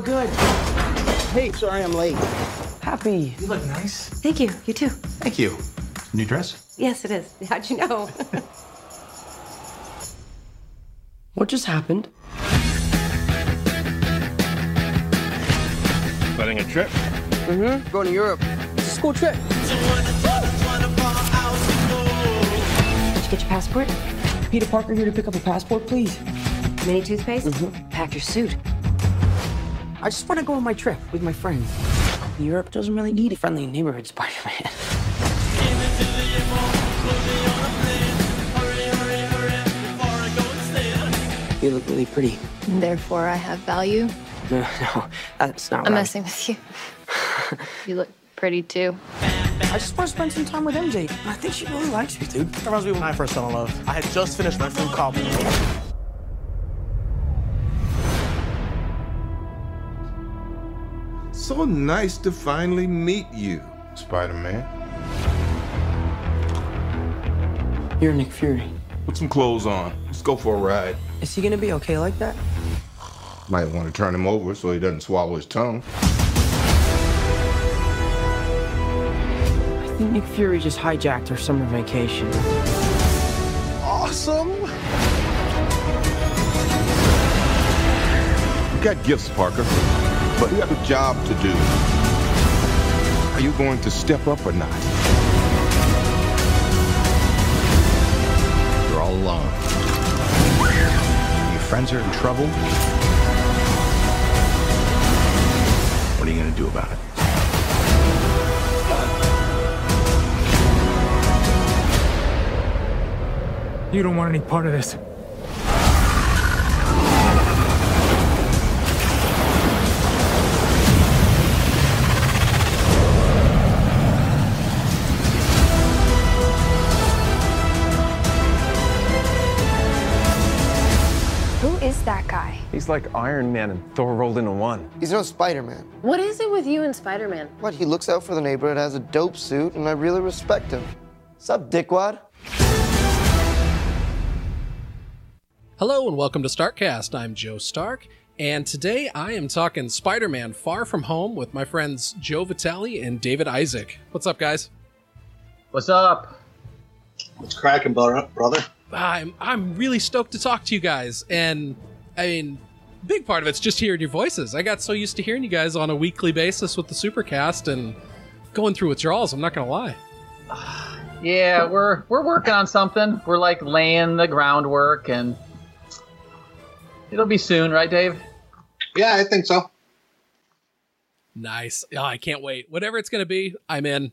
was so good. Hey, sorry I'm late. Happy. You look nice. Thank you. You too. Thank you. New dress? Yes, it is. How'd you know? What just happened? Planning a trip? Mm-hmm. Going to Europe. It's a school trip. Did you get your passport? Peter Parker here to pick up a passport, please. Mini toothpaste? Pack your suit. I just want to go on my trip with my friends. Europe doesn't really need a friendly neighborhood Spider-Man. You look really pretty. Therefore, I have value. No, no, that's not I'm right. messing with you. you look pretty too. I just want to spend some time with MJ. I think she really likes me, dude. That reminds me when I first fell in love. I had just finished my food copy. So nice to finally meet you, Spider Man. You're Nick Fury. Put some clothes on. Let's go for a ride. Is he gonna be okay like that? Might want to turn him over so he doesn't swallow his tongue. I think Nick Fury just hijacked our summer vacation. Awesome! You got gifts, Parker, but you have a job to do. Are you going to step up or not? You're all alone. Your friends are in trouble. What are you going to do about it? You don't want any part of this. He's like Iron Man and Thor rolled into one. He's no Spider-Man. What is it with you and Spider Man? What? He looks out for the neighborhood, has a dope suit, and I really respect him. Sup, dickwad? Hello and welcome to Starkcast. I'm Joe Stark, and today I am talking Spider-Man: Far From Home with my friends Joe Vitale and David Isaac. What's up, guys? What's up? What's cracking, brother? brother? I'm I'm really stoked to talk to you guys, and I mean, big part of it's just hearing your voices. I got so used to hearing you guys on a weekly basis with the Supercast and going through withdrawals. I'm not gonna lie. Yeah, we're we're working on something. We're like laying the groundwork, and it'll be soon, right, Dave? Yeah, I think so. Nice. Oh, I can't wait. Whatever it's gonna be, I'm in.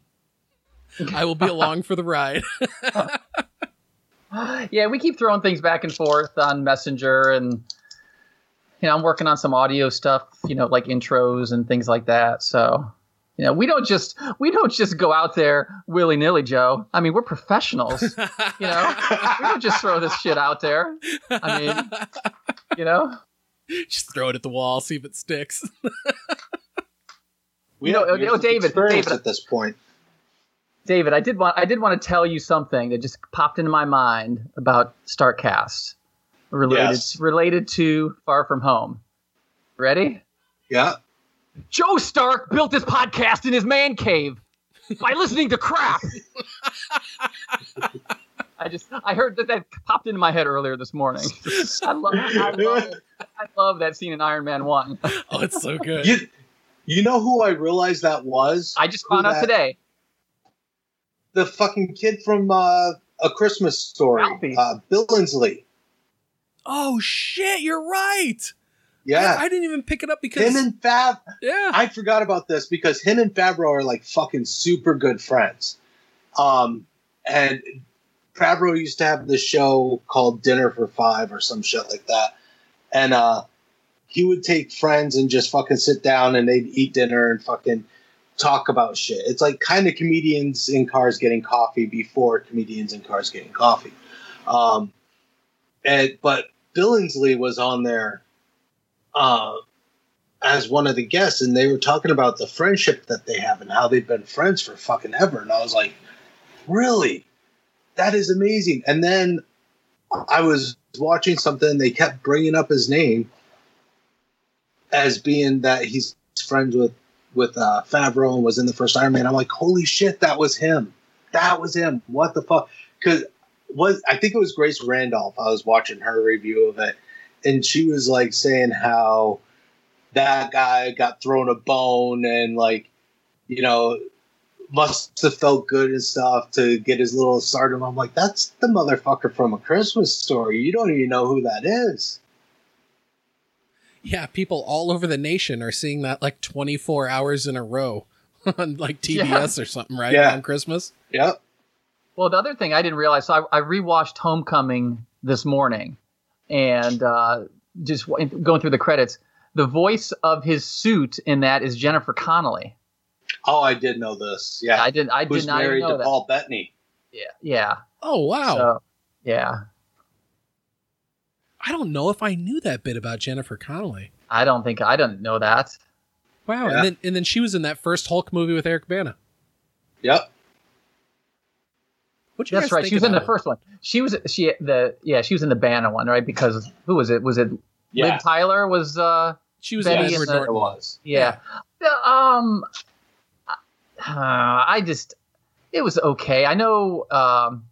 I will be along for the ride. yeah, we keep throwing things back and forth on Messenger, and you know, I'm working on some audio stuff, you know, like intros and things like that. So, you know, we don't just we don't just go out there willy nilly, Joe. I mean, we're professionals. you know, we don't just throw this shit out there. I mean, you know, Just throw it at the wall, see if it sticks. We You know, have oh, years oh, David, David. at this point. David, I did want I did want to tell you something that just popped into my mind about Starkcast related Yes. related to Far From Home. Ready? Yeah. Joe Stark built this podcast in his man cave by listening to crap. I just I heard that that popped into my head earlier this morning. I love I love. I love that scene in Iron Man One. Oh, it's so good. You, you know who I realized that was? I just Who found out that- today. The fucking kid from uh, A Christmas Story, Ralphie. uh, Billingsley. Oh shit, you're right. Yeah. I, I didn't even pick it up because him and Fab. yeah. I forgot about this because him and Favreau are like fucking super good friends. Um, and Favreau used to have this show called Dinner for Five or some shit like that. And uh, he would take friends and just fucking sit down and they'd eat dinner and fucking talk about shit. It's like kind of comedians in cars getting coffee before comedians in cars getting coffee. Um, and but Billingsley was on there uh, as one of the guests, and they were talking about the friendship that they have and how they've been friends for fucking ever. And I was like, really? That is amazing. And then I was watching something, they kept bringing up his name. as being that he's friends with with uh, Favreau and was in the first Iron Man. I'm like, holy shit, that was him. That was him. What the fuck? Because was I think it was Grace Randolph. I was watching her review of it, and she was like saying how that guy got thrown a bone and like, you know, must have felt good and stuff to get his little stardom. I'm like, that's the motherfucker from a Christmas story. You don't even know who that is. Yeah, people all over the nation are seeing that like 24 hours in a row on like TBS Yeah. or something, right? Yeah. On Christmas. Yep. Well, the other thing I didn't realize, so I, I rewatched Homecoming this morning, and uh, just w- going through the credits, the voice of his suit in that is Jennifer Connelly. Oh, I did know this. Yeah, I did. I Who's did not even married know to that. Paul Bettany. Yeah, yeah. Oh wow. So, yeah. I don't know if I knew that bit about Jennifer Connelly. I don't think I didn't know that. Wow. Yeah. And then and then she was in that first Hulk movie with Eric Bana. Yep. What you That's guys right. think She was in the it? first one. She was she the yeah she was in the Banner one right because who was it? Was it Yeah. Liv Tyler? Was uh She was Betty Edward in the- Norton. was. Yeah. The, Um, uh, I just it was okay. I know. Um,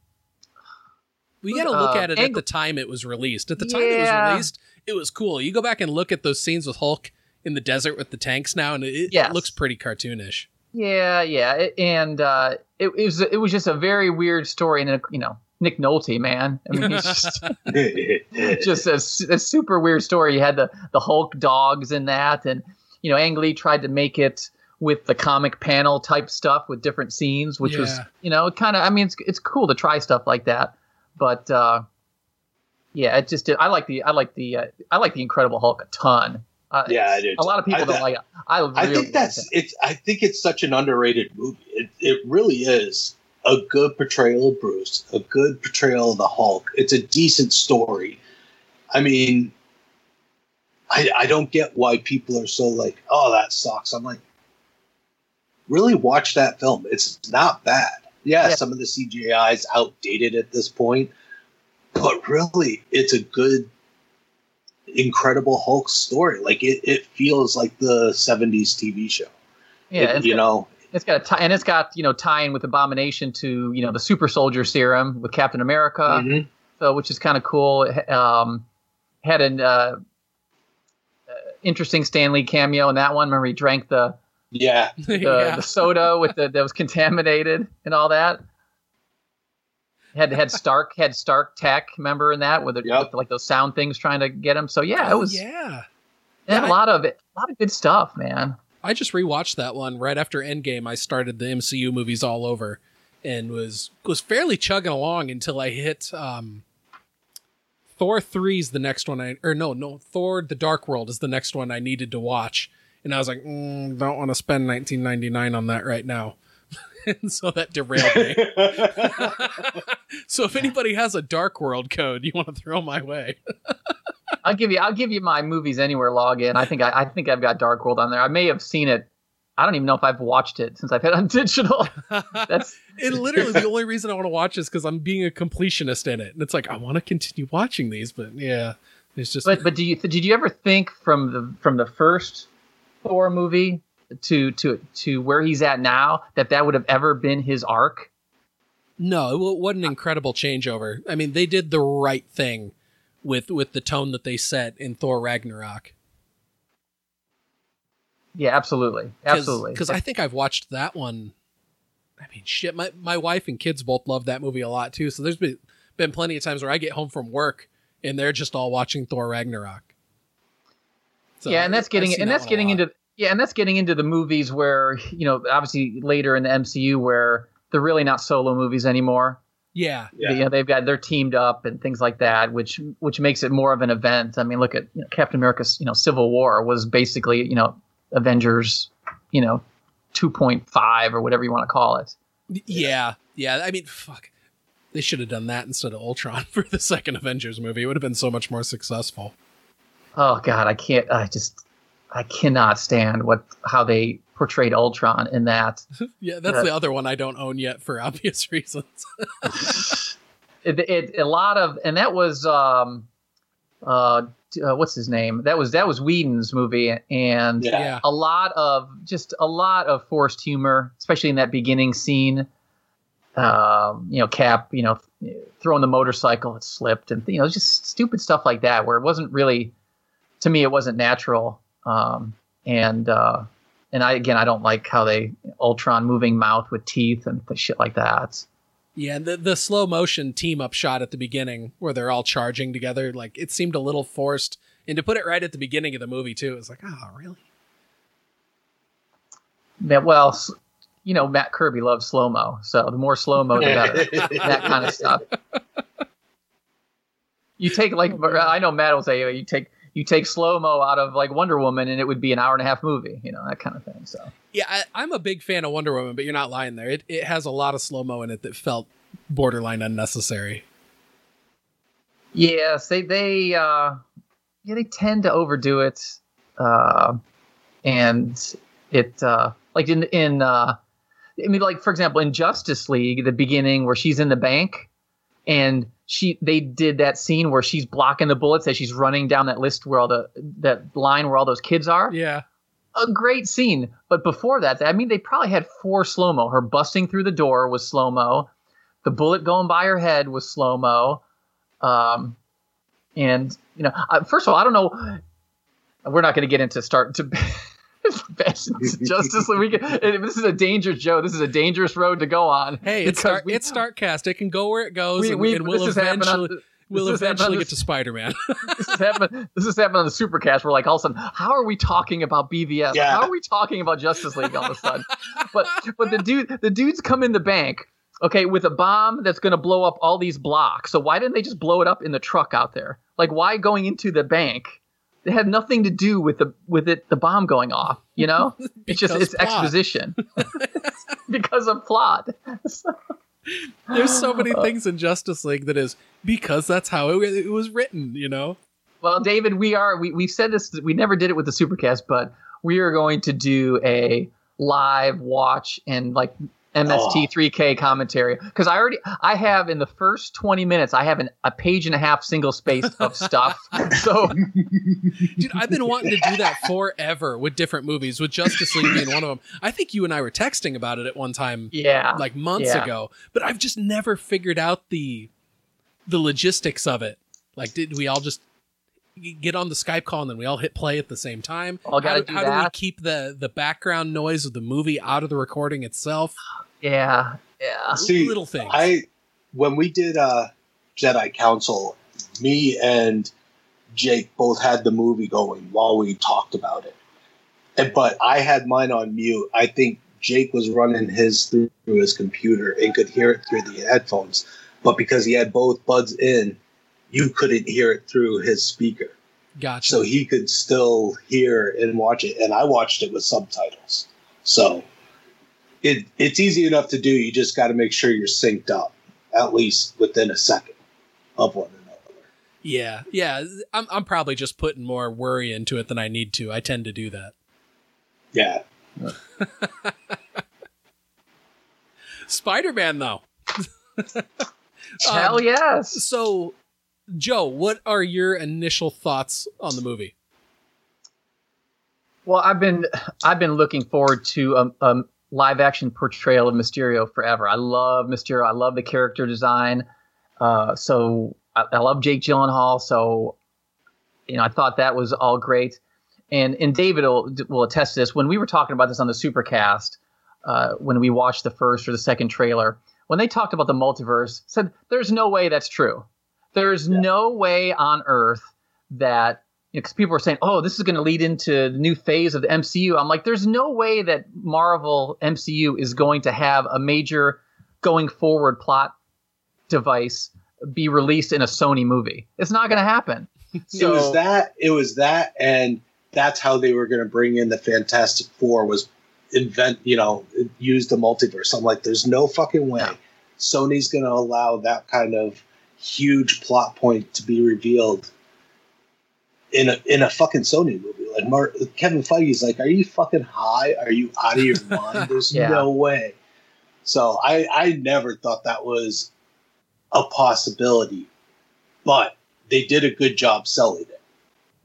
We got to look uh, at it Angle- at the time it was released. At the time it was released, it was cool. You go back and look at those scenes with Hulk in the desert with the tanks now, and it, it looks pretty cartoonish. Yeah, yeah, it, and uh, it, it was it was just a very weird story, and you know Nick Nolte, man. I mean, he's just just a, a super weird story. You had the the Hulk dogs in that, and you know Ang Lee tried to make it with the comic panel type stuff with different scenes, which was you know kind of. I mean, it's it's cool to try stuff like that, but uh, yeah, it just did. I like the I like the uh, I like the Incredible Hulk a ton. Uh, Yeah, I do A lot of people I don't like it. I really I think like that's it. it's. I think it's such an underrated movie. It it really is a good portrayal of Bruce, a good portrayal of the Hulk. It's a decent story. I mean, I I don't get why people are so like, oh, that sucks. I'm like, really watch that film. It's not bad. Yeah, Yeah. some of the CGI is outdated at this point, but really, it's a good incredible Hulk story. Like it, it feels like the '70s TV show. Yeah, It- you got- know. It's got a tie, and it's got you know tie-in with Abomination to you know the Super Soldier Serum with Captain America, Mhm. so which is kind of cool. Um, had an uh, uh, interesting Stan Lee cameo in that one. Remember he drank the Yeah, the, Yeah. the soda with the that was contaminated and all that. Had had Stark had Stark tech. Remember in that with, the, Yep. with like those sound things trying to get him. So yeah, it Oh, was yeah. it had Yeah, a lot of it, a lot of good stuff, man. I just rewatched that one right after Endgame. I started the MCU movies all over, and was was fairly chugging along until I hit um, Thor three's the next one. I or no no Thor: The Dark World is the next one I needed to watch, and I was like, mm, don't want to spend nineteen ninety nine on that right now, and so that derailed me. so if anybody has a Dark World code you want to throw my way, I'll give you I'll give you my movies anywhere login. I think I, I think I've got Dark World on there. I may have seen it. I don't even know if I've watched it since I've had on digital. That's it literally the only reason I want to watch is because I'm being a completionist in it, and it's like I want to continue watching these, but yeah, it's just but but do you did you ever think from the from the first Thor movie to to to where he's at now that that would have ever been his arc? no. What, what an incredible changeover! I mean, they did the right thing with with the tone that they set in Thor Ragnarok. Yeah, absolutely, absolutely. Because I think I've watched that one. I mean, shit. My my wife and kids both love that movie a lot too. So there's been been plenty of times where I get home from work and they're just all watching Thor Ragnarok. So yeah, and that's getting and that that's getting into yeah, and that's getting into the movies where you know obviously later in the MCU where they're really not solo movies anymore. yeah. You know, they've got they're teamed up and things like that, which which makes it more of an event. I mean, look at you know, Captain America's you know Civil War was basically you know Avengers, you know, two point five or whatever you want to call it. Yeah, yeah. I mean, fuck. They should have done that instead of Ultron for the second Avengers movie. It would have been so much more successful. Oh God, I can't. I just I cannot stand what how they portrayed Ultron in that. Yeah, that's Yeah. the other one I don't own yet for obvious reasons. it, it a lot of and that was um uh, uh, what's his name? That was that was Whedon's movie, and Yeah. a lot of just a lot of forced humor, especially in that beginning scene. Um, you know, Cap, you know, throwing the motorcycle, it slipped, and you know, just stupid stuff like that, where it wasn't really, to me, it wasn't natural. Um, and uh, and I again, I don't like how they Ultron moving mouth with teeth and the shit like that. Yeah, the the slow motion team up shot at the beginning where they're all charging together, like it seemed a little forced. And to put it right at the beginning of the movie too, it was like, oh, really? Yeah, well, you know, Matt Kirby loves slow mo, so the more slow mo, the better. that kind of stuff. You take like I know Matt will say you take you take slow mo out of like Wonder Woman, and it would be an hour and a half movie, you know, that kind of thing. So Yeah, I, I'm a big fan of Wonder Woman, but you're not lying there. It it has a lot of slow mo in it that felt borderline unnecessary. yes, they they uh, yeah they tend to overdo it, uh, and it uh, like in in uh, I mean like for example in Justice League the beginning where she's in the bank and she they did that scene where she's blocking the bullets as she's running down that list where all the that line where all those kids are. Yeah. A great scene. But before that, I mean they probably had four slow mo. Her busting through the door was slow mo. The bullet going by her head was slow mo. Um, and you know, first of all, I don't know. We're not going to get into start to Justice League. We This is a dangerous Joe. This is a dangerous road to go on. Hey, it's because Star, it's Starkcast. It can go where it goes, We- and, we- and we'll this on eventually we'll this has happened on eventually get to Spider Man. this is happening. This is happening on the Supercast. We're like all of a sudden, how are we talking about BVS? Yeah. How are we talking about Justice League all of a sudden? but but the dude the dudes come in the bank, okay, with a bomb that's going to blow up all these blocks. So why didn't they just blow it up in the truck out there? Like why going into the bank? It had nothing to do with the with it the bomb going off. You know, it's just it's plot. exposition because of plot. There's so many Uh, things in Justice League that is because that's how it, it was written. You know. Well, David, we are we we said this. We never did it with the Supercast, but we are going to do a live watch and like MST3K commentary because I already I have in the first 20 minutes I have an, a page and a half single spaced of stuff. So Dude, I've been wanting to do that forever with different movies, with Justice League being one of them. I think you and I were texting about it at one time, yeah, like months Yeah. ago. But I've just never figured out the the logistics of it. Like, did we all just get on the Skype call and then we all hit play at the same time? All gotta how do how do we keep the the background noise of the movie out of the recording itself? Yeah, yeah. See, Little things. I when we did uh, Jedi Council, me and Jake both had the movie going while we talked about it. And, but I had mine on mute. I think Jake was running his through his computer and could hear it through the headphones. But because he had both buds in, you couldn't hear it through his speaker. Gotcha. So he could still hear and watch it. And I watched it with subtitles. So it, it's easy enough to do. You just got to make sure you're synced up, at least within a second of one another. yeah, yeah. I'm I'm probably just putting more worry into it than I need to. I tend to do that. Yeah. Spider Man though. Hell Um, yes. So, Joe, what are your initial thoughts on the movie? Well, I've been I've been looking forward to a, a live action portrayal of Mysterio forever. I love Mysterio. I love the character design. Uh, so I, I love Jake Gyllenhaal. So you know, I thought that was all great. And and David will will attest to this. When we were talking about this on the Supercast, uh, when we watched the first or the second trailer, when they talked about the multiverse, said there's no way that's true. There's no way on Earth that because people were saying, "Oh, this is going to lead into the new phase of the MCU." I'm like, "There's no way that Marvel MCU is going to have a major going forward plot device be released in a Sony movie. It's not going to happen." So, it was that. It was that, and that's how they were going to bring in the Fantastic Four was invent. You know, use the multiverse. I'm like, there's no fucking way Sony's going to allow that kind of huge plot point to be revealed in a in a fucking Sony movie. Like Mar- Kevin Feige's like, are you fucking high? Are you out of your mind? There's Yeah. no way. So I I never thought that was a possibility, but they did a good job selling it.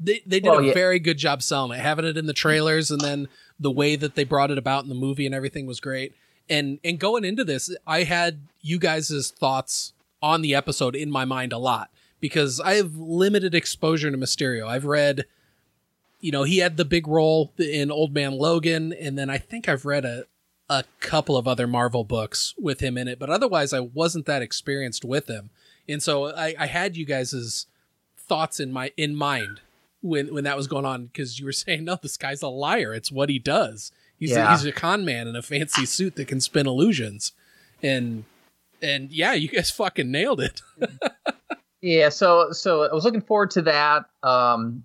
They they did Well, a yeah. very good job selling it, having it in the trailers, and then the way that they brought it about in the movie and everything was great. And and going into this, I had you guys' thoughts on the episode in my mind a lot because I have limited exposure to Mysterio. I've read, you know, he had the big role in Old Man Logan, and then I think I've read a a couple of other Marvel books with him in it, but otherwise I wasn't that experienced with him. And so I, I had you guys' thoughts in my in mind when when that was going on because you were saying no this guy's a liar it's what he does he's Yeah. a, he's a con man in a fancy suit that can spin illusions and and yeah you guys fucking nailed it Yeah, so so I was looking forward to that. Um,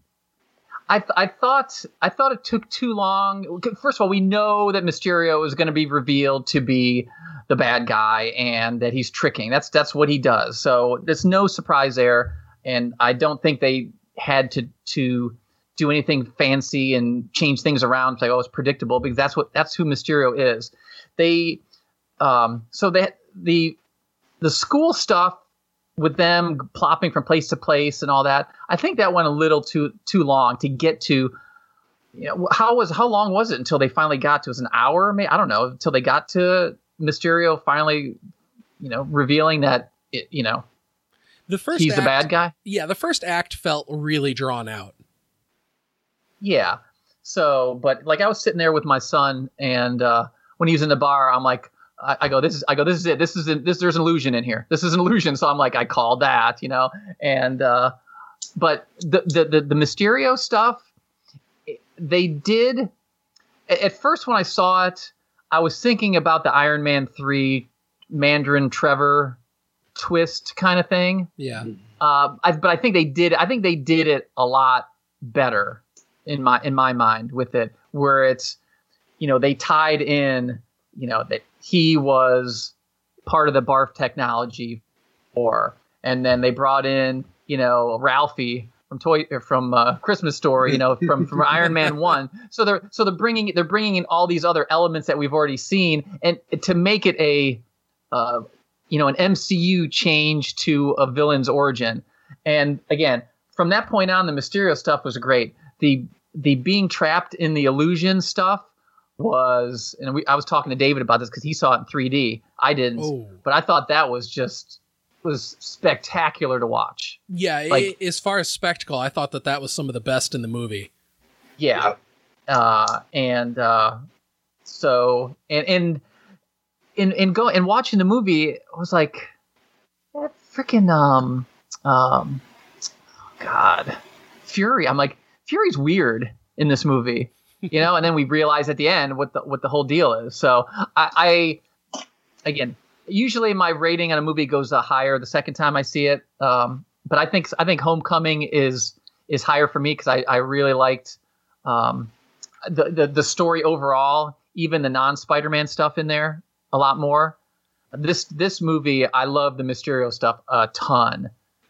I th- I thought I thought it took too long. First of all, we know that Mysterio is going to be revealed to be the bad guy and that he's tricking. That's that's what he does. So there's no surprise there, and I don't think they had to to do anything fancy and change things around. Like oh, it's predictable because that's what that's who Mysterio is. They um, so that the the school stuff with them plopping from place to place and all that. I think that went a little too too long to get to. You know, how was how long was it until they finally got to? It was an hour, maybe I don't know, until they got to Mysterio finally, you know, revealing that it, you know the first he's the bad guy. yeah the first act felt really drawn out Yeah. So, but like I was sitting there with my son, and uh, when he was in the bar, I'm like, I, I go, this is, I go, this is it. This is this. There's an illusion in here. This is an illusion. So I'm like, I called that, you know. And uh, but the the the, the Mysterio stuff, they did. At first, when I saw it, I was thinking about the Iron Man three Mandarin Trevor twist kind of thing. yeah Uh, I, but I think they did. I think they did it a lot better in my in my mind with it, where it's, you know, they tied in, you know, that he was part of the BARF technology, or and then they brought in, you know, Ralphie from toy from uh, Christmas Story, you know, from from Iron Man one. So they're so they're bringing they're bringing in all these other elements that we've already seen, and to make it a uh, you know, an MCU change to a villain's origin. And again, from that point on, the Mysterio stuff was great. The the being trapped in the illusion stuff was, and we, I was talking to David about this because he saw it in 3D. I didn't, Oh. but I thought that was just was spectacular to watch. yeah Like- i- as far as spectacle i thought that that was some of the best in the movie Yeah. Uh, and uh, so and and in in go and watching the movie, I was like, that freaking um um, God, Fury. I'm like, Fury's weird in this movie, you know. and then we realize at the end what the what the whole deal is. So I, I again, usually my rating on a movie goes higher the second time I see it. Um, but I think I think Homecoming is is higher for me because I, I really liked um, the, the the story overall, even the non Spider Man stuff in there a lot more. This this movie, I love the Mysterio stuff a ton,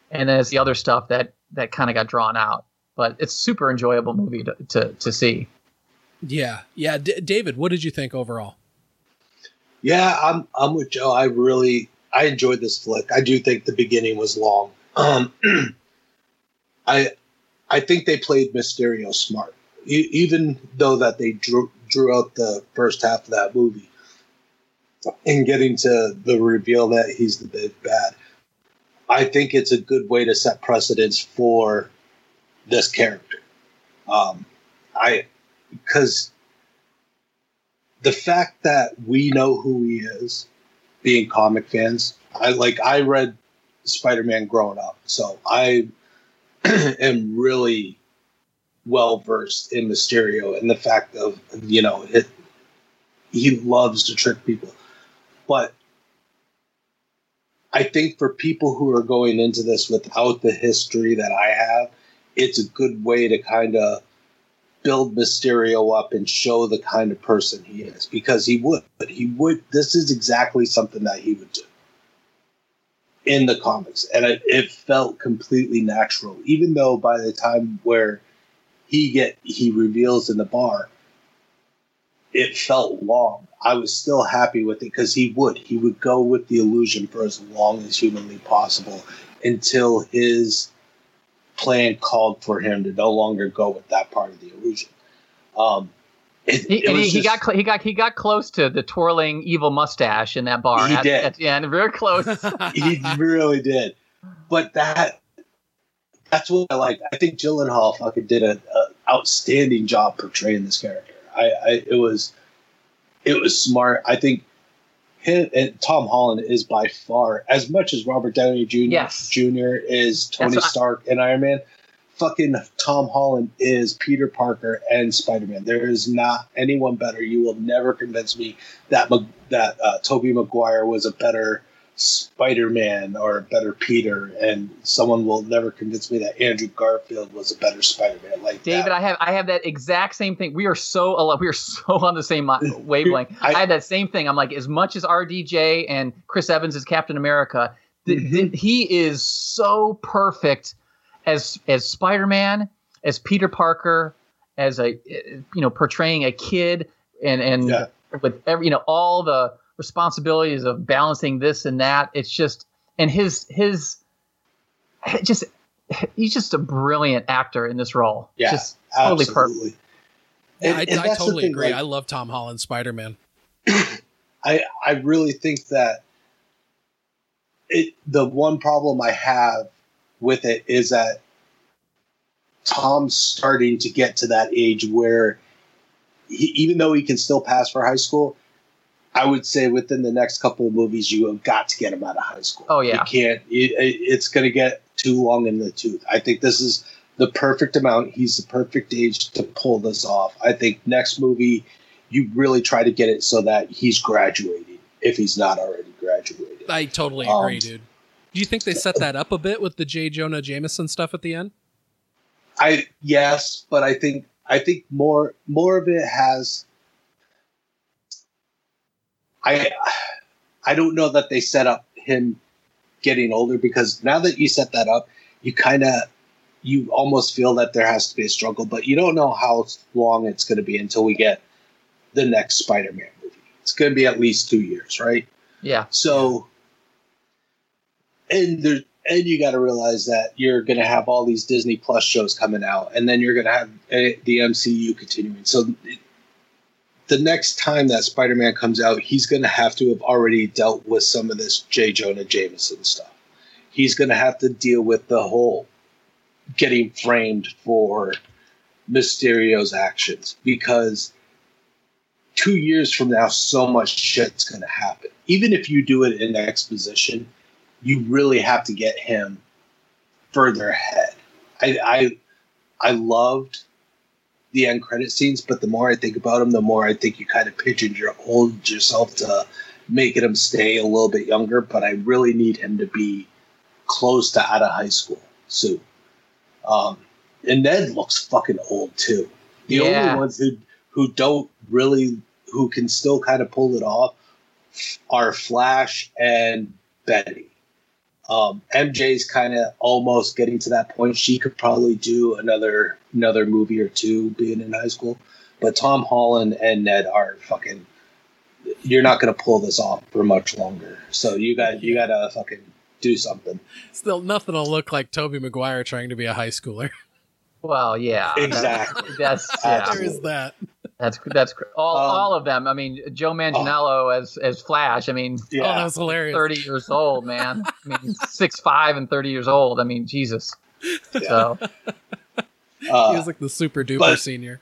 and then it's the other stuff that that kind of got drawn out. But it's super enjoyable movie to to, to see. Yeah yeah D- david what did you think overall Yeah, I'm I'm with Joe. I really I enjoyed this flick. I do think the beginning was long. Um, I I think they played Mysterio smart, e- even though that they drew drew out the first half of that movie, and getting to the reveal that he's the big bad. I think it's a good way to set precedence for this character. Um, I because the fact that we know who he is, being comic fans, I like I read Spider Man growing up, so I am really well versed in Mysterio and the fact of you know it. He loves to trick people, but I think for people who are going into this without the history that I have, it's a good way to kind of build Mysterio up and show the kind of person he is because he would. But he would. This is exactly something that he would do in the comics, and it, it felt completely natural. Even though by the time where he get he reveals in the bar, it felt long. I was still happy with it because he would. He would go with the illusion for as long as humanly possible until his plan called for him to no longer go with that part of the illusion. Um, it, He, it he, was he got cl- he got he got close to the twirling evil mustache in that bar. He at, did. at the end, very close. he really did. But that that's what I like. I think Gyllenhaal fucking did an outstanding job portraying this character. I, I it was it was smart. I think him and Tom Holland is by far as much as Robert Downey Jr. Yes. Jr. is Tony what I- Stark and Iron Man. Fucking Tom Holland is Peter Parker and Spider Man. There is not anyone better. You will never convince me that that uh, Tobey Maguire was a better Spider Man or a better Peter, and someone will never convince me that Andrew Garfield was a better Spider Man. Like David, that. I have I have that exact same thing. We are so we are so on the same wavelength. I, had that same thing. I'm like, as much as RDJ and Chris Evans is Captain America, th- Mm-hmm. th- he is so perfect as as Spider Man, as Peter Parker, as a you know portraying a kid, and and Yeah. with every you know all the responsibilities of balancing this and that. It's just and his his just he's just a brilliant actor in this role. Yeah, just totally absolutely. perfect. Yeah, And- I, and I that's totally thing, agree. like- I love Tom Holland Spider Man. I I really think that it the one problem I have with it is that Tom's starting to get to that age where he, even though he can still pass for high school, I would say within the next couple of movies you have got to get him out of high school. Oh, yeah. you can't. It, it- it's going to get too long in the tooth. I think this is the perfect amount. He's the perfect age to pull this off. I think next movie you really try to get it so that he's graduating if he's not already graduated. I totally Um, agree, dude. Do you think they set that up a bit with the J. Jonah Jameson stuff at the end? I yes, but I think I think more more of it has. I I don't know that they set up him getting older because now that you set that up, you kind of you almost feel that there has to be a struggle, but you don't know how long it's going to be until we get the next Spider-Man movie. It's going to be at least two years, right? Yeah. So, and there, and you got to realize that you're going to have all these Disney Plus shows coming out, and then you're going to have uh, the MCU continuing. So, the next time that Spider-Man comes out, he's going to have to have already dealt with some of this J. Jonah Jameson stuff. He's going to have to deal with the whole getting framed for Mysterio's actions because two years from now, so much shit's going to happen. Even if you do it in exposition, you really have to get him further ahead. I I, I loved the end credit scenes, but the more I think about them, the more I think you kind of pigeon your hold yourself to making him stay a little bit younger. But I really need him to be close to out of high school soon. Um, and Ned looks fucking old too. The Yeah. only ones who who don't really who can still kind of pull it off are Flash and Betty. Um, MJ's kind of almost getting to that point. She could probably do another another movie or two being in high school, but Tom Holland and Ned are fucking. You're not going to pull this off for much longer. So you got you got to fucking do something. Still, nothing will look like Tobey Maguire trying to be a high schooler. Well, yeah, Exactly. That's yeah. there is that. That's that's all Um, all of them. I mean, Joe Manganiello as as Flash. I mean, Oh, that was hilarious. thirty years old, man. I mean, six five and thirty years old. I mean, Jesus. So Uh, he was like the super duper but- senior.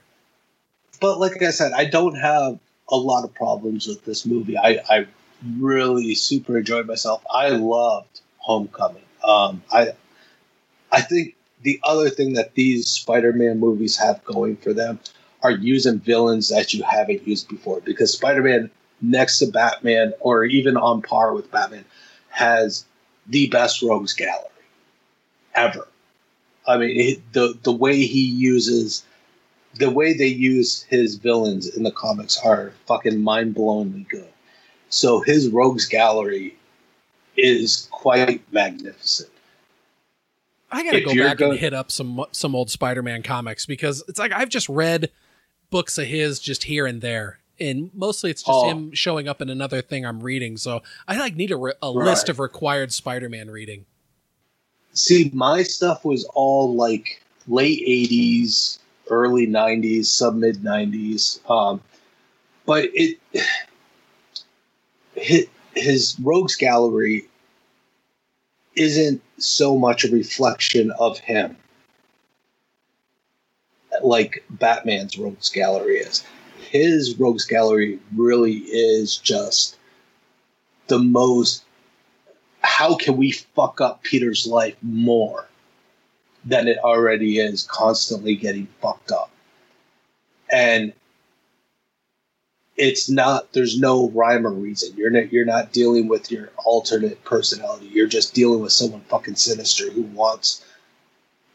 but like I said, I don't have a lot of problems with this movie. I, I really super enjoyed myself. I loved Homecoming. Um, I I think the other thing that these Spider-Man movies have going for them are using villains that you haven't used before. Because Spider-Man, next to Batman, or even on par with Batman, has the best rogues gallery ever. I mean, the the way he uses the way they use his villains in the comics are fucking mind blowingly good. So his rogues gallery is quite magnificent. I gotta If go back go- and hit up some some old Spider-Man comics because it's like I've just read books of his just here and there, and mostly it's just Oh. him showing up in another thing I'm reading. So I like need a, re- a Right. list of required Spider-Man reading. See, my stuff was all like late '80s, early '90s, sub mid '90s. Um, but it his, his rogues gallery isn't so much a reflection of him like Batman's rogues gallery is. His rogues gallery really is just the most how can we fuck up Peter's life more than it already is constantly getting fucked up. And it's not there's no rhyme or reason. You're not you're not dealing with your alternate personality. You're just dealing with someone fucking sinister who wants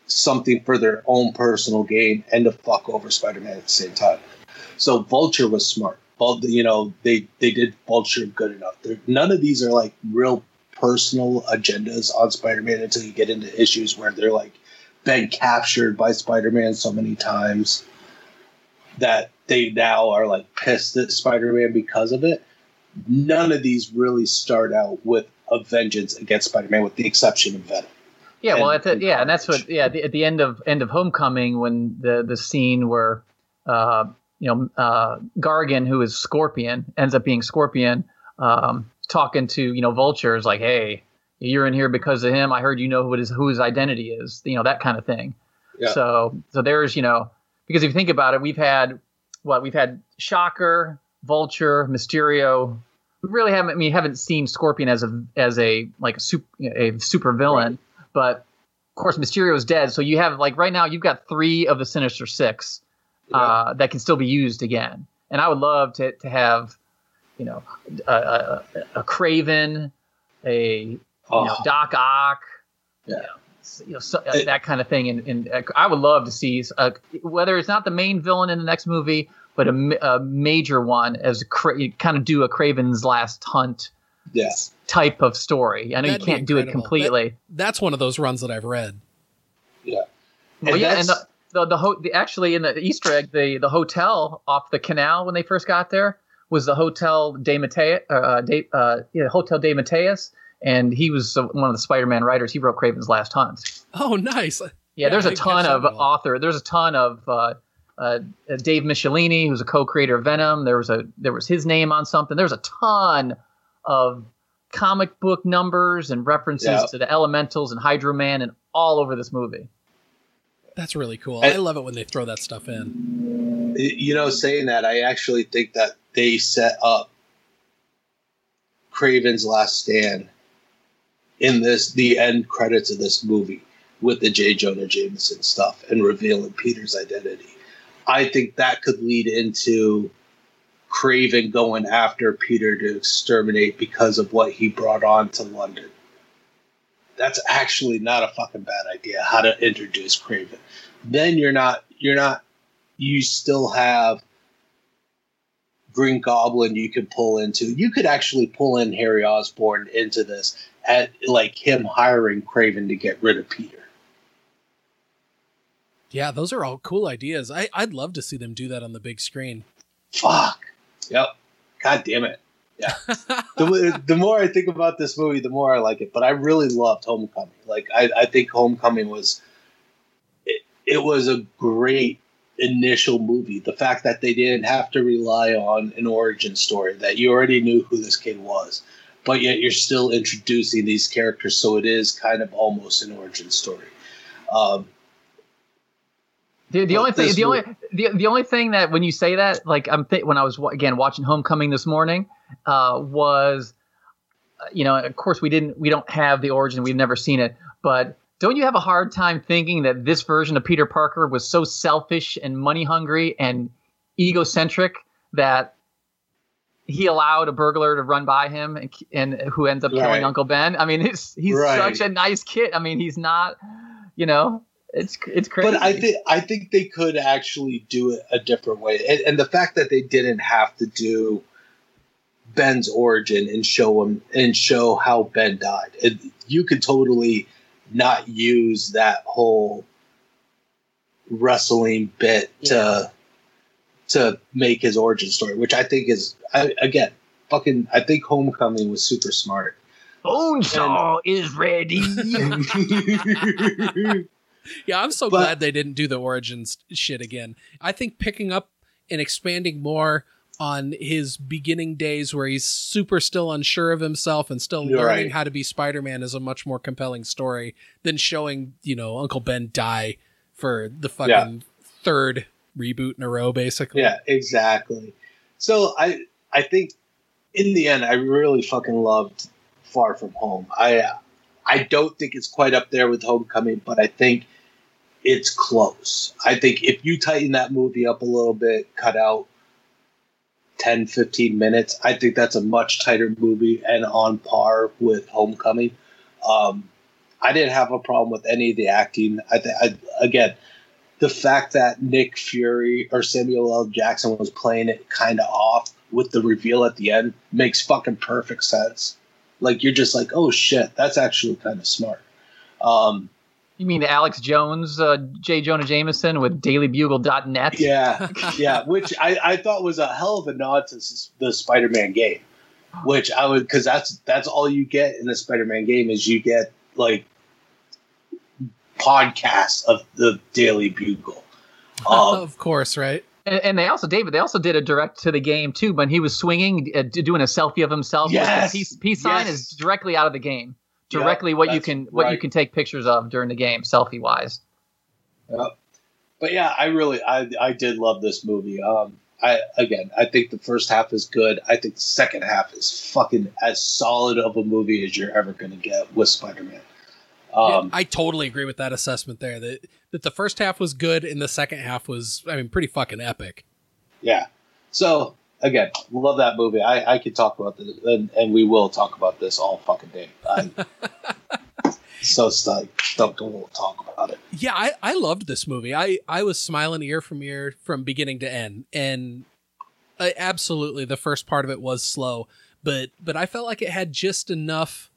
something for their own personal gain and to fuck over Spider-Man at the same time. So Vulture was smart. Vul- You know, they they did Vulture good enough. They're, none of these are like real personal agendas on Spider-Man until you get into issues where they're like been captured by Spider-Man so many times that they now are like pissed at Spider-Man because of it. None of these really start out with a vengeance against Spider-Man, with the exception of Venom. Yeah, well, at the, yeah, and that's what yeah at the, at the end of end of Homecoming when the the scene where uh, you know uh, Gargan who is Scorpion ends up being Scorpion um, talking to you know Vulture is like hey you're in here because of him. I heard you know who his who his identity is you know that kind of thing. Yeah. so so there's you know because if you think about it we've had what we've had Shocker Vulture Mysterio. We really haven't I mean haven't seen Scorpion as a as a like a super a super villain. But of course Mysterio is dead. So you have like right now you've got three of the Sinister Six uh, that can still be used again. And I would love to to have you know a, a, a Kraven a you know, Oh. Doc Ock Yeah. you know, so, uh, that kind of thing. And, and uh, I would love to see uh, whether it's not the main villain in the next movie, but a, a major one as a cra- kind of do a Kraven's Last Hunt Yeah. type of story. I know That'd you can't do it completely. That- that's one of those runs that I've read. Yeah. well, And yeah, and the the, the, ho- the actually in the Easter egg, the the hotel off the canal when they first got there was the Hotel de Matteis, uh, de, uh, yeah, Hotel de Matteis, and he was uh, one of the Spider-Man writers. He wrote Kraven's Last Hunt. Oh, nice. Yeah, Yeah, there's I a ton of at all. author. There's a ton of uh, uh, Dave Michelinie, who's a co-creator of Venom. There was a there was his name on something. There's a ton of comic book numbers and references Yeah. to the Elementals and Hydro Man and all over this movie. That's really cool. And- I love it when they throw that stuff in. You know, saying that, I actually think that they set up Kraven's Last Stand in this the end credits of this movie with the J. Jonah Jameson stuff and revealing Peter's identity. I think that could lead into Kraven going after Peter to exterminate because of what he brought on to London. That's actually not a fucking bad idea. How to introduce Kraven? Then you're not you're not you still have Green Goblin you could pull into. You could actually pull in Harry Osborn into this at like him hiring Kraven to get rid of Peter. Yeah, those are all cool ideas. I, I'd love to see them do that on the big screen. Fuck. Yep. God damn it. Yeah. the, the more I think about this movie, the more I like it. But I really loved Homecoming. Like I, I think Homecoming was it, it was a great initial movie. The fact that they didn't have to rely on an origin story, that you already knew who this kid was, but yet you're still introducing these characters, so it is kind of almost an origin story. Um, The, the only thing, the only, the, the only thing that when you say that, like I'm th- when I was again watching Homecoming this morning, uh, was, uh, you know, of course we didn't, we don't have the origin, we've never seen it, but don't you have a hard time thinking that this version of Peter Parker was so selfish and money hungry and egocentric that he allowed a burglar to run by him and, and who ends up killing Uncle Ben? I mean, he's he's Right. such a nice kid. I mean, he's not, you know, it's it's crazy. But I think I think they could actually do it a different way, and, and the fact that they didn't have to do Ben's origin and show him and show how Ben died, it, you could totally not use that whole wrestling bit to to make his origin story, which I think is I, again fucking. I think Homecoming was super smart. Bonesaw is ready. yeah, I'm so But- glad they didn't do the origins shit again. I think picking up and expanding more on his beginning days where he's super still unsure of himself and still You're learning right. how to be Spider-Man is a much more compelling story than showing, you know, Uncle Ben die for the fucking Yeah. third reboot in a row basically. Yeah, exactly. So I I think in the end I really fucking loved Far From Home. I I don't think it's quite up there with Homecoming, but I think it's close. I think if you tighten that movie up a little bit, cut out 10 15 minutes, I think that's a much tighter movie and on par with Homecoming. Um I didn't have a problem with any of the acting. I, th- I again, the fact that Nick Fury or Samuel L. Jackson was playing it kind of off with the reveal at the end makes fucking perfect sense. Like you're just like, oh shit, that's actually kind of smart. Um, you mean Alex Jones, uh, J. Jonah Jameson with DailyBugle.net? yeah, yeah, which I, I thought was a hell of a nod to the Spider-Man game, which I would because that's that's all you get in the Spider-Man game is you get like podcasts of the Daily Bugle. Um, of course, right? And, and they also, David, they also did a direct to the game too. When he was swinging, uh, doing a selfie of himself Yes! with the peace, peace sign Yes! is directly out of the game. Yep, Directly what you that's can what you can take pictures of during the game, selfie wise. Yep. But yeah, I really I I did love this movie. Um I again I think the first half is good. I think the second half is fucking as solid of a movie as you're ever gonna get with Spider Man. Um Yeah, I totally agree with that assessment there. That that the first half was good and the second half was I mean pretty fucking epic. yeah. So again, love that movie. I, I could talk about this and, and we will talk about this all fucking day. I'm so stoked, stoked to talk about it. Yeah, I, I loved this movie. I, I was smiling ear from ear from beginning to end, and I, absolutely the first part of it was slow, but but I felt like it had just enough,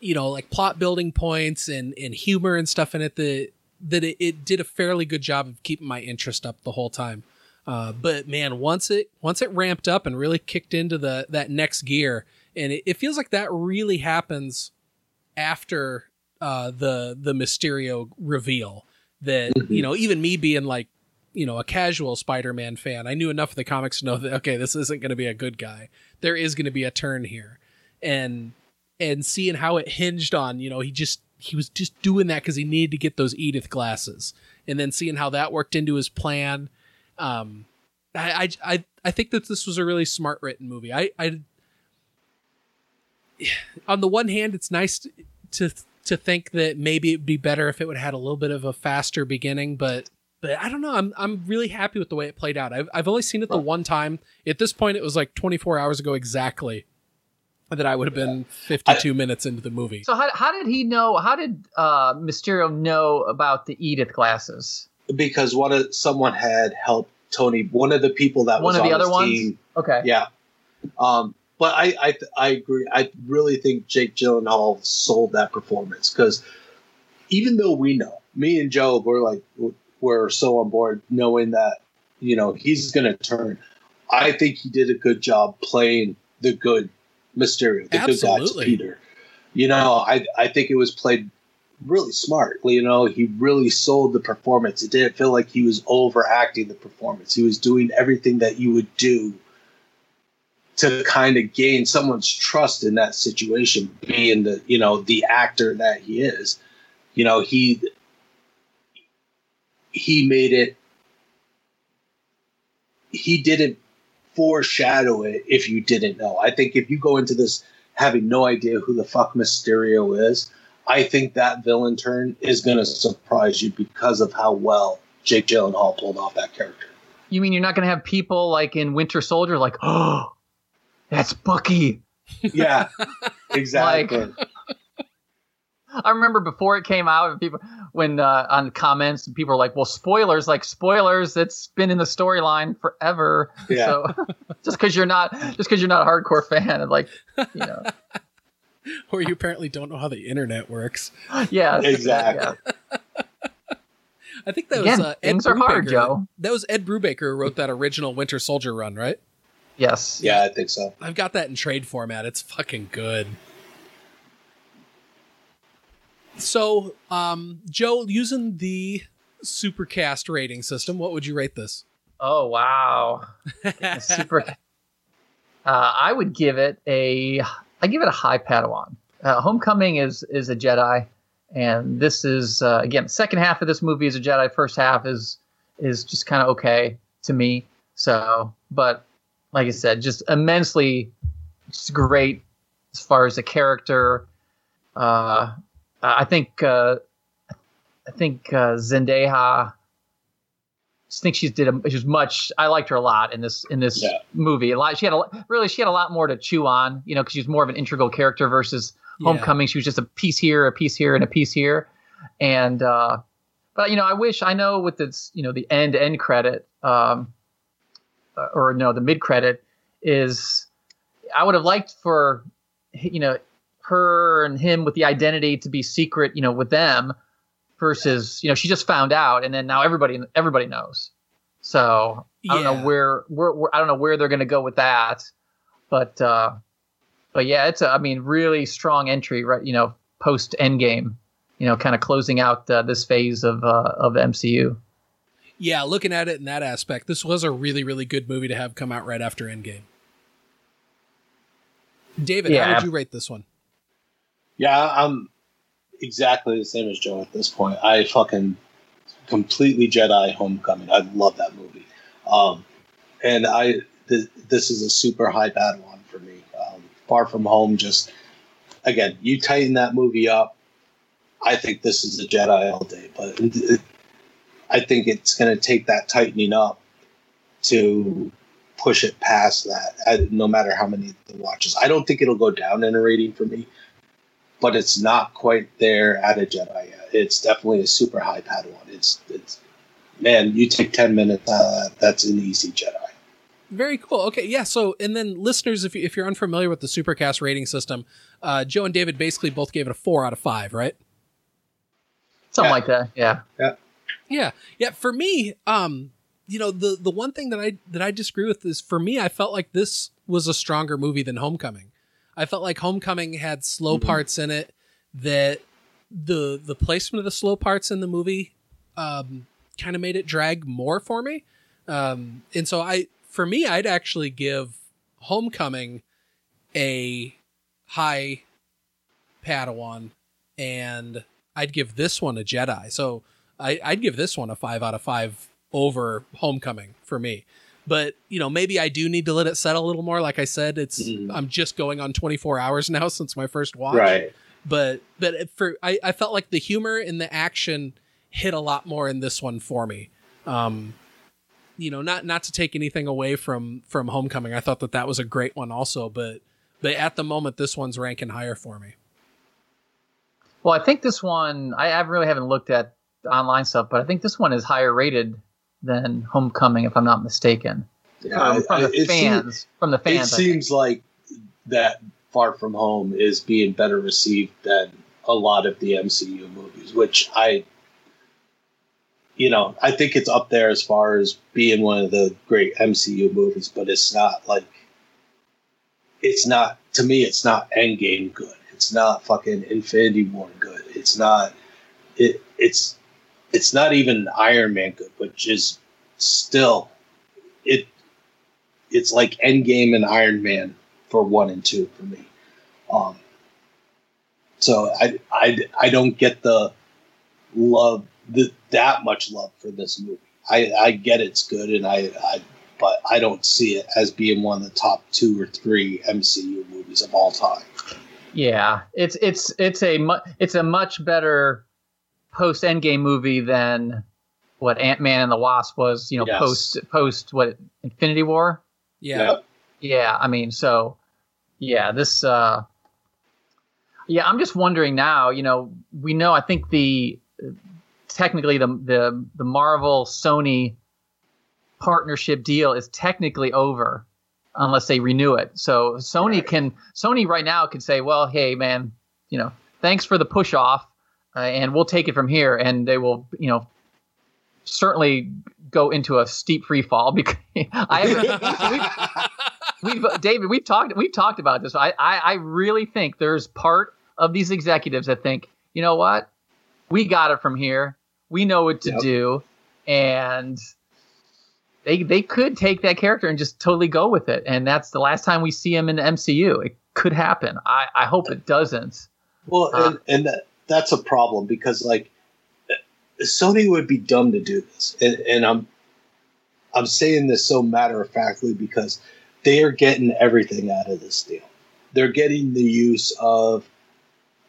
you know, like plot building points and and humor and stuff in it that that it, it did a fairly good job of keeping my interest up the whole time. Uh, but man, once it once it ramped up and really kicked into the that next gear, and it, it feels like that really happens after uh, the the Mysterio reveal. That Mhm. you know, even me being like you know a casual Spider-Man fan, I knew enough of the comics to know that okay, this isn't going to be a good guy. There is going to be a turn here, and and seeing how it hinged on you know he just he was just doing that because he needed to get those Edith glasses, and then seeing how that worked into his plan. Um, I I I, I think that this was a really smart written movie. I I on the one hand, it's nice to, to to think that maybe it'd be better if it would have had a little bit of a faster beginning, but but I don't know. I'm I'm really happy with the way it played out. I've I've only seen it the one time. At this point, it was like 24 hours ago exactly that I would have been 52 minutes into the movie. So how, how did he know? How did uh, Mysterio know about the Edith glasses? Because one of someone had helped Tony, one of the people that One was of the on other his ones. team. Okay. Yeah. Um, but I, I I agree. I really think Jake Gyllenhaal sold that performance because even though we know, me and Joe, we're like we're so on board knowing that you know he's going to turn. I think he did a good job playing the good Mysterio, the good Absolutely. guy's Peter. You know, I I think it was played really smart. You know, he really sold the performance. It didn't feel like he was overacting the performance. He was doing everything that you would do to kind of gain someone's trust in that situation, being the you know the actor that he is. You know, he he made it. He didn't foreshadow it if you didn't know. I think if you go into this having no idea who the fuck Mysterio is, I think that villain turn is going to surprise you because of how well Jake Gyllenhaal pulled off that character. You mean you're not going to have people like in Winter Soldier, like, oh, that's Bucky. Yeah, exactly. I remember before it came out, people when uh, on comments, people were like, "Well, spoilers, like spoilers. It's been in the storyline forever." Yeah. So just because you're not, just because you're not a hardcore fan, and like, you know, or you apparently don't know how the internet works. yeah, Exactly. yeah. I think that Again, was uh, Ed things are hard, Brubaker. Joe. That was Ed Brubaker who wrote that original Winter Soldier run, right? Yes. Yeah, I think so. I've got that in trade format. It's fucking good. So, um, Joe, using the Starkcast rating system, what would you rate this? Oh wow, super. Uh, I would give it a. I give it a high Padawan. Uh, Homecoming is is a Jedi, and this is uh, again second half of this movie is a Jedi. First half is is just kind of okay to me. So, but like I said, just immensely just great as far as the character. Uh, I think uh, I think uh, Zendaya. I think she's did a, she's much. I liked her a lot in this in this Yeah. movie. A lot. She had a really she had a lot more to chew on. You know, because she's more of an integral character versus Yeah. Homecoming. She was just a piece here, a piece here, and a piece here. And uh, but you know, I wish I know with this you know the end end credit um, uh, or no the mid credit is I would have liked for you know her and him with the identity to be secret you know with them versus you know she just found out and then now everybody everybody knows so i don't Yeah. know where, where, where i don't know where they're going to go with that but uh but yeah it's a i mean really strong entry right you know post endgame you know kind of closing out uh, this phase of uh of mcu Yeah, looking at it in that aspect, this was a really, really good movie to have come out right after Endgame. David, how would you rate this one? Yeah, I'm exactly the same as Joe at this point. I fucking completely Jedi Homecoming. I love that movie. Um, and I th- this is a super high Padawan for me. Um, Far from Home, just again, you tighten that movie up. I think this is a Jedi all day, but I think it's going to take that tightening up to push it past that. I, no matter how many the watches, I don't think it'll go down in a rating for me but it's not quite there at a Jedi yet. It's definitely a super high Padawan. It's it's man, you take ten minutes out of that, that's an easy Jedi. Very cool. Okay, yeah. So, and then listeners, if, you, if you're unfamiliar with the Starkcast rating system, uh, Joe and David basically both gave it a four out of five, right? something Yeah. like that yeah Yeah. Yeah, yeah. For me, um, you know, the the one thing that I that I disagree with is for me, I felt like this was a stronger movie than Homecoming. I felt like Homecoming had slow parts in it that the the placement of the slow parts in the movie um, kind of made it drag more for me. Um, and so I, for me, I'd actually give Homecoming a high Padawan, and I'd give this one a Jedi. So I, I'd give this one a five out of five over Homecoming for me. But you know, maybe I do need to let it settle a little more. Like I said, it's Mhm. I'm just going on 24 hours now since my first watch. right But but for I, I felt like the humor and the action hit a lot more in this one for me. Um, you know, not not to take anything away from from Homecoming. I thought that that was a great one also, but but at the moment, this one's ranking higher for me. Well, I think this one I, I really haven't looked at online stuff, but I think this one is higher rated than Homecoming, if I'm not mistaken. Yeah, from the it fans, from the It fans. I think. seems like that Far From Home is being better received than a lot of the MCU movies, which I, you know, I think it's up there as far as being one of the great MCU movies, but it's not like, it's not, to me, it's not Endgame good. It's not fucking Infinity War good. It's not, it, it's, it's not even Iron Man good, which is still, it, it's like Endgame and Iron Man for one and two for me. Um, so I, I, I don't get the love the, that much love for this movie. I, I get it's good and I, I but I don't see it as being one of the top two or three MCU movies of all time. Yeah, it's it's it's a mu- it's a much better post Endgame movie than what Ant Man and the Wasp was. You know, Yes. post post what Infinity War. Yeah. Yeah, I mean, so yeah, this. uh Yeah, I'm just wondering now. You know, we know. I think the technically the the the Marvel Sony partnership deal is technically over unless they renew it. So Sony can Sony right now can say, well, hey man, you know, thanks for the push off, uh, and we'll take it from here, and they will, you know, certainly go into a steep free fall because I we've, we've David we've talked we've talked about this. I, I I really think there's part of these executives that think you know what? We got it from here. We know what to Yep. do, and they they could take that character and just totally go with it. And that's the last time we see him in the MCU. It could happen. I, I hope it doesn't. Well, Uh, and, and that, that's a problem because like Sony would be dumb to do this, and, and I'm I'm saying this so matter of factly because they are getting everything out of this deal. They're getting the use of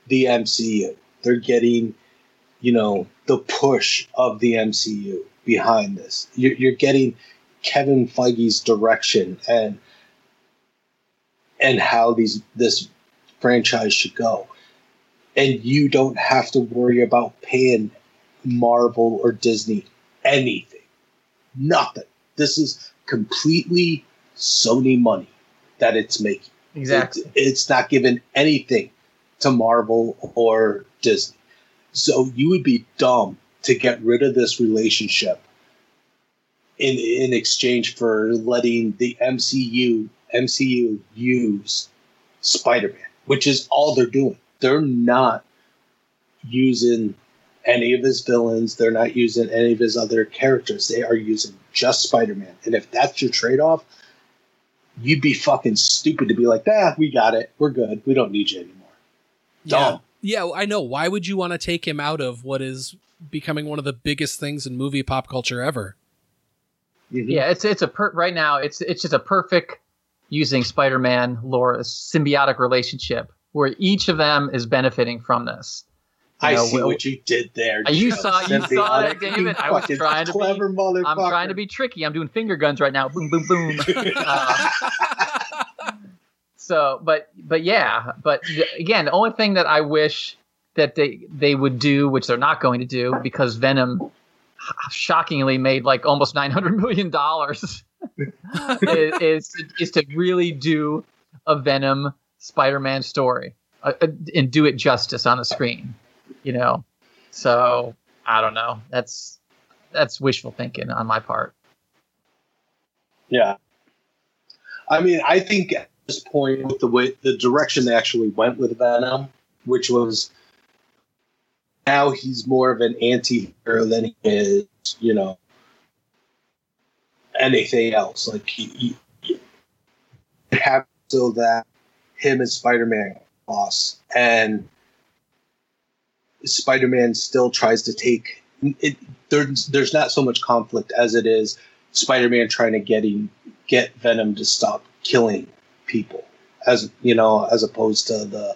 the MCU. They're getting, you know, the push of the MCU behind this. You're, you're getting Kevin Feige's direction and and how these this franchise should go and you don't have to worry about paying Marvel or Disney anything. Nothing. This is completely Sony money that it's making. Exactly. It- it's not giving anything to Marvel or Disney. So you would be dumb to get rid of this relationship in in exchange for letting the MCU MCU use Spider-Man, which is all they're doing. They're not using any of his villains. They're not using any of his other characters. They are using just Spider-Man. And if that's your trade-off, you'd be fucking stupid to be like, ah, we got it. We're good. We don't need you anymore. Dumb. Yeah, I know. Why would you want to take him out of what is becoming one of the biggest things in movie pop culture ever? Yeah, it's it's a per- right now. It's it's just a perfect using Spider-Man lore, a symbiotic relationship where each of them is benefiting from this. You I know, see what you did there. Uh, You Joe. saw, you saw it, David. I was trying to clever be, motherfucker. I'm trying to be tricky. I'm doing finger guns right now. Boom, boom, boom. Uh, so, but, but yeah, but again, the only thing that I wish that they they would do, which they're not going to do, because Venom shockingly made like almost 900 million dollars, is, is is to really do a Venom Spider-Man story uh, uh, and do it justice on the screen. You know, so I don't know. That's that's wishful thinking on my part. Yeah. I mean, I think at this point, with the way the direction they actually went with Venom, which was now he's more of an anti-hero than he is, you know, anything else. Like he, he, he have still that him as Spider-Man boss, and Spider-Man still tries to take it. There's there's not so much conflict as it is Spider-Man trying to getting get Venom to stop killing people, as you know, as opposed to the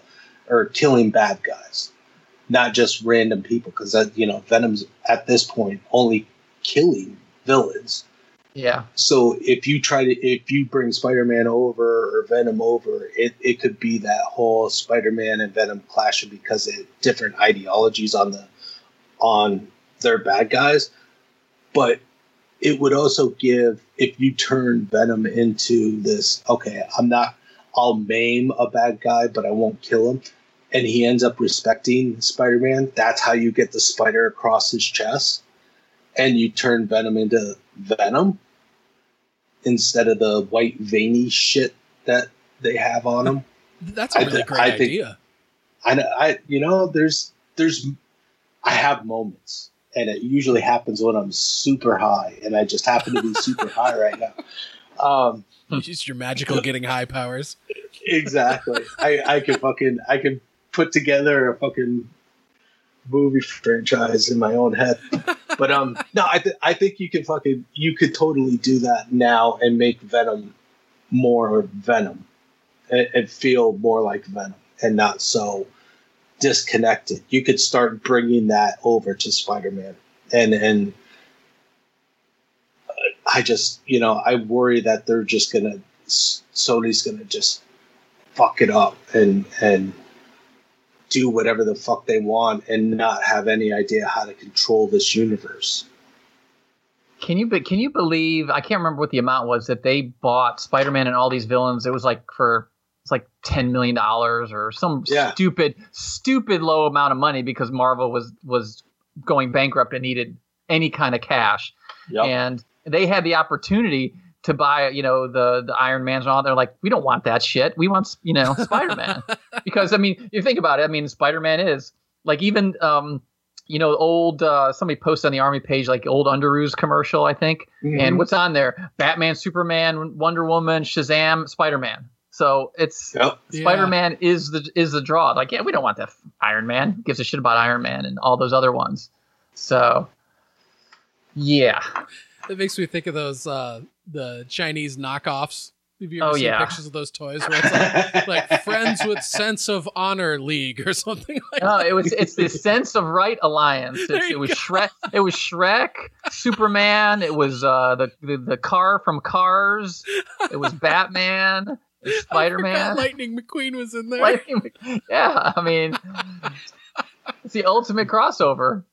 or killing bad guys, not just random people, because you know Venom's at this point only killing villains. Yeah. So if you try to if you bring Spider-Man over or Venom over, it, it could be that whole Spider-Man and Venom clashing because of different ideologies on the on their bad guys. But it would also give if you turn Venom into this, okay, I'm not I'll maim a bad guy, but I won't kill him. And he ends up respecting Spider-Man. That's how you get the spider across his chest. And you turn Venom into Venom instead of the white veiny shit that they have on them. That's a really thi- great I think- idea. I, know- I, you know, there's, there's, I have moments, and it usually happens when I'm super high, and I just happen to be super high right now. Um, Use your magical getting high powers. exactly. I, I could fucking, I could put together a fucking movie franchise in my own head. But um, no, I, th- I think you can fucking, you could totally do that now and make Venom more Venom, and, and feel more like Venom, and not so disconnected. You could start bringing that over to Spider-Man, and and uh, I just, you know, I worry that they're just gonna, Sony's gonna just fuck it up and and do whatever the fuck they want and not have any idea how to control this universe. Can you be- can you believe? I can't remember what the amount was that they bought Spider-Man and all these villains. It was like for it's like ten million dollars or some Yeah. stupid stupid low amount of money because Marvel was was going bankrupt and needed any kind of cash. And they had the opportunity to buy, you know, the the Iron Mans and all. They're like, we don't want that shit. We want, you know, Spider Man. because I mean, you think about it. I mean, Spider Man is like even um, you know, old uh, somebody posted on the army page like old Underoos commercial, I think. Mhm. And what's on there? Batman, Superman, Wonder Woman, Shazam, Spider Man. So it's Yep. Spider Man is the is the draw. Like, yeah, we don't want that Iron Man. Who gives a shit about Iron Man and all those other ones. So yeah. It makes me think of those uh the Chinese knockoffs. Have you ever Oh, seen yeah. pictures of those toys where it's like, like Friends with Sense of Honor League or something like No, that? it was it's the sense of right alliance. It, was go. Shrek. It was Shrek, Superman. It was uh, the, the the car from Cars. It was Batman. Spider Man. Lightning McQueen was in there. yeah, I mean, it's the ultimate crossover.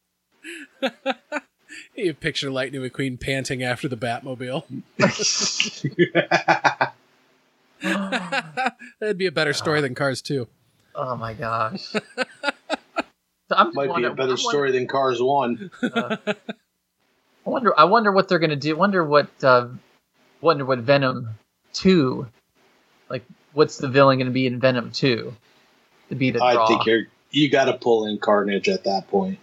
You picture Lightning McQueen panting after the Batmobile. That'd be a better story than Cars 2. Oh my gosh. So I'm just Might be a better I'm story than Cars One. I wonder. I wonder what they're gonna do. Wonder what. Uh, wonder what Venom two. Like, what's the villain gonna be in Venom two? To be the draw. I think you're you got to pull in Carnage at that point.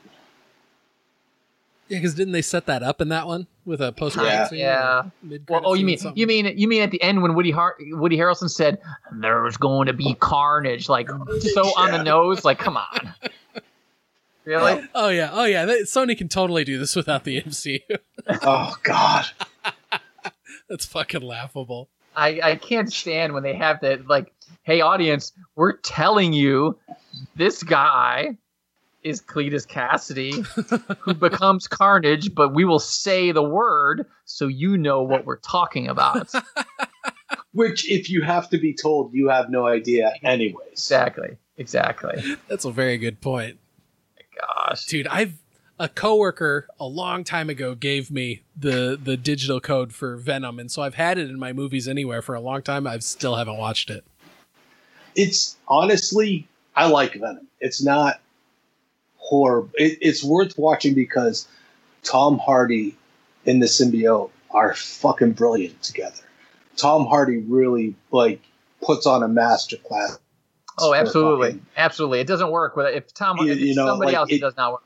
Yeah, because didn't they set that up in that one with a post Yeah. Scene? Yeah. Well, oh, you mean you mean you mean at the end when Woody Har- Woody Harrelson said there's going to be carnage, like so on the nose, like come on, really? Oh yeah, oh yeah. Sony can totally do this without the MCU. oh God, that's fucking laughable. I I can't stand when they have that like, hey audience, we're telling you this guy is Cletus Kasady who becomes Carnage, but we will say the word so you know what we're talking about. Which, if you have to be told, you have no idea, anyways. Exactly. Exactly. That's a very good point. Gosh, dude, I've a coworker a long time ago gave me the the digital code for Venom, and so I've had it in my movies anywhere for a long time. I still haven't watched it. It's honestly, I like Venom. It's not horrible. It, it's worth watching because Tom Hardy and the symbiote are fucking brilliant together. Tom Hardy really like puts on a masterclass. Oh, absolutely, absolutely. It doesn't work with if Tom. You- if you know, somebody like, else, it- it does not work.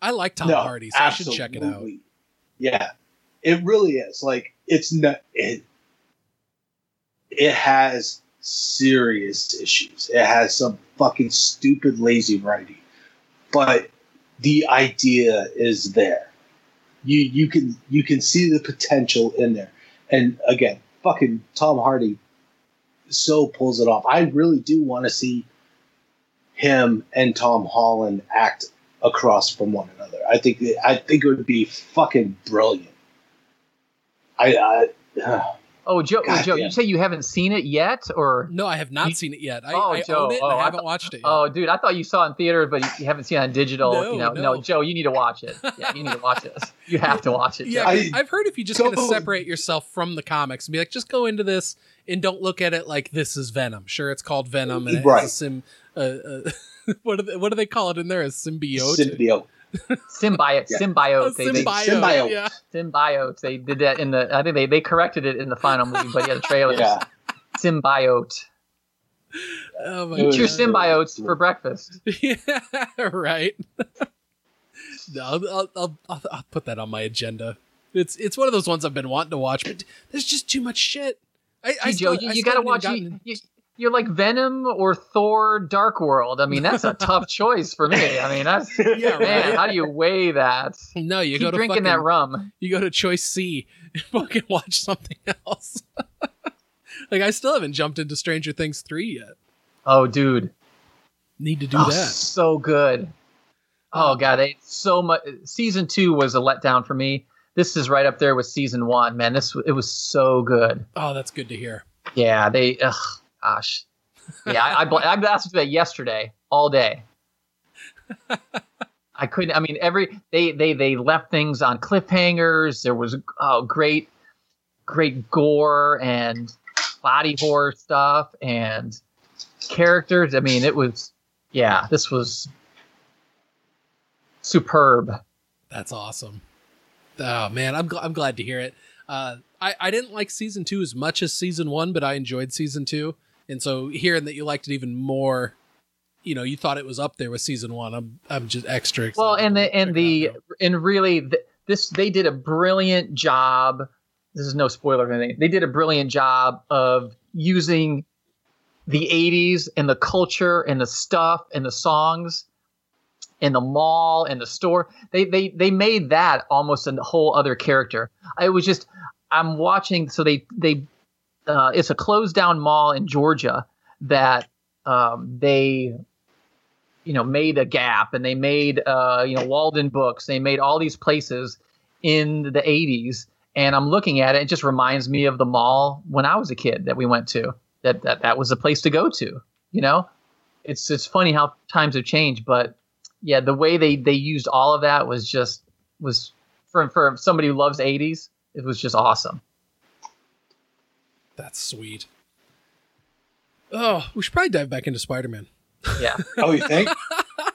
I like Tom No, Hardy, so I should check it out. Yeah, it really is. Like it's not it. It has serious issues. It has some fucking stupid, lazy writing, but the idea is there. You you can you can see the potential in there, and again, fucking Tom Hardy so pulls it off. I really do want to see him and Tom Holland act across from one another. I think I think it would be fucking brilliant. I, I Oh, Joe, God Joe, damn. you say you haven't seen it yet, or no? I have not seen it yet. I, oh, I Joe, own it. oh, and I I haven't thought- watched it yet. Oh, dude, I thought you saw it in theater, but you haven't seen it on digital. No, you know, no. no, Joe, you need to watch it. Yeah, you need to watch this. You have to watch it. Yeah, Joe. I, have heard if you just kind of separate yourself from the comics and be like, just go into this and don't look at it like this is Venom. Sure, it's called Venom and Right. it's a sim. Uh, uh, what do they, what do they call it in there? A symbiote. symbiote. Symbiote, Yeah. symbiote, A they, they, symbiote. symbiote. Yeah. symbiote. They did that in the. I think they, they corrected it in the final movie, but yeah, the trailer. Yeah. Symbiote. Oh my Eat your God. symbiotes for breakfast. yeah, right. no, I'll, I'll, I'll, I'll, I'll put that on my agenda. It's it's one of those ones I've been wanting to watch, but there's just too much shit. I, I Joe, still- you, you still gotta watch. even You, gotten- you, you're like Venom or Thor: Dark World. I mean, that's a tough choice for me. I mean, that's Yeah, man. right. How do you weigh that? No, you Keep go to drinking fucking, that rum. You go to choice C and fucking watch something else. like I still haven't jumped into Stranger Things three yet. Oh, dude, Need to do oh, that. so good. Oh god, they so much. Season two was a letdown for me. This is right up there with season one. Man, this it was so good. Oh, that's good to hear. Yeah, they. Ugh, gosh. Yeah, I I, bl- I listened that yesterday all day. I couldn't. I mean, every they they they left things on cliffhangers. There was oh great, great gore and body horror stuff and characters. I mean, it was yeah. This was superb. That's awesome. Oh man, I'm gl- I'm glad to hear it. Uh, I I didn't like season two as much as season one, but I enjoyed season two, and so hearing that you liked it even more you know you thought it was up there with season one. I'm I'm just extra excited. Well, and the and the and really th- this they did a brilliant job. This is no spoiler or anything. They did a brilliant job of using the 80s and the culture and the stuff and the songs and the mall and the store. They they they made that almost a whole other character. I was just I'm watching so they they uh, it's a closed down mall in Georgia that um, they you know made a gap and they made uh, you know walden books. They made all these places in the 80s and i'm looking at it it just reminds me of the mall when i was a kid that we went to that that, that was a place to go to you know? It's it's funny how times have changed but yeah the way they they used all of that was just was for for somebody who loves 80s it was just awesome That's sweet. Oh, we should probably dive back into Spider Man. Yeah. Oh, you think?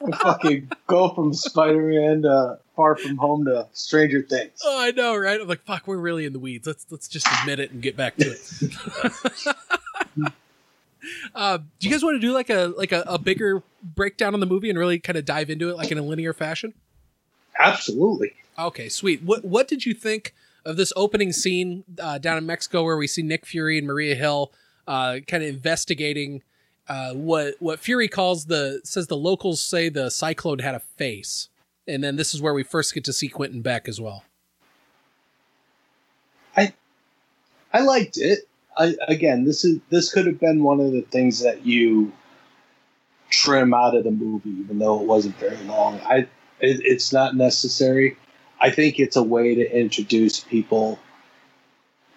We fucking go from Spider-Man to Far From Home to Stranger Things. Oh, I know, right? I'm like, fuck, we're really in the weeds. Let's let's just admit it and get back to it. uh, do you guys want to do like a like a, a bigger breakdown on the movie and really kind of dive into it like in a linear fashion? Absolutely. Okay, sweet. What what did you think of this opening scene uh, down in Mexico where we see Nick Fury and Maria Hill uh, kind of investigating uh, what what Fury calls the says the locals say the cyclone had a face, and then this is where we first get to see Quentin Beck as well. I I liked it. I, again, this is this could have been one of the things that you trim out of the movie, even though it wasn't very long. I it, it's not necessary. I think it's a way to introduce people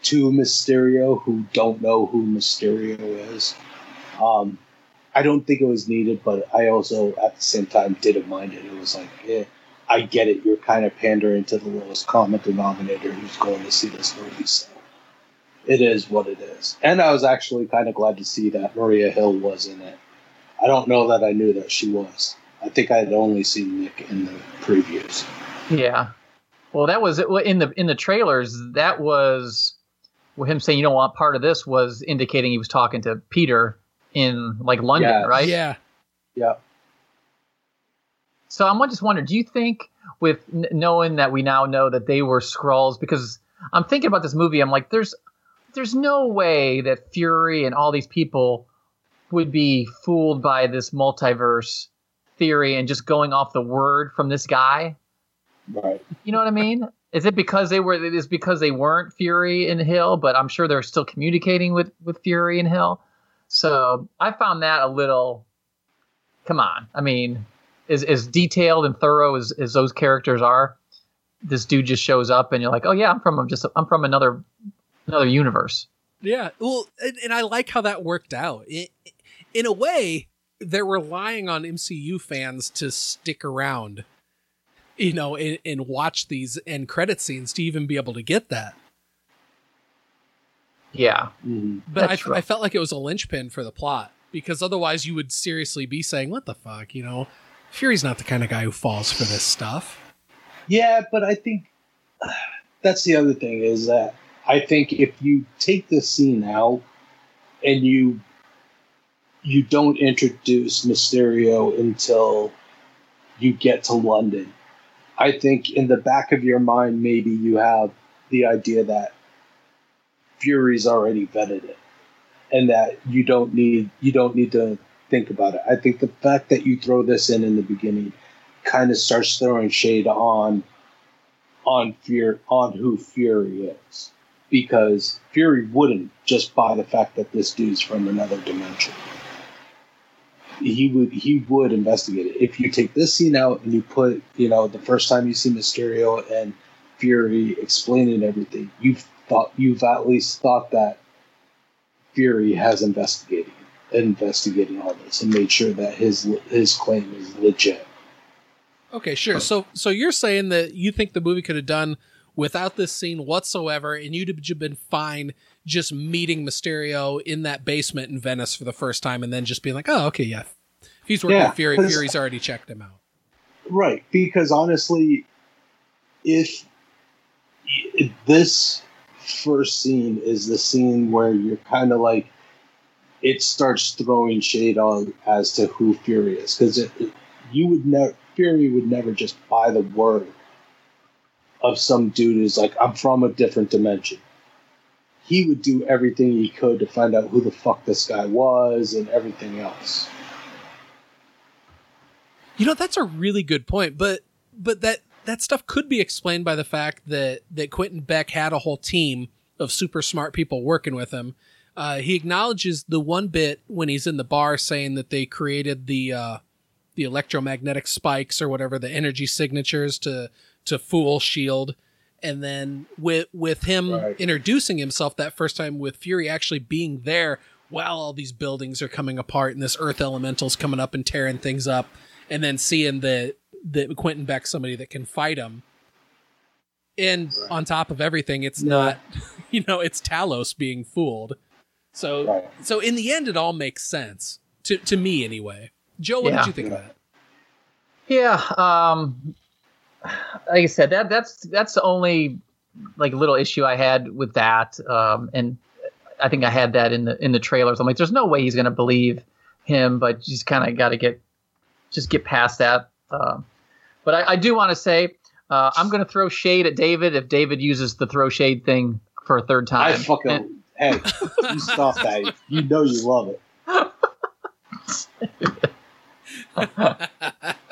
to Mysterio who don't know who Mysterio is. Um, I don't think it was needed, but I also at the same time didn't mind it. It was like, yeah, I get it. You're kind of pandering to the lowest common denominator who's going to see this movie. So it is what it is. And I was actually kind of glad to see that Maria Hill was in it. I don't know that I knew that she was. I think I had only seen Nick in the previews. Yeah. Well, that was in the in the trailers. That was him saying you don't want part of this was indicating he was talking to Peter in like London, Yeah. right? Yeah. Yeah. So I'm just wondering, do you think with n- knowing that we now know that they were Skrulls because I'm thinking about this movie, I'm like, there's there's no way that Fury and all these people would be fooled by this multiverse theory and just going off the word from this guy. Right. You know what I mean? Is it because they were? It is because they weren't Fury and Hill, but I'm sure they're still communicating with with Fury and Hill. So I found that a little. Come on, I mean, as as detailed and thorough as as those characters are, this dude just shows up and you're like, oh yeah, I'm from I'm just I'm from another another universe. Yeah. Well, and, and I like how that worked out. It, in a way, they're relying on MCU fans to stick around, you know, and, and watch these end credit scenes to even be able to get that. Yeah. Mm-hmm. But I, I felt like it was a linchpin for the plot because otherwise you would seriously be saying, "What the fuck?" You know, Fury's not the kind of guy who falls for this stuff. Yeah, but I think that's the other thing is that I think if you take this scene out and you you don't introduce Mysterio until you get to London, I think in the back of your mind maybe you have the idea that Fury's already vetted it and that you don't need you don't need to think about it. I think the fact that you throw this in in the beginning kind of starts throwing shade on on fear on who Fury is because Fury wouldn't just buy the fact that this dude's from another dimension. He would he would investigate it. If you take this scene out and you put you know the first time you see Mysterio and Fury explaining everything, you've thought you've at least thought that Fury has investigated investigating all this and made sure that his his claim is legit. Okay, sure. So, so you're saying that you think the movie could have done without this scene whatsoever, and you'd have been fine just meeting Mysterio in that basement in Venice for the first time, and then just being like, "Oh, okay, yeah." If he's working Yeah, with Fury, Fury's already checked him out. Right, because honestly, if if this first scene is the scene where you're kind of like it starts throwing shade on as to who Fury is because you would never Fury would never just buy the word of some dude who's like I'm from a different dimension. He would do everything he could to find out who the fuck this guy was and everything else. You know, that's a really good point, but but that that stuff could be explained by the fact that that Quentin Beck had a whole team of super smart people working with him. Uh, he acknowledges the one bit when he's in the bar saying that they created the uh, the electromagnetic spikes or whatever the energy signatures to to fool Shield, and then with with him introducing himself that first time with Fury actually being there while all these buildings are coming apart and this Earth elemental's coming up and tearing things up, and then seeing that that Quentin Beck's somebody that can fight him. And on top of everything, it's not, you know, it's Talos being fooled. So, so in the end, it all makes sense to to me anyway. Joe, what Yeah. did you think of that? Yeah, um, like I said, that that's that's the only like little issue I had with that, um, and I think I had that in the in the trailers. I'm like, there's no way he's gonna believe him, but you just kind of got to get just get past that. Um, but I, I do want to say uh, I'm gonna throw shade at David if David uses the throw shade thing for a third time. I fucking hey, you stop that. You know you love it.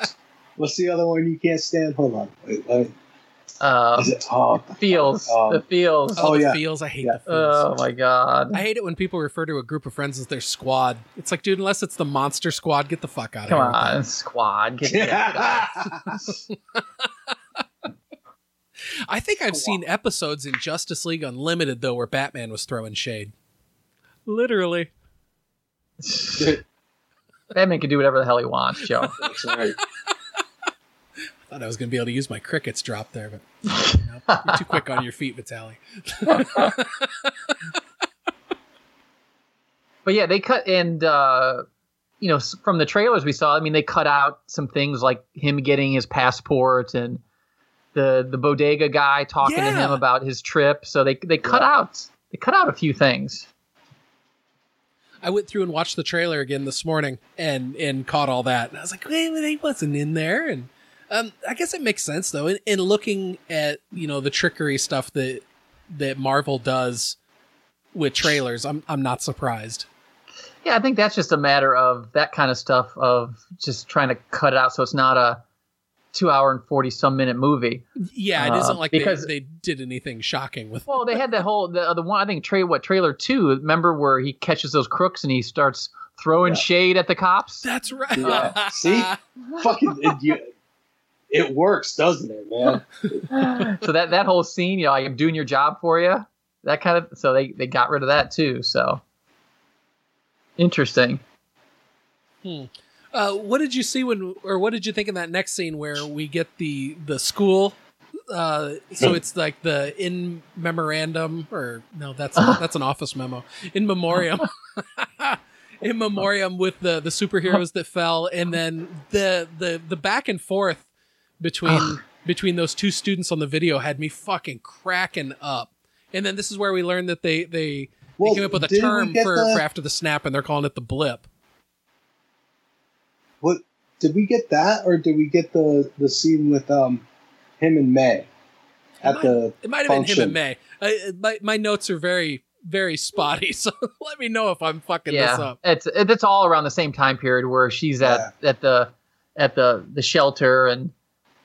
What's the other one you can't stand? Hold on. Wait, wait. Uh, Is it oh, feels um, the feels. Oh, the yeah. feels. I hate Yeah. the feels. Oh my god. I hate it when people refer to a group of friends as their squad. It's like, dude, unless it's the monster squad, get the fuck out of Come here. with on, squad. Get that. I think I've seen episodes in Justice League Unlimited though where Batman was throwing shade. Literally. Batman can do whatever the hell he wants, Joe. That's right. Thought I was going to be able to use my crickets drop there, but no, you're too quick on your feet, Vitaly. But yeah, they cut and uh, you know from the trailers we saw. I mean, they cut out some things like him getting his passport and the the bodega guy talking to him about his trip. So they they cut out they cut out a few things. I went through and watched the trailer again this morning and and caught all that. And I was like, wait, but he wasn't in there. And um, I guess it makes sense though. In, in looking at you know the trickery stuff that that Marvel does with trailers, I'm I'm not surprised. Yeah, I think that's just a matter of that kind of stuff of just trying to cut it out so it's not a two hour and forty some minute movie. Yeah, it Uh, not like because- they, they did anything shocking with. Well, they had that whole the the one I think tra- what trailer two. Remember where he catches those crooks and he starts throwing shade at the cops. That's right. Yeah. See, fucking you, it works, doesn't it, man? so that that whole scene, you know, like I'm doing your job for you. That kind of so they they got rid of that too. So interesting. Hmm. Uh, what did you see when, or what did you think in that next scene where we get the the school? Uh, so it's like the in memorandum, or no, that's that's an office memo. In memoriam, in memoriam with the the superheroes that fell, and then the the the back and forth between between those two students on the video had me fucking cracking up. And then this is where we learned that they they, Well, they came up with a term for, the- for after the snap, and they're calling it the blip. What did we get that, or did we get the the scene with um him and May at the It might have function? been him and May. I, my my notes are very very spotty, so let me know if I'm fucking this yeah, up. it's it's all around the same time period where she's at at the at the the shelter and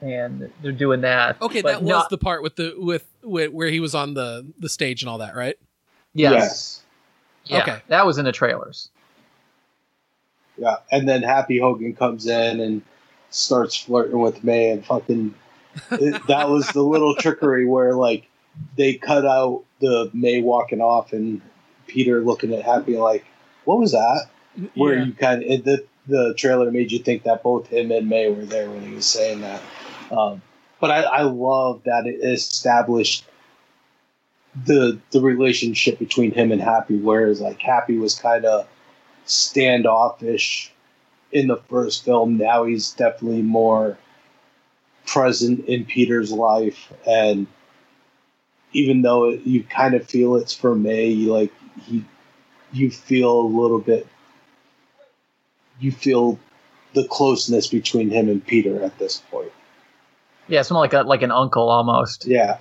and they're doing that. Okay, But that was not- the part with the with, with where he was on the the stage and all that, right? yes. Yeah, Okay. that was in the trailers. Yeah, and then Happy Hogan comes in and starts flirting with May, and fucking it, that was the little trickery where like they cut out the May walking off and Peter looking at Happy like, "What was that?" Where Yeah. you kind of the the trailer made you think that both him and May were there when he was saying that. Um, but I, I love that it established the the relationship between him and Happy, whereas like Happy was kind of standoffish in the first film. Now he's definitely more present in Peter's life, and even though it, you kind of feel it's for May, like he you feel a little bit. You feel the closeness between him and Peter at this point. Yeah, it's more like a like an uncle almost. Yeah.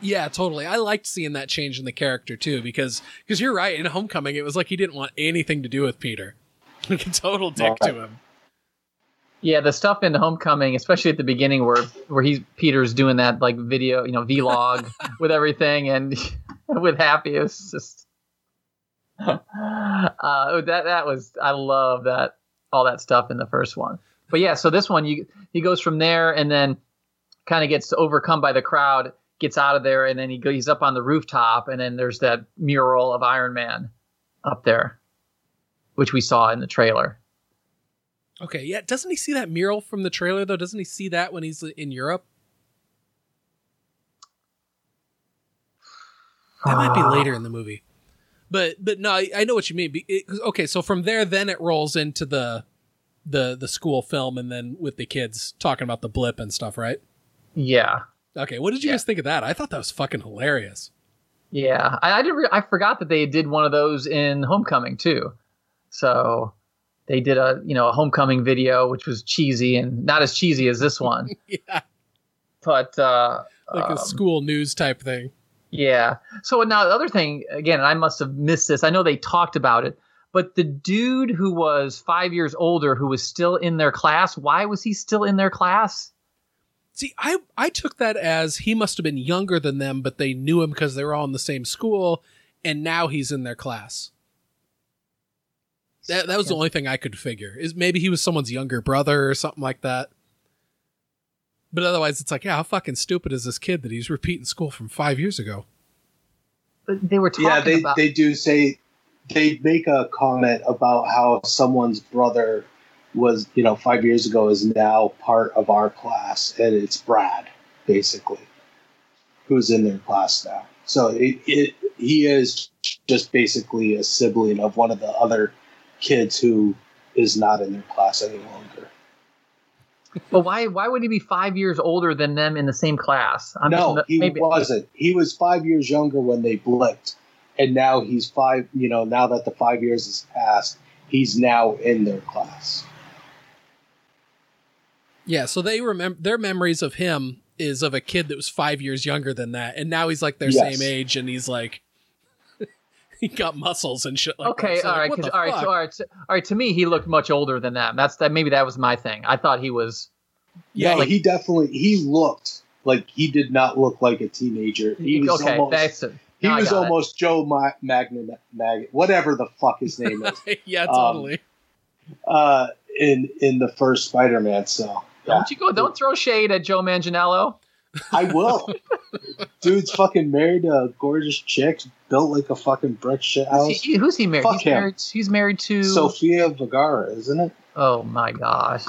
Yeah, totally. I liked seeing that change in the character too, because because you're right. In Homecoming, it was like he didn't want anything to do with Peter, like a total dick to him. Yeah, the stuff in Homecoming, especially at the beginning, where where he's Peter's doing that like video, you know, vlog with everything, and with Happy, it was just uh, that that was I love that all that stuff in the first one. But yeah, so this one you he goes from there and then kind of gets overcome by the crowd, gets out of there, and then he goes he's up on the rooftop, and then there's that mural of Iron Man up there, which we saw in the trailer. Okay, yeah. Doesn't he see that mural from the trailer though? Doesn't he see that when he's in Europe? That might be ah. later in the movie, but but no, I, I know what you mean. It- okay, so from there, then it rolls into the the the school film, and then with the kids talking about the blip and stuff, right? Yeah, Okay, what did you guys think of that? I thought that was fucking hilarious. yeah. I, I didn't. Re- I forgot that they did one of those in Homecoming too. So they did a you know a Homecoming video, which was cheesy and not as cheesy as this one. yeah, but uh, like a um, school news type thing. Yeah. So now the other thing, again, I must have missed this. I know they talked about it, but the dude who was five years older, who was still in their class, why was he still in their class? See, I I took that as he must have been younger than them, but they knew him because they were all in the same school, and now he's in their class. That that was the only thing I could figure. Is maybe he was someone's younger brother or something like that. But otherwise, it's like, yeah, how fucking stupid is this kid that he's repeating school from five years ago? But they were talking about yeah, they, about. they do say they make a comment about how someone's brother was, you know, five years ago is now part of our class, and it's Brad, basically, who's in their class now. So it, it he is just basically a sibling of one of the other kids who is not in their class any longer. but why? Why would he be five years older than them in the same class? I'm no, just, he maybe, wasn't. He was five years younger when they blipped, and now he's five. You know, now that the five years has passed, he's now in their class. Yeah, so they remember their memories of him is of a kid that was five years younger than that, and now he's like their Yes. same age, and he's like, he got muscles and shit like okay, that. So all like, right, what 'cause- the all right, fuck? so, all right, so, all right. To me, he looked much older than that. That's that. Maybe that was my thing. I thought he was. Yeah, like- he definitely he looked like he did not look like a teenager. He was okay, almost, that's it. he was got it. almost Joe Ma- Magna Mag whatever the fuck his name is. yeah, Um, totally. uh, in in the first Spider-Man. So yeah, Don't you go? Don't throw shade at Joe Manganiello. I will. Dude's fucking married to a gorgeous chick, built like a fucking brick shit house. Who's he, who's he married? Fuck he's him. married. He's married to Sofia Vergara, isn't it? Oh my gosh.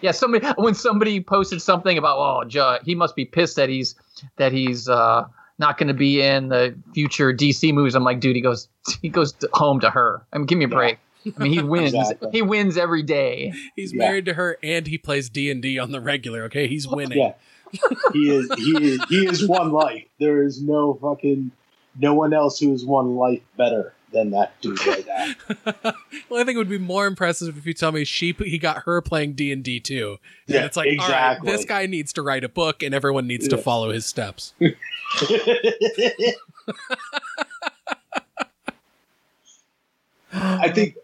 Yeah, somebody when somebody posted something about oh Joe, he must be pissed that he's that he's uh, not going to be in the future DC movies. I'm like, dude, he goes he goes home to her. I mean, give me a break. I mean, he wins. Exactly. He wins every day. He's yeah. married to her, and he plays D and D on the regular. Okay, he's winning. Yeah. he is he is he is one life. There is no fucking no one else who has won life better than that dude right now. well, I think it would be more impressive if you tell me she he got her playing D and D too. And Yeah, it's like, all right, exactly. this guy needs to write a book, and everyone needs to follow his steps. I think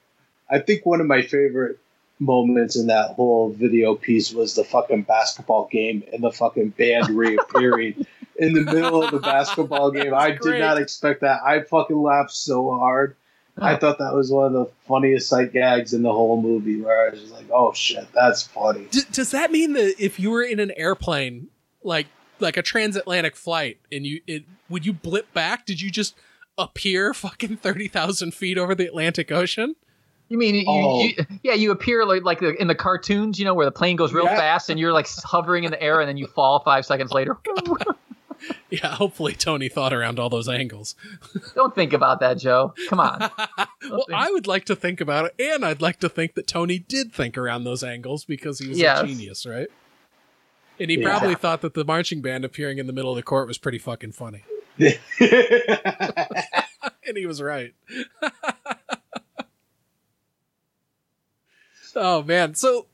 I think one of my favorite moments in that whole video piece was the fucking basketball game and the fucking band reappearing in the middle of the basketball game. I did not expect that. I fucking laughed so hard. I thought that was one of the funniest sight gags in the whole movie where I was just like, oh shit, that's funny. D- does that mean that if you were in an airplane, like like a transatlantic flight, and you it would you blip back? Did you just appear fucking thirty thousand feet over the Atlantic Ocean? You mean you, Oh. you, yeah? You appear like like in the cartoons, you know, where the plane goes real Yeah. fast and you're like hovering in the air and then you fall five seconds later. Yeah, hopefully Tony thought around all those angles. Don't think about that, Joe. Come on. well, I would like to think about it, and I'd like to think that Tony did think around those angles because he was Yes. a genius, right? And he Yeah. probably thought that the marching band appearing in the middle of the court was pretty fucking funny. And he was right. Oh man, so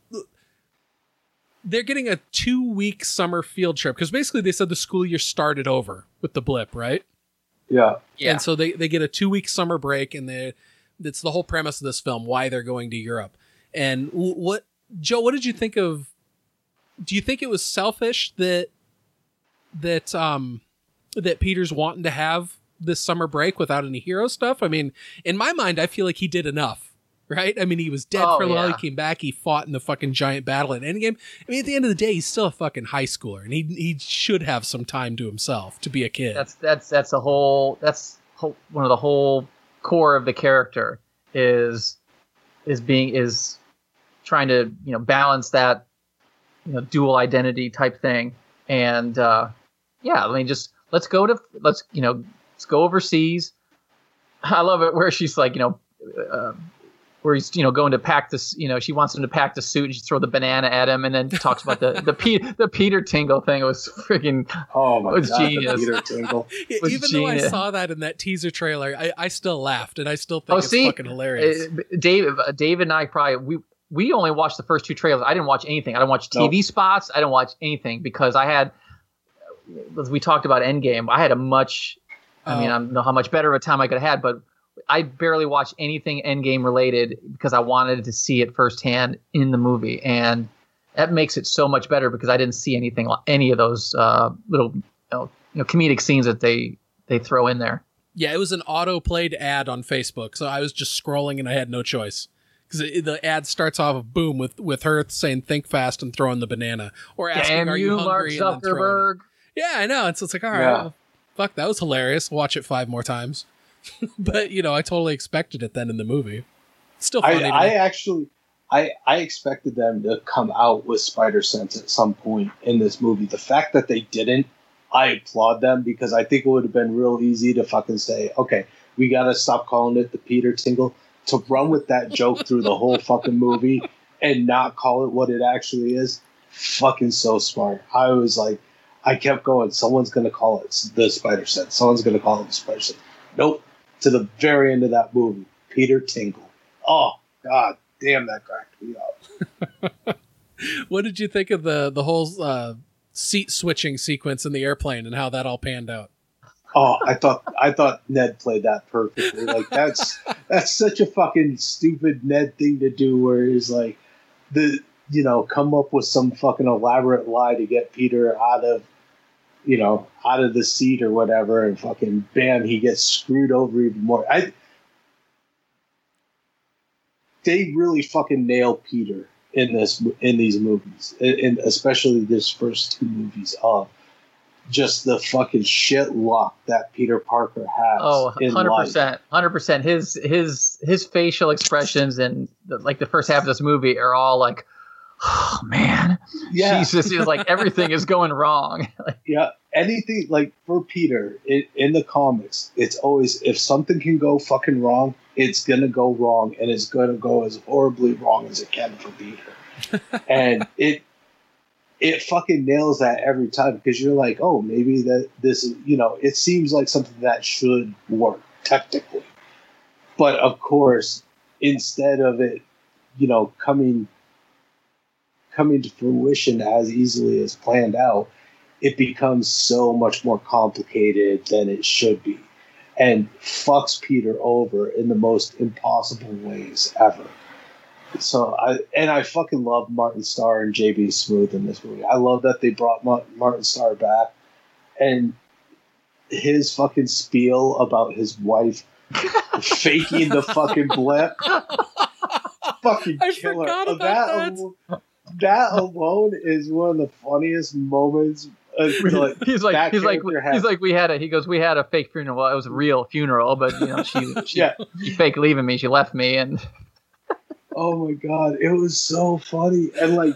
they're getting a two week summer field trip because basically they said the school year started over with the blip, right? Yeah. Yeah. And so they, they get a two week summer break, and they it's the whole premise of this film why they're going to Europe. And what Joe, what did you think of? Do you think it was selfish that that um that Peter's wanting to have this summer break without any hero stuff? I mean, in my mind, I feel like he did enough. Right? I mean, he was dead Oh, for a while. yeah. He came back. He fought in the fucking giant battle at Endgame. I mean, at the end of the day, he's still a fucking high schooler, and he he should have some time to himself to be a kid. That's that's that's a whole that's whole, one of the whole core of the character is is being is trying to you know balance that you know dual identity type thing and uh yeah i mean just let's go to let's you know let's go overseas i love it where she's like you know uh, where he's you know going to pack this you know she wants him to pack the suit and she throw the banana at him and then talks about the the, Pe- the peter tingle thing it was freaking Oh my was god, the genius Peter Tingle. was Even though I saw that in that teaser trailer, I, I still laughed, and I still think Oh, it's see, fucking hilarious. Uh, Dave, uh, David and I probably we we only watched the first two trailers. I didn't watch anything. I didn't watch TV spots. I didn't watch anything because I had, as we talked about Endgame, I had a much. I mean, Oh. I don't know how much better of a time I could have had, but I barely watched anything Endgame related because I wanted to see it firsthand in the movie, and that makes it so much better because I didn't see anything, like any of those uh, little, you know, comedic scenes that they they throw in there. yeah, it was an auto played ad on Facebook, so I was just scrolling and I had no choice because the ad starts off of boom with with her saying "Think fast" and throwing the banana, or asking Damn "Are you, you Mark hungry?" and then throwing it. Zuckerberg. Yeah, I know. And so it's like, all right, Yeah. well, fuck, that was hilarious. Watch it five more times. but you know, I totally expected it then in the movie. Still I, funny. to I actually, I I expected them to come out with Spider Sense at some point in this movie. The fact that they didn't, I applaud them because I think it would have been real easy to fucking say, okay, we gotta stop calling it the Peter Tingle. To run with that joke through the whole fucking movie and not call it what it actually is, fucking so smart. I was like, I kept going. Someone's gonna call it the Spider Sense. Someone's gonna call it the Spider Sense. Nope. To the very end of that movie, Peter Tingle. Oh God, damn, that cracked me up. what did you think of the the whole uh, seat switching sequence in the airplane and how that all panned out? Oh, I thought I thought Ned played that perfectly. Like that's that's such a fucking stupid Ned thing to do. Where he's like the you know come up with some fucking elaborate lie to get Peter out of you know out of the seat or whatever, and fucking bam, he gets screwed over even more. I they really fucking nail Peter in this in these movies, and especially this first two movies of just the fucking shit luck that Peter Parker has. Oh, 100 percent, hundred percent. His his his facial expressions and the, like the first half of this movie are all like, oh man, Yeah. Jesus, is like everything is going wrong. Yeah, anything like for Peter in, in the comics, it's always if something can go fucking wrong, it's gonna go wrong, and it's gonna go as horribly wrong as it can for Peter. and it it fucking nails that every time because you're like, oh, maybe that this is you know, it seems like something that should work technically, but of course, instead of it, you know, coming coming to fruition as easily as planned out it becomes so much more complicated than it should be and fucks Peter over in the most impossible ways ever. So I and I fucking love Martin Starr and JB Smoove in this movie. I love that they brought Martin Starr back and his fucking spiel about his wife faking the fucking blip. fucking I killer. forgot about that. that. That alone is one of the funniest moments. Of, like, he's like he's like he's like we had a he goes we had a fake funeral. Well, it was a real funeral, but you know she she, Yeah. she fake leaving me. She left me, and Oh my god, it was so funny. And like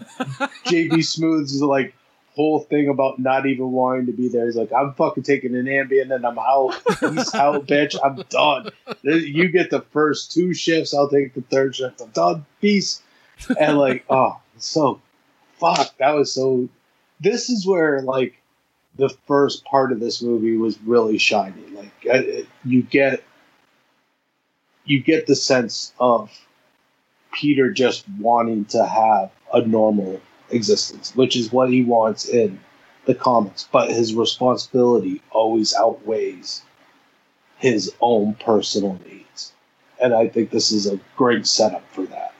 JB Smoove's like whole thing about not even wanting to be there. He's like, I'm fucking taking an Ambien and I'm out. He's out, bitch. I'm done. You get the first two shifts, I'll take the third shift. I'm done. Peace. And like, oh, so fuck. That was so. This is where like the first part of this movie was really shiny. Like you get you get the sense of Peter just wanting to have a normal existence, which is what he wants in the comics. But his responsibility always outweighs his own personal needs. And I think this is a great setup for that.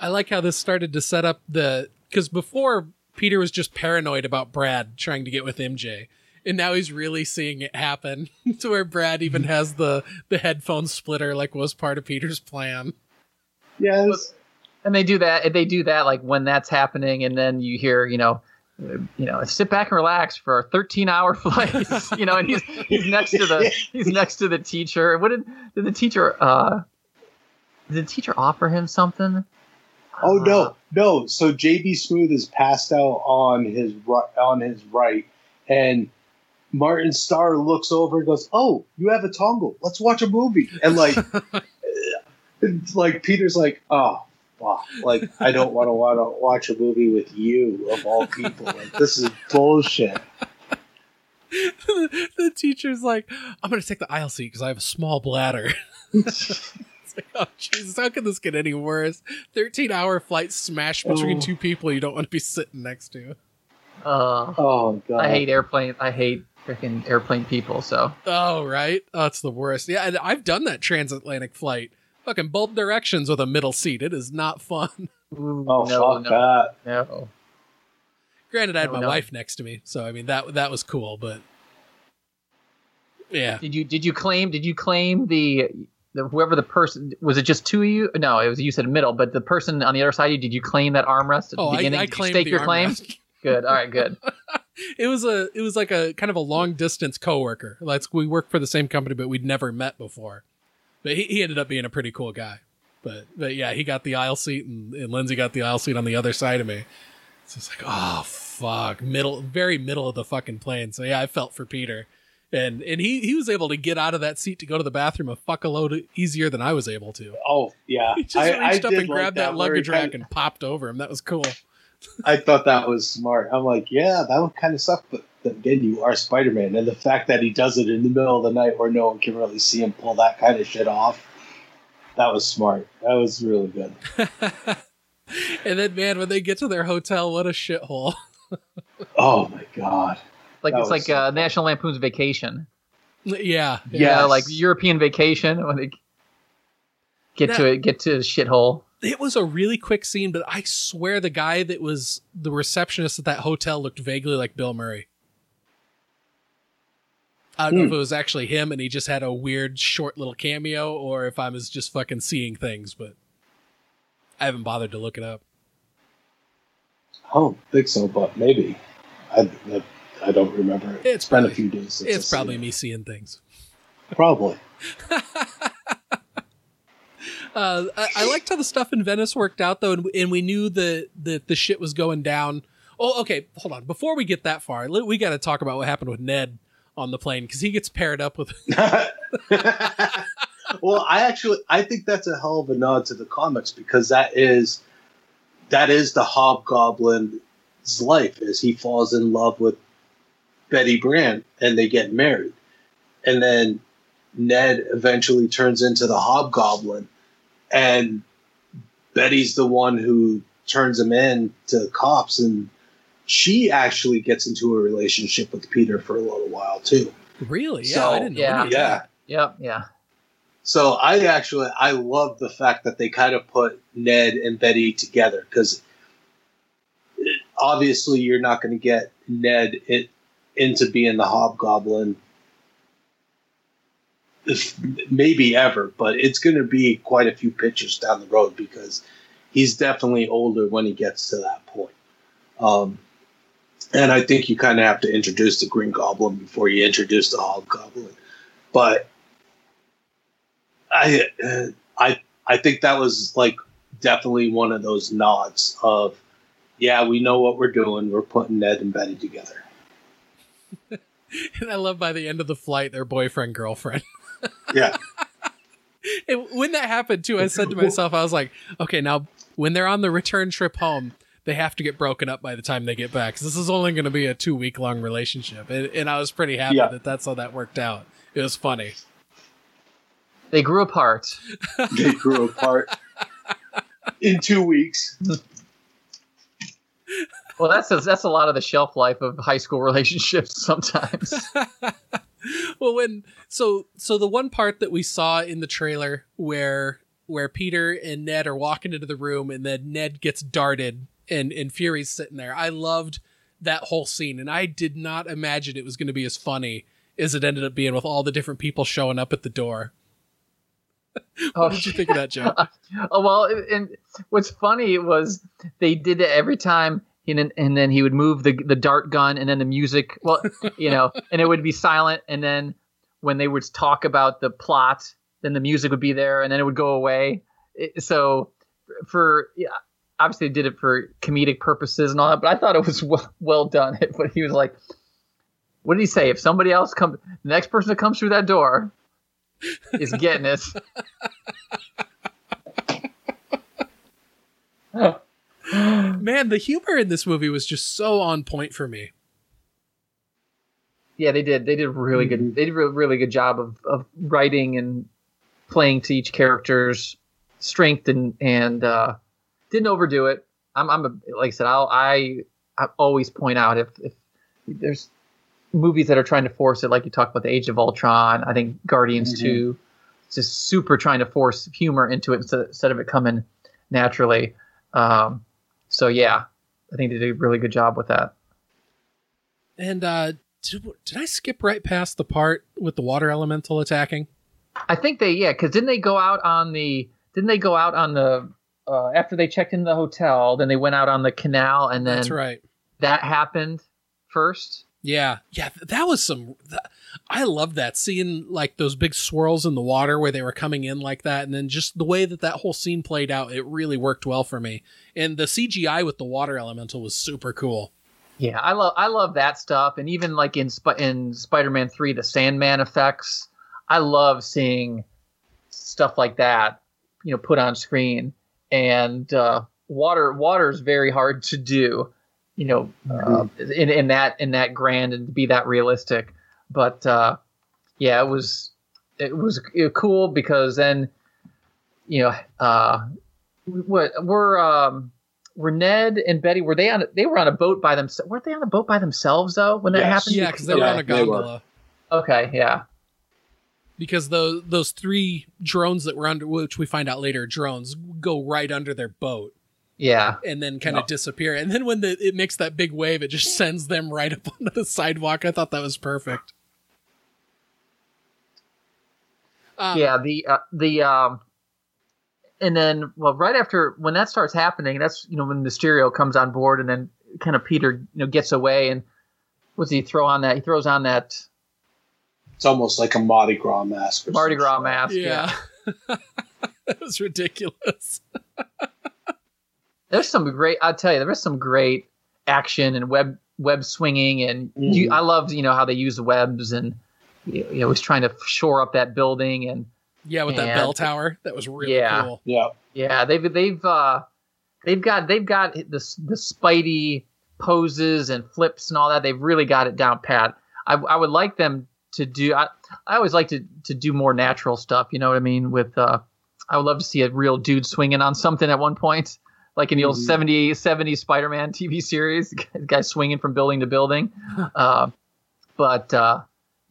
I like how this started to set up the because before Peter was just paranoid about Brad trying to get with MJ, and now he's really seeing it happen to where Brad even has the the headphone splitter like was part of Peter's plan. Yes, and they do that. They do that like when that's happening, and then you hear you know. You know, sit back and relax for a 13-hour flight. you know, and he's he's next to the he's next to the teacher. What did did the teacher uh did the teacher offer him something? Oh no, uh-huh. no. So JB Smoove is passed out on his right, on his right, and Martin Starr looks over and goes, "Oh, you have a dongle. Let's watch a movie." And like, like Peter's like, "Oh, wow. Like I don't want to want to watch a movie with you of all people. Like this is bullshit." the teacher's like, "I'm going to take the aisle seat because I have a small bladder." like, oh Jesus, how can this get any worse? Thirteen hour flight smash between Oh. two people you don't want to be sitting next to. Uh, oh god, I hate airplane. I hate freaking airplane people. So Oh right, oh, it's the worst. Yeah, and I've done that transatlantic flight, fucking both directions with a middle seat. It is not fun. Ooh, Oh no, fuck no, that. no. Granted, I had No, my no. wife next to me, so I mean that that was cool. But yeah, Did you did you claim did you claim the, the whoever the person was it just two of you? No, it was you said middle, but the person on the other side of you, did you claim that armrest at Oh, the I- beginning? I you claimed stake the your claim? armrest. Good. All right. Good. it was a it was like a kind of a long distance coworker. Like we worked for the same company, but we'd never met before. But he, he ended up being a pretty cool guy. But but yeah, he got the aisle seat, and, and Lindsay got the aisle seat on the other side of me. So it's like, oh fuck, middle, very middle of the fucking plane. So yeah, I felt for Peter, and and he he was able to get out of that seat to go to the bathroom a fuck a load easier than I was able to. Oh yeah, He just I, reached I up and like grabbed that, luggage rack and popped over him. That was cool. I thought that was smart. I'm like, yeah, that would kind of suck, but then again, you are Spider Man, and the fact that he does it in the middle of the night where no one can really see him pull that kind of shit off, that was smart. That was really good. And then man, when they get to their hotel, what a shithole. Oh my god. Like That it's was like uh, National Lampoon's Vacation. yeah, Yeah, like European Vacation when they get to it, get to shithole. it was a really quick scene, but I swear the guy that was the receptionist at that hotel looked vaguely like Bill Murray. I don't know if Hmm. it was actually him and he just had a weird short little cameo or if I was just fucking seeing things, but I haven't bothered to look it up. I don't think so, but maybe. I, I, I don't remember. It. It's been a few days since It's probably me seeing things. Probably. Uh, I, I liked how the stuff in Venice worked out though, and, and we knew that the, the shit was going down. Oh, okay. Hold on. Before we get that far, we got to talk about what happened with Ned on the plane because he gets paired up with. well, I actually I think that's a hell of a nod to the comics because that is that is the Hobgoblin's life is he falls in love with Betty Brant and they get married, and then Ned eventually turns into the Hobgoblin, and Betty's the one who turns him in to cops and. She actually gets into a relationship with Peter for a little while too. really? Yeah, So, I didn't know. yeah. any of Yeah. Yep. Yeah. So I actually I love the fact that they kind of put Ned and Betty together because obviously you're not going to get Ned it, into being the Hobgoblin, if, maybe ever, but it's going to be quite a few pitches down the road because he's definitely older when he gets to that point. Um, and I think you kind of have to introduce the Green Goblin before you introduce the Hobgoblin, but I uh, I I think that was like definitely one of those nods of yeah we know what we're doing we're putting Ned and Betty together. And I love by the end of the flight, their boyfriend girlfriend. Yeah, And when that happened too, I said to myself, I was like, okay, now when they're on the return trip home, they have to get broken up by the time they get back. 'cause this is only going to be a two week long relationship, and, and I was pretty happy Yeah. that that's how that worked out. It was funny. They grew apart. they grew apart in two weeks. Well, that's a, that's a lot of the shelf life of high school relationships sometimes. well, when so so the one part that we saw in the trailer where where Peter and Ned are walking into the room and then Ned gets darted and and Fury's sitting there. I loved that whole scene and I did not imagine it was going to be as funny as it ended up being with all the different people showing up at the door. what Oh, did you think of that, Joe? oh well, and what's funny was they did it every time, and and then he would move the the dart gun, and then the music, well, you know, and it would be silent, and then when they would talk about the plot, then the music would be there, and then it would go away. It- so for yeah, obviously they did it for comedic purposes and all that, but I thought it was well, well done. But he was like, "What did he say? If somebody else comes, the next person that comes through that door." is getting it. Man, the humor in this movie was just so on point for me. Yeah, they did. They did a really good. They did a really good job of of writing and playing to each character's strength and and uh, didn't overdo it. I'm I'm a, like I said. I'll, I I always point out if if there's movies that are trying to force it, like you talked about the Age of Ultron. I think Guardians Mhm. Two, just super trying to force humor into it instead, instead of it coming naturally. Um, so yeah, I think they did a really good job with that. And uh did, did I skip right past the part with the water elemental attacking? I think they yeah, because didn't they go out on the didn't they go out on the uh, after they checked in the hotel, then they went out on the canal, and then That's right. that happened first. Yeah, yeah, th- that was some. I love that seeing like those big swirls in the water where they were coming in like that, and then just the way that that whole scene played out. It really worked well for me, and the CGI with the water elemental was super cool. Yeah, I love I love that stuff, and even like in Sp- in Spider Man Three, the Sandman effects. I love seeing stuff like that, you know, put on screen. And uh, water water is very hard to do, you know, uh, in in that in that grand and to be that realistic. But uh, yeah, it was it was uh, cool because then, you know, uh, what we're um, were Ned and Betty were they on they were on a boat by themselves weren't they on a boat by themselves though when that Yes. happened Yeah, because they were Yeah, on a gondola. okay yeah Because those those three drones that were under, which we find out later, drones go right under their boat yeah and then kind of disappear. And then when the, it makes that big wave, it just sends them right up onto the sidewalk. I thought that was perfect. Um, yeah the uh, the um and then well right after when that starts happening that's you know when Mysterio comes on board and then kind of Peter you know gets away and what's he throw on that he throws on that It's almost like a Mardi Gras mask. or Mardi something. Gras mask yeah, Yeah. that was ridiculous. there's some great I'll tell you there was some great action and web web swinging and you, Mhm. I loved you know how they use the webs and you know was trying to shore up that building and Yeah, with that bell tower. That was really Yeah. cool. Yeah. Yeah, they've they've uh, they've got they've got the the Spidey poses and flips and all that. They've really got it down pat. I I would like them to do. I I always like to to do more natural stuff. You know what I mean? With uh, I would love to see a real dude swinging on something at one point, like in the old Mhm. 70, 70 Spider-Man TV series. The guy swinging from building to building. uh, but uh,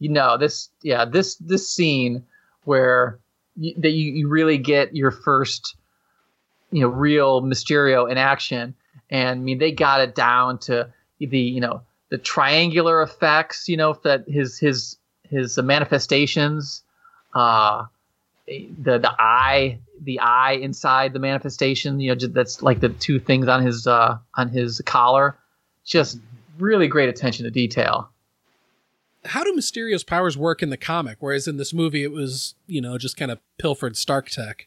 you know this yeah this this scene where you, that you, you really get your first you know real Mysterio in action. And I mean they got it down to the you know the triangular effects you know that his his his manifestations uh the the eye the eye inside the manifestation you know that's like the two things on his uh on his collar. Just really great attention to detail How do Mysterio's powers work in the comic? Whereas in this movie, it was, you know, just kind of pilfered Stark tech.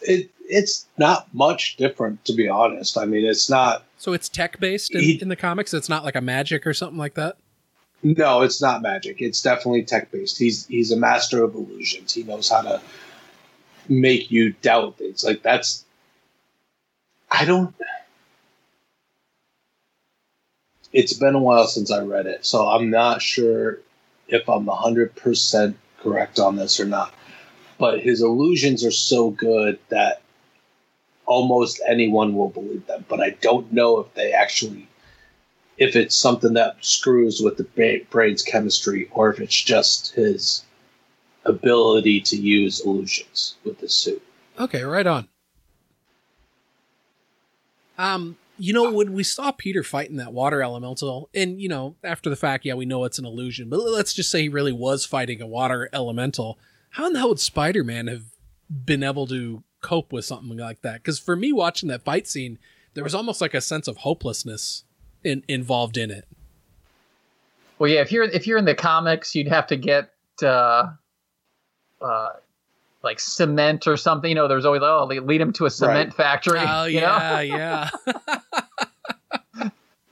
It it's not much different to be honest. I mean, it's not. So it's tech based in, He- in the comics. It's not like a magic or something like that. No, it's not magic. It's definitely tech based. He's he's a master of illusions. He knows how to make you doubt things. Like that's. I don't. It's been a while since I read it, so I'm not sure if I'm hundred percent correct on this or not. but his illusions are so good that almost anyone will believe them. But I don't know if they actually, if it's something that screws with the brain's chemistry or if it's just his ability to use illusions with the suit. Okay, right on. Um, you know, when we saw Peter fighting that water elemental, and you know, after the fact, yeah, we know it's an illusion, but let's just say he really was fighting a water elemental. How in the hell would Spider Man have been able to cope with something like that? Because for me, watching that fight scene, there was almost like a sense of hopelessness in, involved in it. Well, yeah, if you're if you're in the comics, you'd have to get uh, uh, like cement or something. You know, there's always oh, lead him to a cement Right. factory. Oh yeah, know? yeah.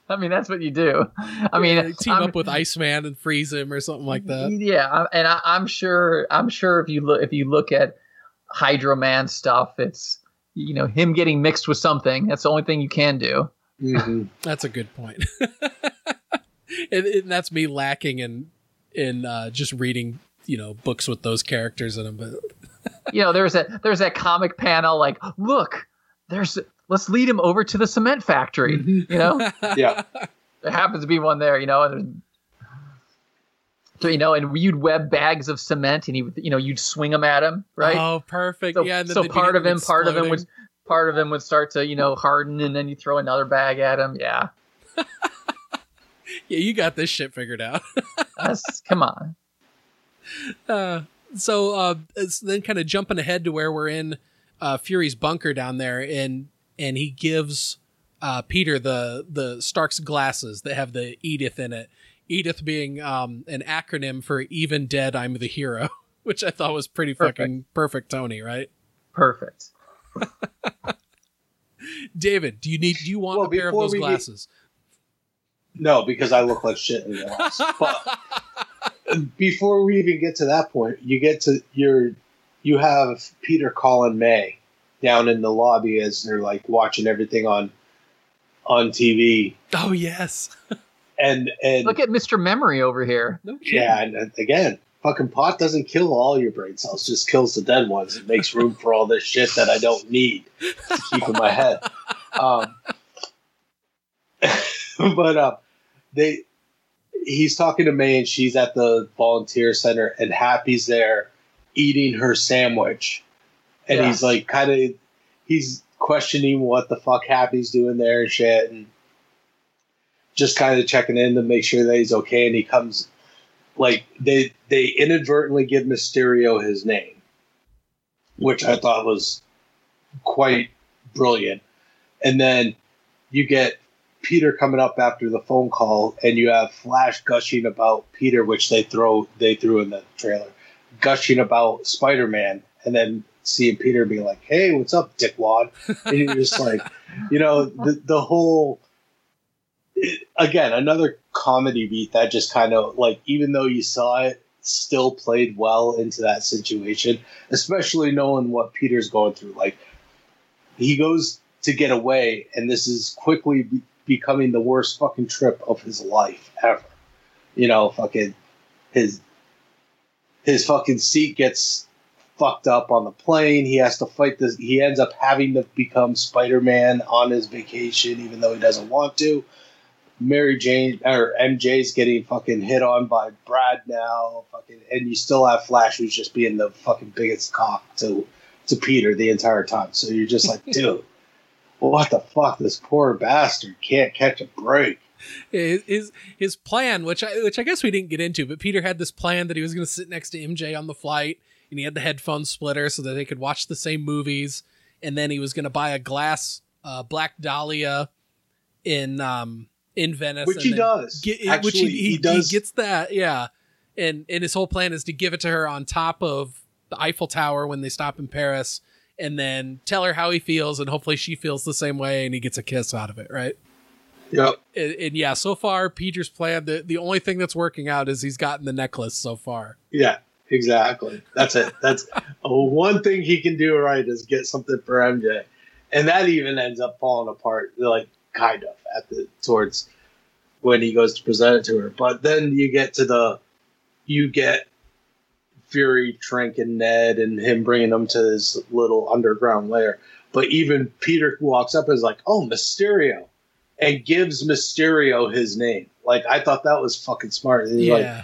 I mean, that's what you do. I mean, Yeah, team I'm- up with Iceman and freeze him or something like that. Yeah, and I, I'm sure. I'm sure if you look if you look at Hydro Man stuff, it's you know him getting mixed with something. That's the only thing you can do. That's a good point. and, and that's me lacking in in uh, just reading, you know, books with those characters in them. But you know, there's that there's that comic panel like, look, there's let's lead him over to the cement factory. You know, Yeah. there happens to be one there. You know, and so you know, and you'd web bags of cement, and he would, you know, you'd swing them at him, right? Oh, perfect. So, yeah. And so part of begin him, part of him would, part of him would start to, you know, harden, and then you throw another bag at him. Yeah, Yeah, you got this shit figured out. that's come on. Uh, so uh, it's then kind of jumping ahead to where we're in uh, Fury's bunker down there, and and he gives uh, Peter the the Stark's glasses that have the Edith in it. Edith being um, an acronym for "Even Dead, I'm the Hero," which I thought was pretty Perfect. fucking perfect, Tony. Right, Perfect. David? Do you need? Do you want Well, a pair of those we get- glasses? No, because I look like shit in glass. But before we even get to that point, you get to your you have Peter calling May down in the lobby as they're like watching everything on on TV. Oh yes. And and Look at Mr. Memory over here. No yeah, and and again, fucking pot doesn't kill all your brain cells, just kills the dead ones. It makes room for all this shit that I don't need to keep in my head. Um, but uh, they, he's talking to May, and she's at the volunteer center, and Happy's there eating her sandwich, and Yeah. he's like, kind of, he's questioning what the fuck Happy's doing there and shit, and just kind of checking in to make sure that he's okay, and he comes like they they inadvertently give Mysterio his name, which I thought was quite brilliant. And then you get Peter coming up after the phone call, and you have Flash gushing about Peter, which they throw they threw in the trailer, gushing about Spider Man, and then seeing Peter be like, "Hey, what's up, dickwad?" And you're just like, you know, the the whole again another comedy beat that just kind of like even though you saw it still played well into that situation especially knowing what peter's going through like he goes to get away and this is quickly be- becoming the worst fucking trip of his life ever you know fucking his his fucking seat gets fucked up on the plane he has to fight this he ends up having to become spider-man on his vacation even though he doesn't want to Mary Jane or MJ's getting fucking hit on by Brad now, fucking, and you still have Flash who's just being the fucking biggest cock to to Peter the entire time. So you're just like, dude, what the fuck? This poor bastard can't catch a break. his his- his plan, which I which I guess we didn't get into, but Peter had this plan that he was going to sit next to MJ on the flight, and he had the headphone splitter so that they could watch the same movies, and then he was going to buy a glass uh, Black Dahlia in um in Venice, Which he does. get- which he, he he, does- he gets that, yeah, and and his whole plan is to give it to her on top of the Eiffel Tower when they stop in Paris. And then tell her how he feels, and hopefully she feels the same way, and he gets a kiss out of it, right? Yep. and, and yeah, so far Peter's plan the the only thing that's working out is he's gotten the necklace so far. Yeah, exactly. That's it. That's one thing he can do right is get something for MJ, and that even ends up falling apart, like kind of at the towards when he goes to present it to her. But then you get to the you get Fury, Trank, and Ned, and him bringing them to his little underground lair. But even Peter walks up and is like, "Oh, Mysterio," and gives Mysterio his name. Like I thought that was fucking smart. And he's like, Yeah.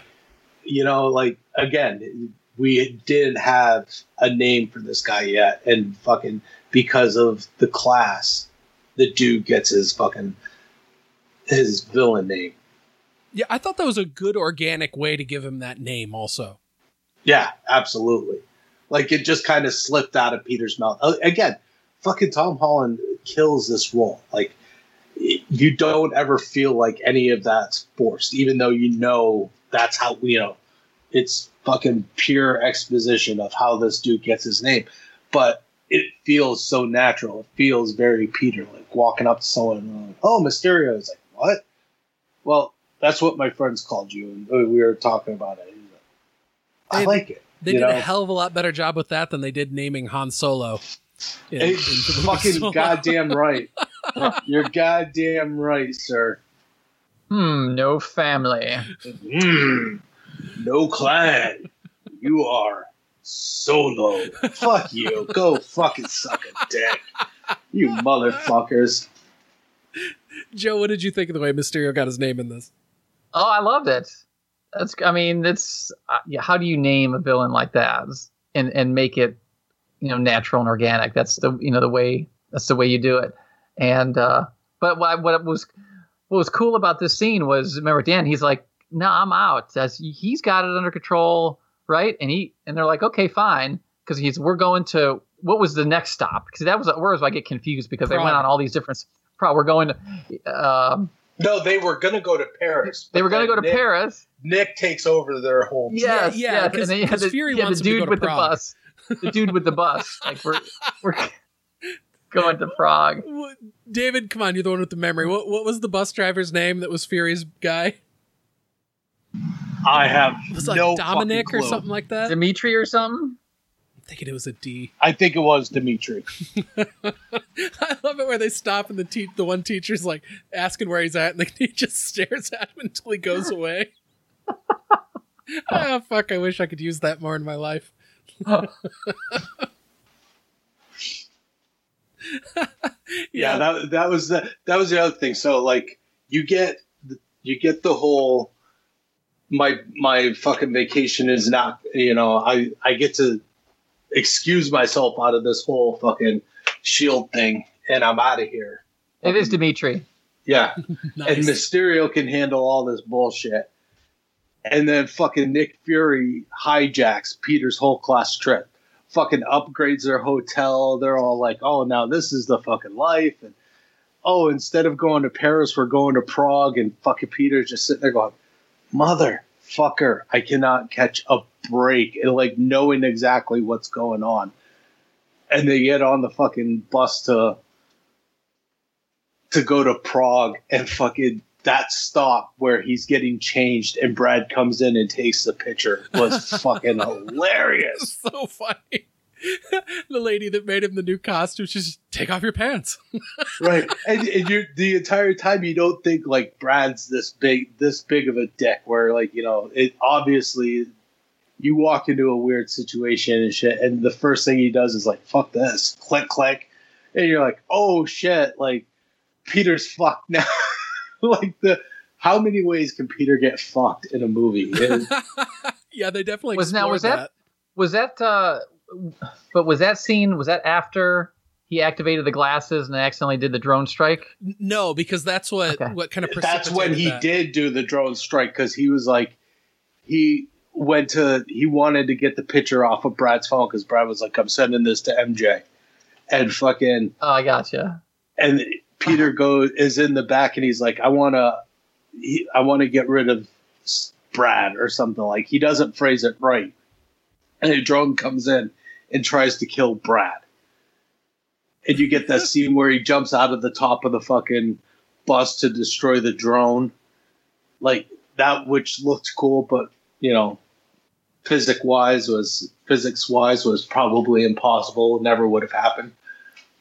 you know, like again, we didn't have a name for this guy yet, and fucking because of the class, the dude gets his fucking his villain name. Yeah, I thought that was a good organic way to give him that name also. Yeah, absolutely. Like it just kind of slipped out of Peter's mouth. Uh, Again, fucking Tom Holland kills this role. Like you don't ever feel like any of that's forced, even though you know that's how you know it's fucking pure exposition of how this dude gets his name. But it feels so natural. It feels very Peter, like walking up to someone and like, oh Mysterio. It's like, what? Well, that's what my friends called you, and we were talking about it. Like, I They- like it. They did know? a hell of a lot better job with that than they did naming Han Solo. in- in fucking Solo. goddamn right. You're goddamn right, sir. Hmm, no family. Mm, no clan. You are solo. Fuck you. Go fucking suck a dick. You motherfuckers. Joe, what did you think of the way Mysterio got his name in this? Oh, I loved it. That's. I mean, it's. Uh, yeah, how do you name a villain like that and and make it, you know, natural and organic? That's the you know the way. That's the way you do it. And uh, but what what was what was cool about this scene was remember Dan? He's like, no, I'm out. As he's got it under control, right? And he and they're like, okay, fine, because he's we're going to what was the next stop? Because that was where was I get confused because they went on all these different. Pro, we're going to. Um, No, they were gonna go to Paris. they were going to go to Nick- Paris. Nick takes over their whole. Yes, Yeah, yes. 'cause- and then you the, Fury you had wants the him to dude go to with the bus. The dude with the bus. Like we're we're going to Prague. David, come on, you're the one with the memory. What what was the bus driver's name that was Fury's guy? I have Was it like no Dominic fucking or clue. something like that? Dimitri or something. I'm thinking it was a D. I think it was Dimitri. I love it where they stop and the te- the one teacher's like asking where he's at, and the, he just stares at him until he goes away. oh fuck! I wish I could use that more in my life. yeah, that that was the that was the other thing. So like you get you get the whole my my fucking vacation is not you know I I get to excuse myself out of this whole fucking shield thing and I'm out of here. It is Dimitri. Yeah. And Mysterio can handle all this bullshit. And then fucking Nick Fury hijacks Peter's whole class trip. Fucking upgrades their hotel. They're all like, oh, now this is the fucking life. And oh, instead of going to Paris, we're going to Prague. And fucking Peter's just sitting there going, motherfucker, I cannot catch a break. And like knowing exactly what's going on. And they get on the fucking bus to to go to Prague and fucking that stop where he's getting changed and Brad comes in and takes the picture was fucking hilarious. so funny. the lady that made him the new costume, she's just take off your pants. Right. And, and you're the entire time you don't think like Brad's this big this big of a dick where like, you know, it obviously you walk into a weird situation and shit and the first thing he does is like, fuck this. Click click. And you're like, oh shit, like Peter's fucked now. like the how many ways can Peter get fucked in a movie? And- yeah, they definitely Was now was explored that, was that uh but was that scene was that after he activated the glasses and accidentally did the drone strike? No, because that's what what kind of that's when he that. did do the drone strike because he was like he went to he wanted to get the picture off of Brad's phone because Brad was like, I'm sending this to MJ. And fucking Oh, I gotcha. and Peter goes is in the back and he's like, I wanna he, I wanna get rid of Brad or something like he doesn't phrase it right. And a drone comes in and tries to kill Brad. And you get that scene where he jumps out of the top of the fucking bus to destroy the drone. Like that which looked cool, but you know, physics wise was physics wise was probably impossible, never would have happened.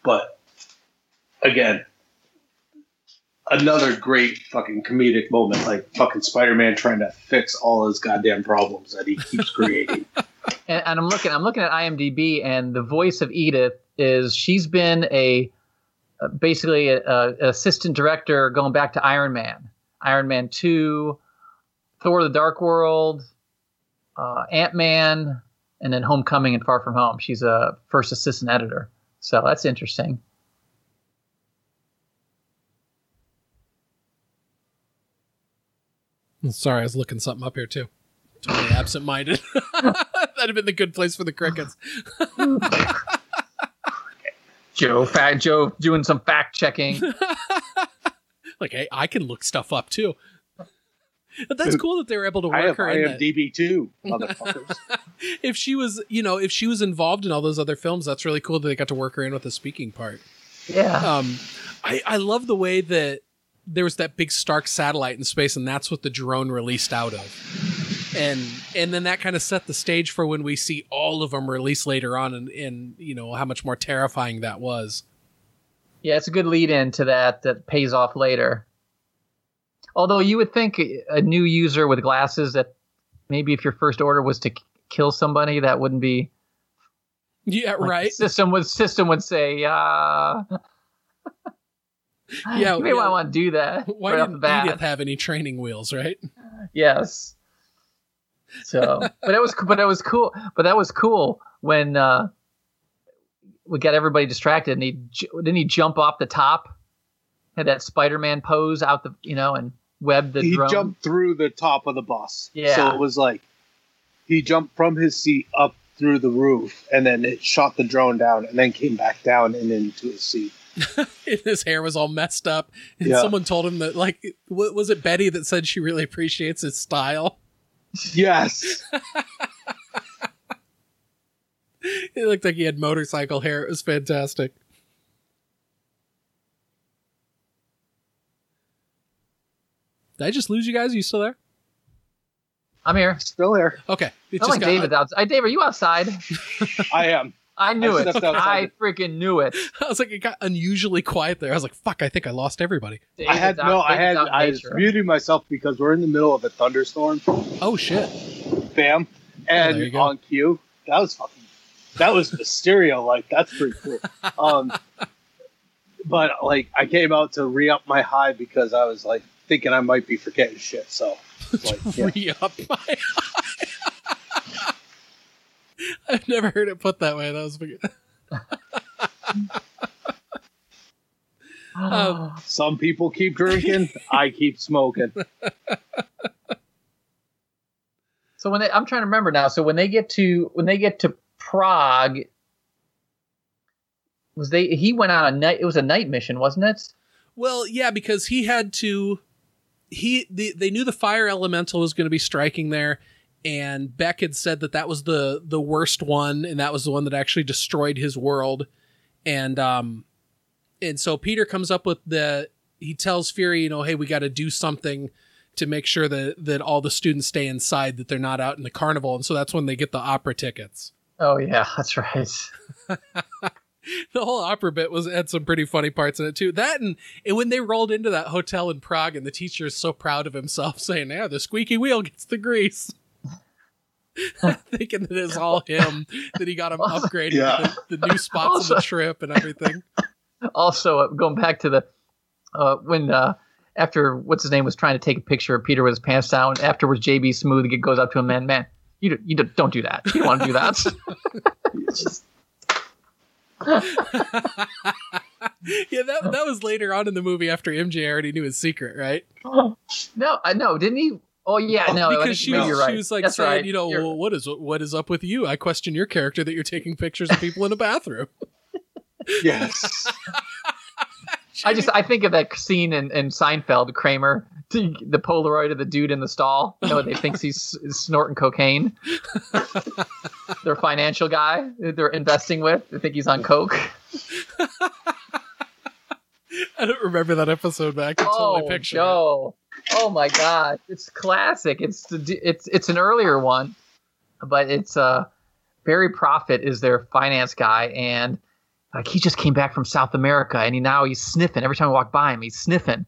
But again, another great fucking comedic moment, like fucking Spider Man trying to fix all his goddamn problems that he keeps creating. and, and I'm looking. I'm looking at IMDb, and the voice of Edith is she's been a uh, basically a, a assistant director going back to Iron Man, Iron Man two, Thor: The Dark World, uh, Ant Man, and then Homecoming and Far From Home. She's a first assistant editor, so that's interesting. Sorry, I was looking something up here too. Totally absent-minded. That'd have been the good place for the crickets. Joe, fact, Joe doing some fact checking. like, hey, I can look stuff up too. But that's cool that they were able to I work have her in that. IMDb too, motherfuckers. If she was, you know, if she was involved in all those other films, that's really cool that they got to work her in with the speaking part. Yeah. Um, I, I love the way that there was that big Stark satellite in space, and that's what the drone released out of. And and then that kind of set the stage for when we see all of them released later on, and, and you know how much more terrifying that was. Yeah, it's a good lead in to that that pays off later. Although you would think a new user with glasses that maybe if your first order was to k- kill somebody, that wouldn't be Yeah, like, right. System would system would say, uh Yeah, you may yeah. want to do that. Why right didn't. Edith have any training wheels, right? Yes. So, but that was, but it was cool. But that was cool when uh, we got everybody distracted, and he didn't he jump off the top, had that Spider-Man pose out the, you know, and web the he drone. jumped through the top of the bus. Yeah. So it was like he jumped from his seat up through the roof and then it shot the drone down and then came back down and into his seat. His hair was all messed up, and Yeah. someone told him that, like, wa- was it Betty that said she really appreciates his style? Yes. It looked like he had motorcycle hair. It was fantastic. Did I just lose you guys? Are you still there? I'm here. Still here. Okay. It I like got- David outside. Dave, are you outside? I am. I knew I it. stepped. I freaking knew it. I was like, it got unusually quiet there. I was like, fuck, I think I lost everybody. I had no out- I had David's out in I was nature. muting myself because we're in the middle of a thunderstorm. Oh, shit. Bam. there you And go. on cue. That was fucking that was the stereo like that's pretty cool. Um but like I came out to re up my high because I was like thinking I might be forgetting shit. So it's like, yeah. Re up my I've never heard it put that way. That was um, some people keep drinking, I keep smoking. So when they, I'm trying to remember now. So when they get to when they get to Prague, was they he went on a night? It was a night mission, wasn't it? Well, yeah, because he had to. He the, they knew the fire elemental was going to be striking there, and Beck had said that that was the the worst one, and that was the one that actually destroyed his world, and um, and so Peter comes up with the. He tells Fury, you know, hey, we got to do something to make sure that that all the students stay inside, that they're not out in the carnival, and so that's when they get the opera tickets. Oh yeah, that's right. the whole opera bit was had some pretty funny parts in it too. That and, and when they rolled into that hotel in Prague, and the teacher is so proud of himself, saying, "Yeah, the squeaky wheel gets the grease." Thinking that it's all him, that he got him upgraded, Yeah. the, the new spots on the trip and everything. Also, uh, going back to the uh, when uh, after what's his name was trying to take a picture of Peter with his pants down. Afterwards, JB Smoove goes up to him, man, man, you do, you do, don't do that. You don't want to do that. yeah, that that was later on in the movie after MJ already knew his secret, right? no, I know. Didn't he? Oh yeah, oh, no. Because she maybe was, you're right. she was like That's saying, right. you know, well, what is what is up with you? I question your character that you're taking pictures of people in a bathroom. Yes. I just I think of that scene in, in Seinfeld, Kramer, the, the Polaroid of the dude in the stall. You know, they thinks he's snorting cocaine. Their financial guy that they're investing with. They think he's on coke. I don't remember that episode, but I can Oh totally picture it. no! Oh my god, it's classic. It's the it's it's an earlier one, but it's uh Barry Prophet is their finance guy, and like he just came back from South America, and he now he's sniffing every time I walk by him. He's sniffing,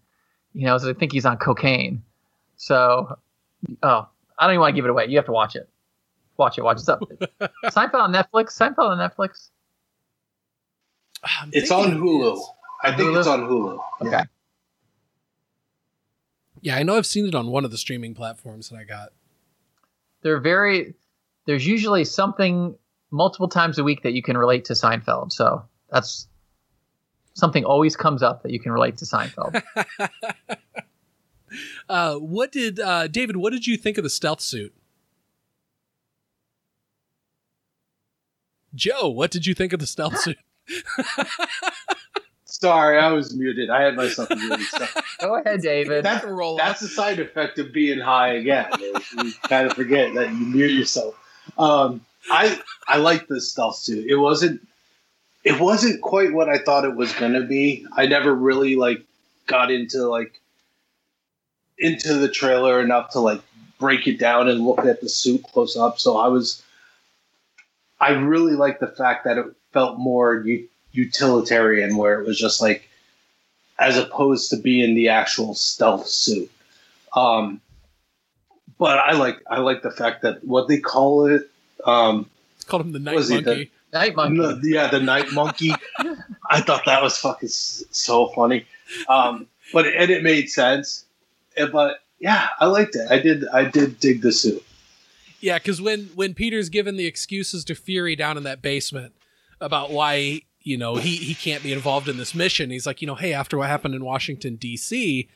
you know. So I think he's on cocaine. So, oh, I don't even want to give it away. You have to watch it. Watch it. Watch it. Up. Seinfeld on Netflix. Seinfeld on Netflix. It's on Hulu. I think it's on Hulu. Okay. Yeah, I know I've seen it on one of the streaming platforms that I got. They're very. There's usually something multiple times a week that you can relate to Seinfeld. So that's something always comes up that you can relate to Seinfeld. Uh, what did uh, David? What did you think of the stealth suit? Joe, what did you think of the stealth suit? Sorry, I was muted. I had myself muted. So. Go ahead, David. That, that's a side effect of being high again. You kind of forget that you mute yourself. Um, I I like this stealth suit. It wasn't it wasn't quite what I thought it was gonna be. I never really like got into like into the trailer enough to like break it down and look at the suit close up. So I was I really like the fact that it felt more u- utilitarian, where it was just like as opposed to being the actual stealth suit. Um, but I like I like the fact that what they call it. Um, It's called him the night monkey. the- Night monkey. no, yeah, the night monkey. I thought that was fucking so funny. Um, but and it made sense. But yeah, I liked it. I did. I did dig the suit. Yeah, because when when Peter's given the excuses to Fury down in that basement about why you know he he can't be involved in this mission, he's like, you know, hey, after what happened in Washington D.C.,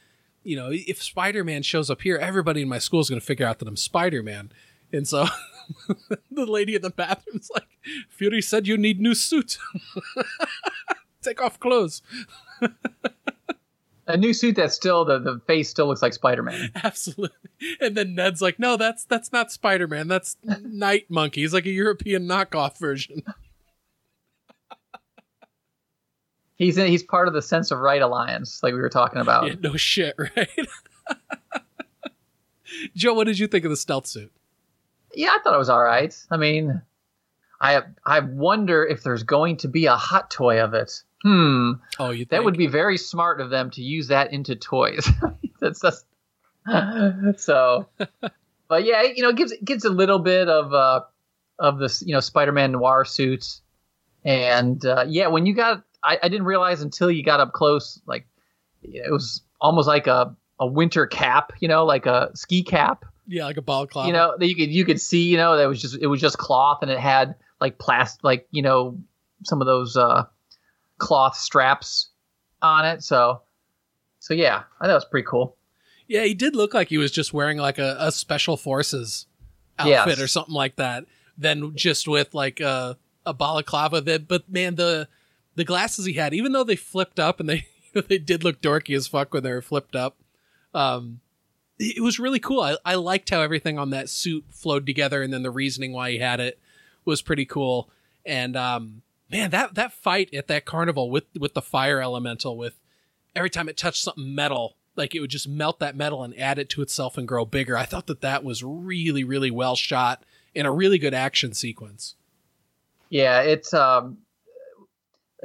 you know, if Spider Man shows up here, everybody in my school is going to figure out that I'm Spider Man, and so. the lady in the bathroom's like, Fury said you need new suit. Take off clothes. A new suit that still the, the face still looks like Spider Man. Absolutely. And then Ned's like, no, that's that's not Spider Man. That's Night Monkey. He's like a European knockoff version. He's in, he's part of the Sense of Right alliance, like we were talking about. Yeah, no shit, right? Joe, what did you think of the stealth suit? Yeah, I thought it was all right. I mean, I I wonder if there's going to be a hot toy of it. Hmm. Oh, you that would be very smart of them to use that into toys. That's just so. But yeah, you know, it gives it gives a little bit of uh of this you know Spider-Man noir suits, and uh, yeah, when you got I, I didn't realize until you got up close, like it was almost like a a winter cap, you know, like a ski cap Yeah, like a ball cloth. you know that you could you could see you know that was just it was just cloth and it had like plastic like you know some of those uh cloth straps on it so so yeah i thought it was pretty cool Yeah, he did look like he was just wearing like a, a special forces outfit Yes. or something like that. Then just with like a a balaclava. That, but man, the the glasses he had, even though they flipped up and they they did look dorky as fuck when they were flipped up. Um, it was really cool. I, I liked how everything on that suit flowed together, and then the reasoning why he had it was pretty cool. And um, man, that that fight at that carnival with with the fire elemental, with every time it touched something metal, like it would just melt that metal and add it to itself and grow bigger. I thought that that was really really well shot in a really good action sequence. yeah it's um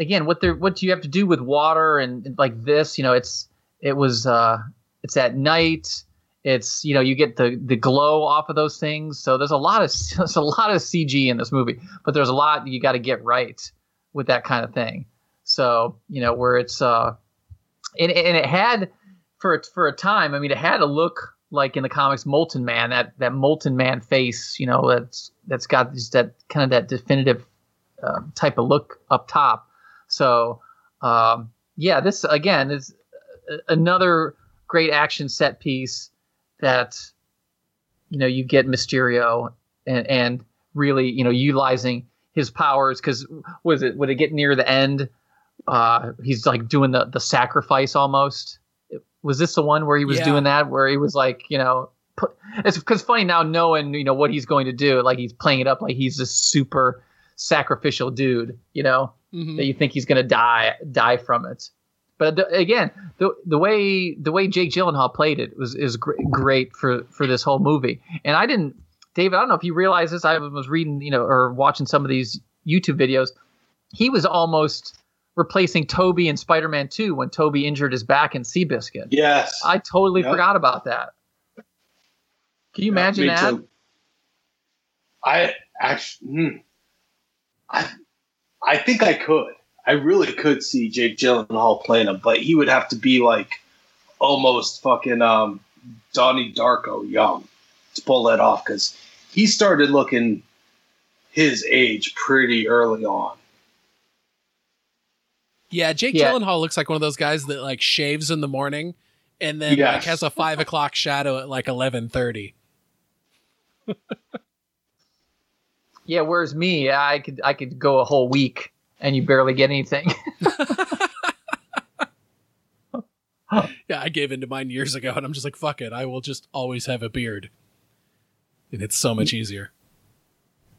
again what they're what do you have to do with water and, and like this you know it's it was uh it's at night. It's you know you get the the glow off of those things. So there's a lot of there's a lot of cg in this movie but there's a lot you got to get right with that kind of thing. So you know where it's uh and, and it had for for a time i mean it had a look like in the comics molten man that that molten man face you know that's that's got just that kind of that definitive uh, type of look up top so um yeah this again is another great action set piece that you know you get Mysterio and and really you know utilizing his powers because was it would it get near the end uh he's like doing the the sacrifice almost was this the one where he was Yeah. doing that where he was like you know put, it's because funny now knowing you know what he's going to do like he's playing it up like he's this super sacrificial dude you know Mhm. that you think he's going to die die from it but the, again, the the way the way Jake Gyllenhaal played it was is gr- great for for this whole movie. And I didn't, David. I don't know if you realize this. I was reading, you know, or watching some of these YouTube videos. He was almost replacing Tobey in Spider-Man 2 when Tobey injured his back in Seabiscuit. Yes. I totally Yep. forgot about that. Can you imagine Me that? too. I actually, hmm. I, I think I could. I really could see Jake Gyllenhaal playing him, but he would have to be like almost fucking um, Donnie Darko young to pull that off because he started looking his age pretty early on. Yeah, Jake Yeah. Gyllenhaal looks like one of those guys that like shaves in the morning and then Yes. like has a five o'clock shadow at like eleven thirty. Yeah, where's me, I could I could go a whole week and you barely get anything. Yeah, I gave into mine years ago, and I'm just like, fuck it, I will just always have a beard, and it's so much easier.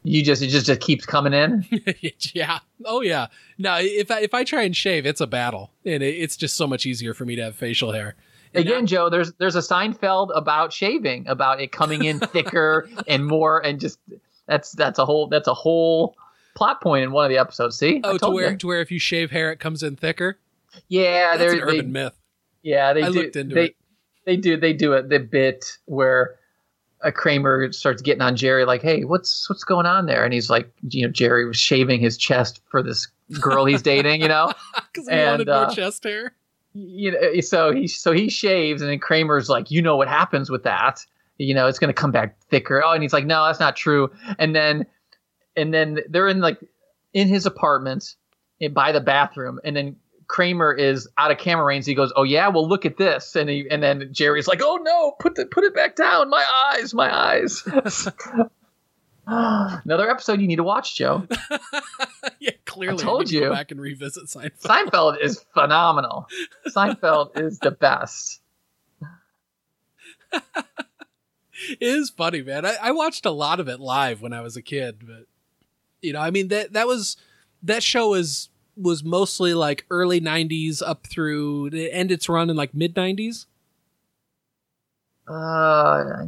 you just it just, just keeps coming in. yeah. Oh yeah. No, if I if I try and shave, it's a battle, and it, it's just so much easier for me to have facial hair. Again, Joe, there's there's a Seinfeld about shaving, about it coming in thicker and more, and just that's that's a whole that's a whole plot point in one of the episodes. See? Oh, to where you. to where if you shave hair, it comes in thicker. Yeah, That's an they, urban myth. Yeah, they I do. looked into they, it. They do. They do it. The bit where a Kramer starts getting on Jerry, like, "Hey, what's what's going on there?" And he's like, you know, Jerry was shaving his chest for this girl he's dating, you know, Because wanted And, more uh, chest hair. you know. So he so he shaves, and then Kramer's like, "You know what happens with that? You know, it's going to come back thicker." Oh, and he's like, "No, that's not true." And then and then they're in like in his apartment in, by the bathroom, and then Kramer is out of camera range. He goes, "Oh yeah, well look at this," and he and then Jerry's like, "Oh no, put the put it back down, my eyes, my eyes." Another episode you need to watch, Joe. yeah, clearly. I told to go you. back and revisit Seinfeld. Seinfeld is phenomenal. Seinfeld is the best. It is funny, man. I, I watched a lot of it live when I was a kid, but you know, I mean that that was that show was was mostly like early '90s up through it ended its run in like mid '90s. Uh,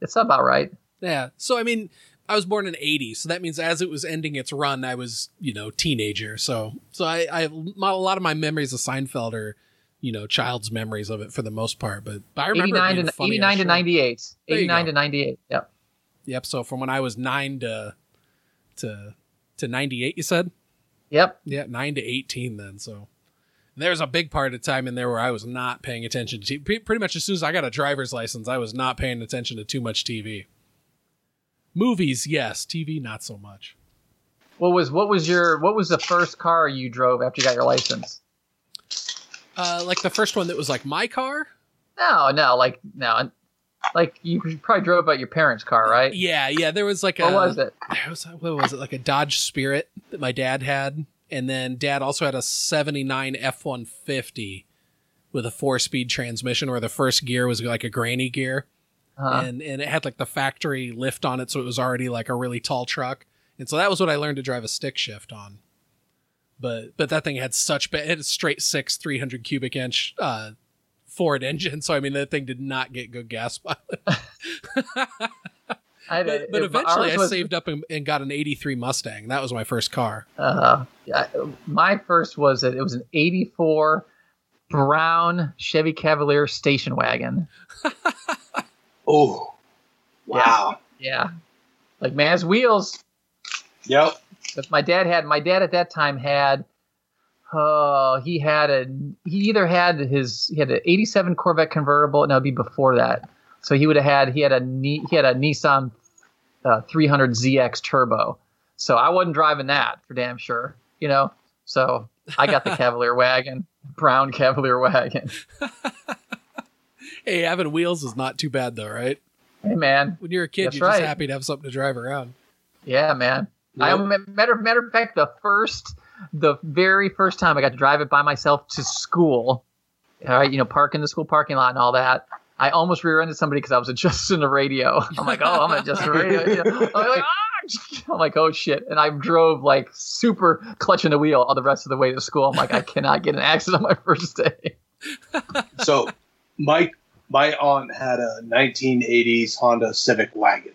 it's about right. Yeah. So I mean, I was born in '80, so that means as it was ending its run, I was you know teenager. So so I, I my, a lot of my memories of Seinfeld are you know child's memories of it for the most part. But, but I remember it 89 being to funny 89 to 98 there 89 to 98. Yep. Yep. So from when I was nine to to to ninety eight, you said. Yep. Yeah, nine to eighteen. Then so there's a big part of time in there where I was not paying attention to TV. Pretty much as soon as I got a driver's license, I was not paying attention to too much TV. Movies, yes. TV, not so much. What was what was your what was the first car you drove after you got your license? Uh, like the first one that was like my car. No, no, like no, like you probably drove out your parents' car, right? Yeah, yeah. There was like What a was it? There was what was it like a Dodge Spirit that my dad had, and then dad also had a '79 F-150 with a four-speed transmission, where the first gear was like a granny gear, Uh-huh. and and it had like the factory lift on it, so it was already like a really tall truck, and so that was what I learned to drive a stick shift on. But but that thing had such bad, it had a straight six 300 cubic inch uh, Ford engine, so I mean that thing did not get good gas mileage. I, but, but it- eventually I was- saved up and, and got an 83 Mustang. That was my first car. Uh, yeah, my first was that it was an '84 brown Chevy Cavalier station wagon. Oh, wow. Yeah, like man's wheels. Yep. But my dad had my dad at that time had oh he had a he either had his he had an 87 Corvette convertible and that would be before that so he would have had he had a he had a Nissan uh, 300 ZX turbo so I wasn't driving that for damn sure you know so I got the Cavalier wagon brown Cavalier wagon Hey, having wheels is not too bad though, right? hey man When you're a kid, That's you're right. just happy to have something to drive around. Yeah, man. I matter matter of fact, the first, the very first time I got to drive it by myself to school, all right, you know, park in the school parking lot and all that. I almost rear-ended somebody because I was adjusting the radio. I'm like, oh, I'm adjusting the radio. You know? I'm like, ah! I'm like, oh shit! And I drove like super clutching the wheel all the rest of the way to school. I'm like, I cannot get an accident on my first day. so my my aunt had a 1980s Honda Civic wagon,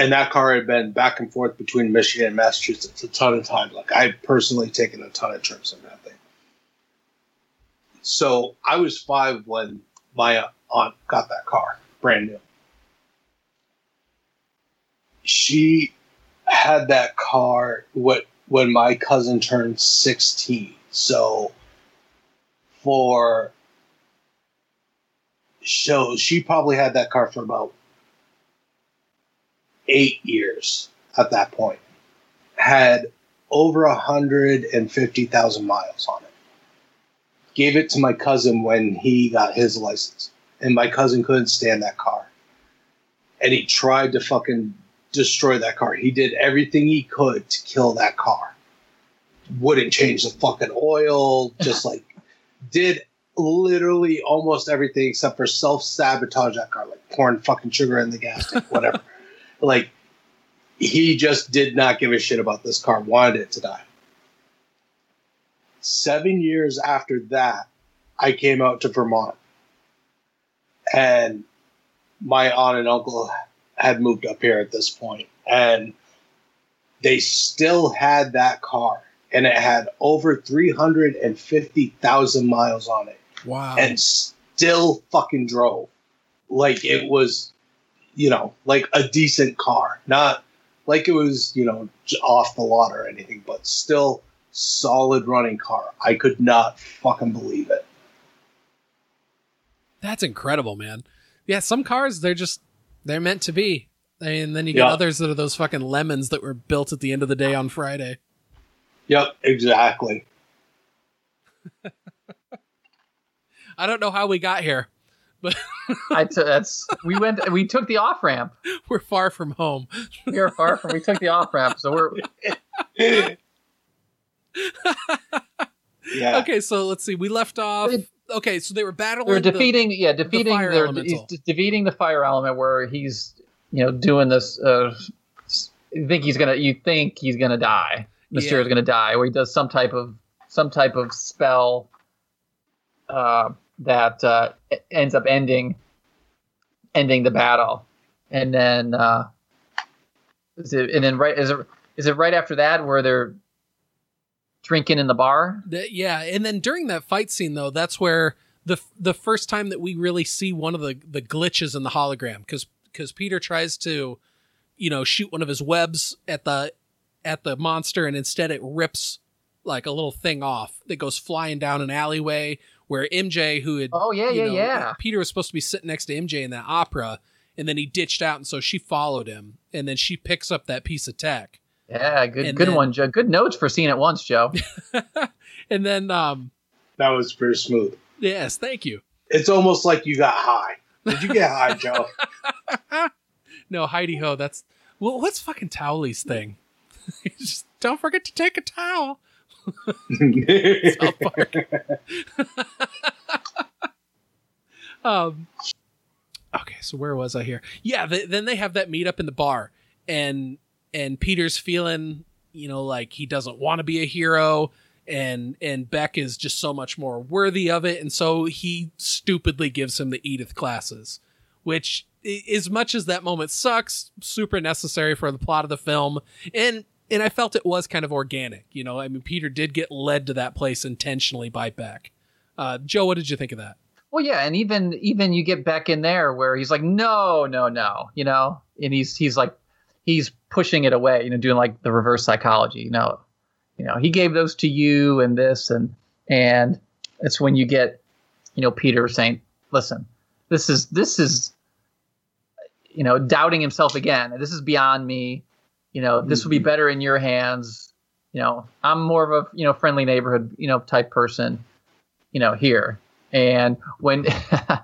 and that car had been back and forth between Michigan and Massachusetts a ton of times. Like I've personally taken a ton of trips in that thing. So I was five when my aunt got that car, brand new. she had that car what when my cousin turned 16 so for shows she probably had that car for about eight years at that point had over a hundred and fifty thousand miles on it gave it to my cousin when he got his license and my cousin couldn't stand that car and he tried to fucking destroy that car. He did everything he could to kill that car. Wouldn't change the fucking oil, just like did literally almost everything except for self sabotage that car, like pouring fucking sugar in the gas tank, whatever. like he just did not give a shit about this car, wanted it to die. Seven years after that, I came out to Vermont. And my aunt and uncle had moved up here at this point, and they still had that car, and it had over three hundred and fifty thousand miles on it. Wow! And still fucking drove like it was, you know, like a decent car, not like it was, you know, off the lot or anything, but still solid running car. I could not fucking believe it. That's incredible, man. Yeah, some cars they're just they're meant to be. And then you get Yeah. others that are those fucking lemons that were built at the end of the day on Friday. Yep, exactly. I don't know how we got here, but I t- that's we went we took the off ramp. we're far from home. We are far from we took the off ramp, so we're Yeah. Okay, so let's see. We left off. Okay, so they were battling. they're the- defeating yeah defeating fire they're elemental. he's de- defeating the fire element where he's you know doing this uh you think he's gonna you think he's gonna die Mysterio's Yeah. gonna die where he does some type of some type of spell uh that uh ends up ending ending the battle. And then uh is it and then right is it is it right after that where they're drinking in the bar? That- yeah, and then during that fight scene though, that's where the the first time that we really see one of the the glitches in the hologram because because Peter tries to, you know, shoot one of his webs at the at the monster, and instead it rips like a little thing off that goes flying down an alleyway where MJ, who had Oh, yeah, you yeah, yeah. Peter was supposed to be sitting next to MJ in that opera, and then he ditched out, and so she followed him, and then she picks up that piece of tech. yeah good And good then- one joe good notes for seeing it once joe and then um That was pretty smooth. yes, thank you. It's almost like you got high. Did you get high, Joe? No, Heidi Ho, that's well, what's fucking Towelie's thing? Just don't forget to take a towel. South Park. um, okay, so where was I here? Yeah, th then they have that meetup in the bar, and and Peter's feeling, you know, like he doesn't want to be a hero, and and Beck is just so much more worthy of it, and so he stupidly gives him the Edith classes, which as much as that moment sucks, super necessary for the plot of the film, and and I felt it was kind of organic. You know, I mean, Peter did get led to that place intentionally by Beck. Uh, Joe, what did you think of that? Well, yeah, and even even you get back in there where he's like, no, no, no, you know, and he's he's like, he's pushing it away, you know, doing like the reverse psychology, you know, you know, he gave those to you and this and and it's when you get, you know, Peter saying, listen, this is this is, you know, doubting himself again. This is beyond me. You know, this would be mm-hmm. better in your hands. You know, I'm more of a you know friendly neighborhood you know type person. You know, here and when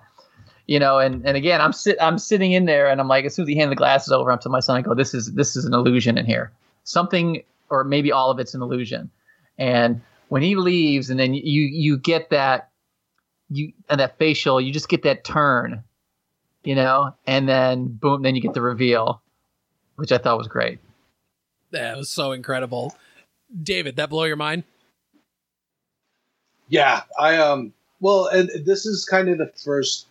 you know and and again i'm sit i'm sitting in there and i'm like as soon as he handed the glasses over i'm to my son i go this is this is an illusion in here something or maybe all of it's an illusion and when he leaves and then you you get that you and that facial you just get that turn you know and then boom then you get the reveal which i thought was great That was so incredible. David, that blow your mind? Yeah, I um well, and this is kind of the first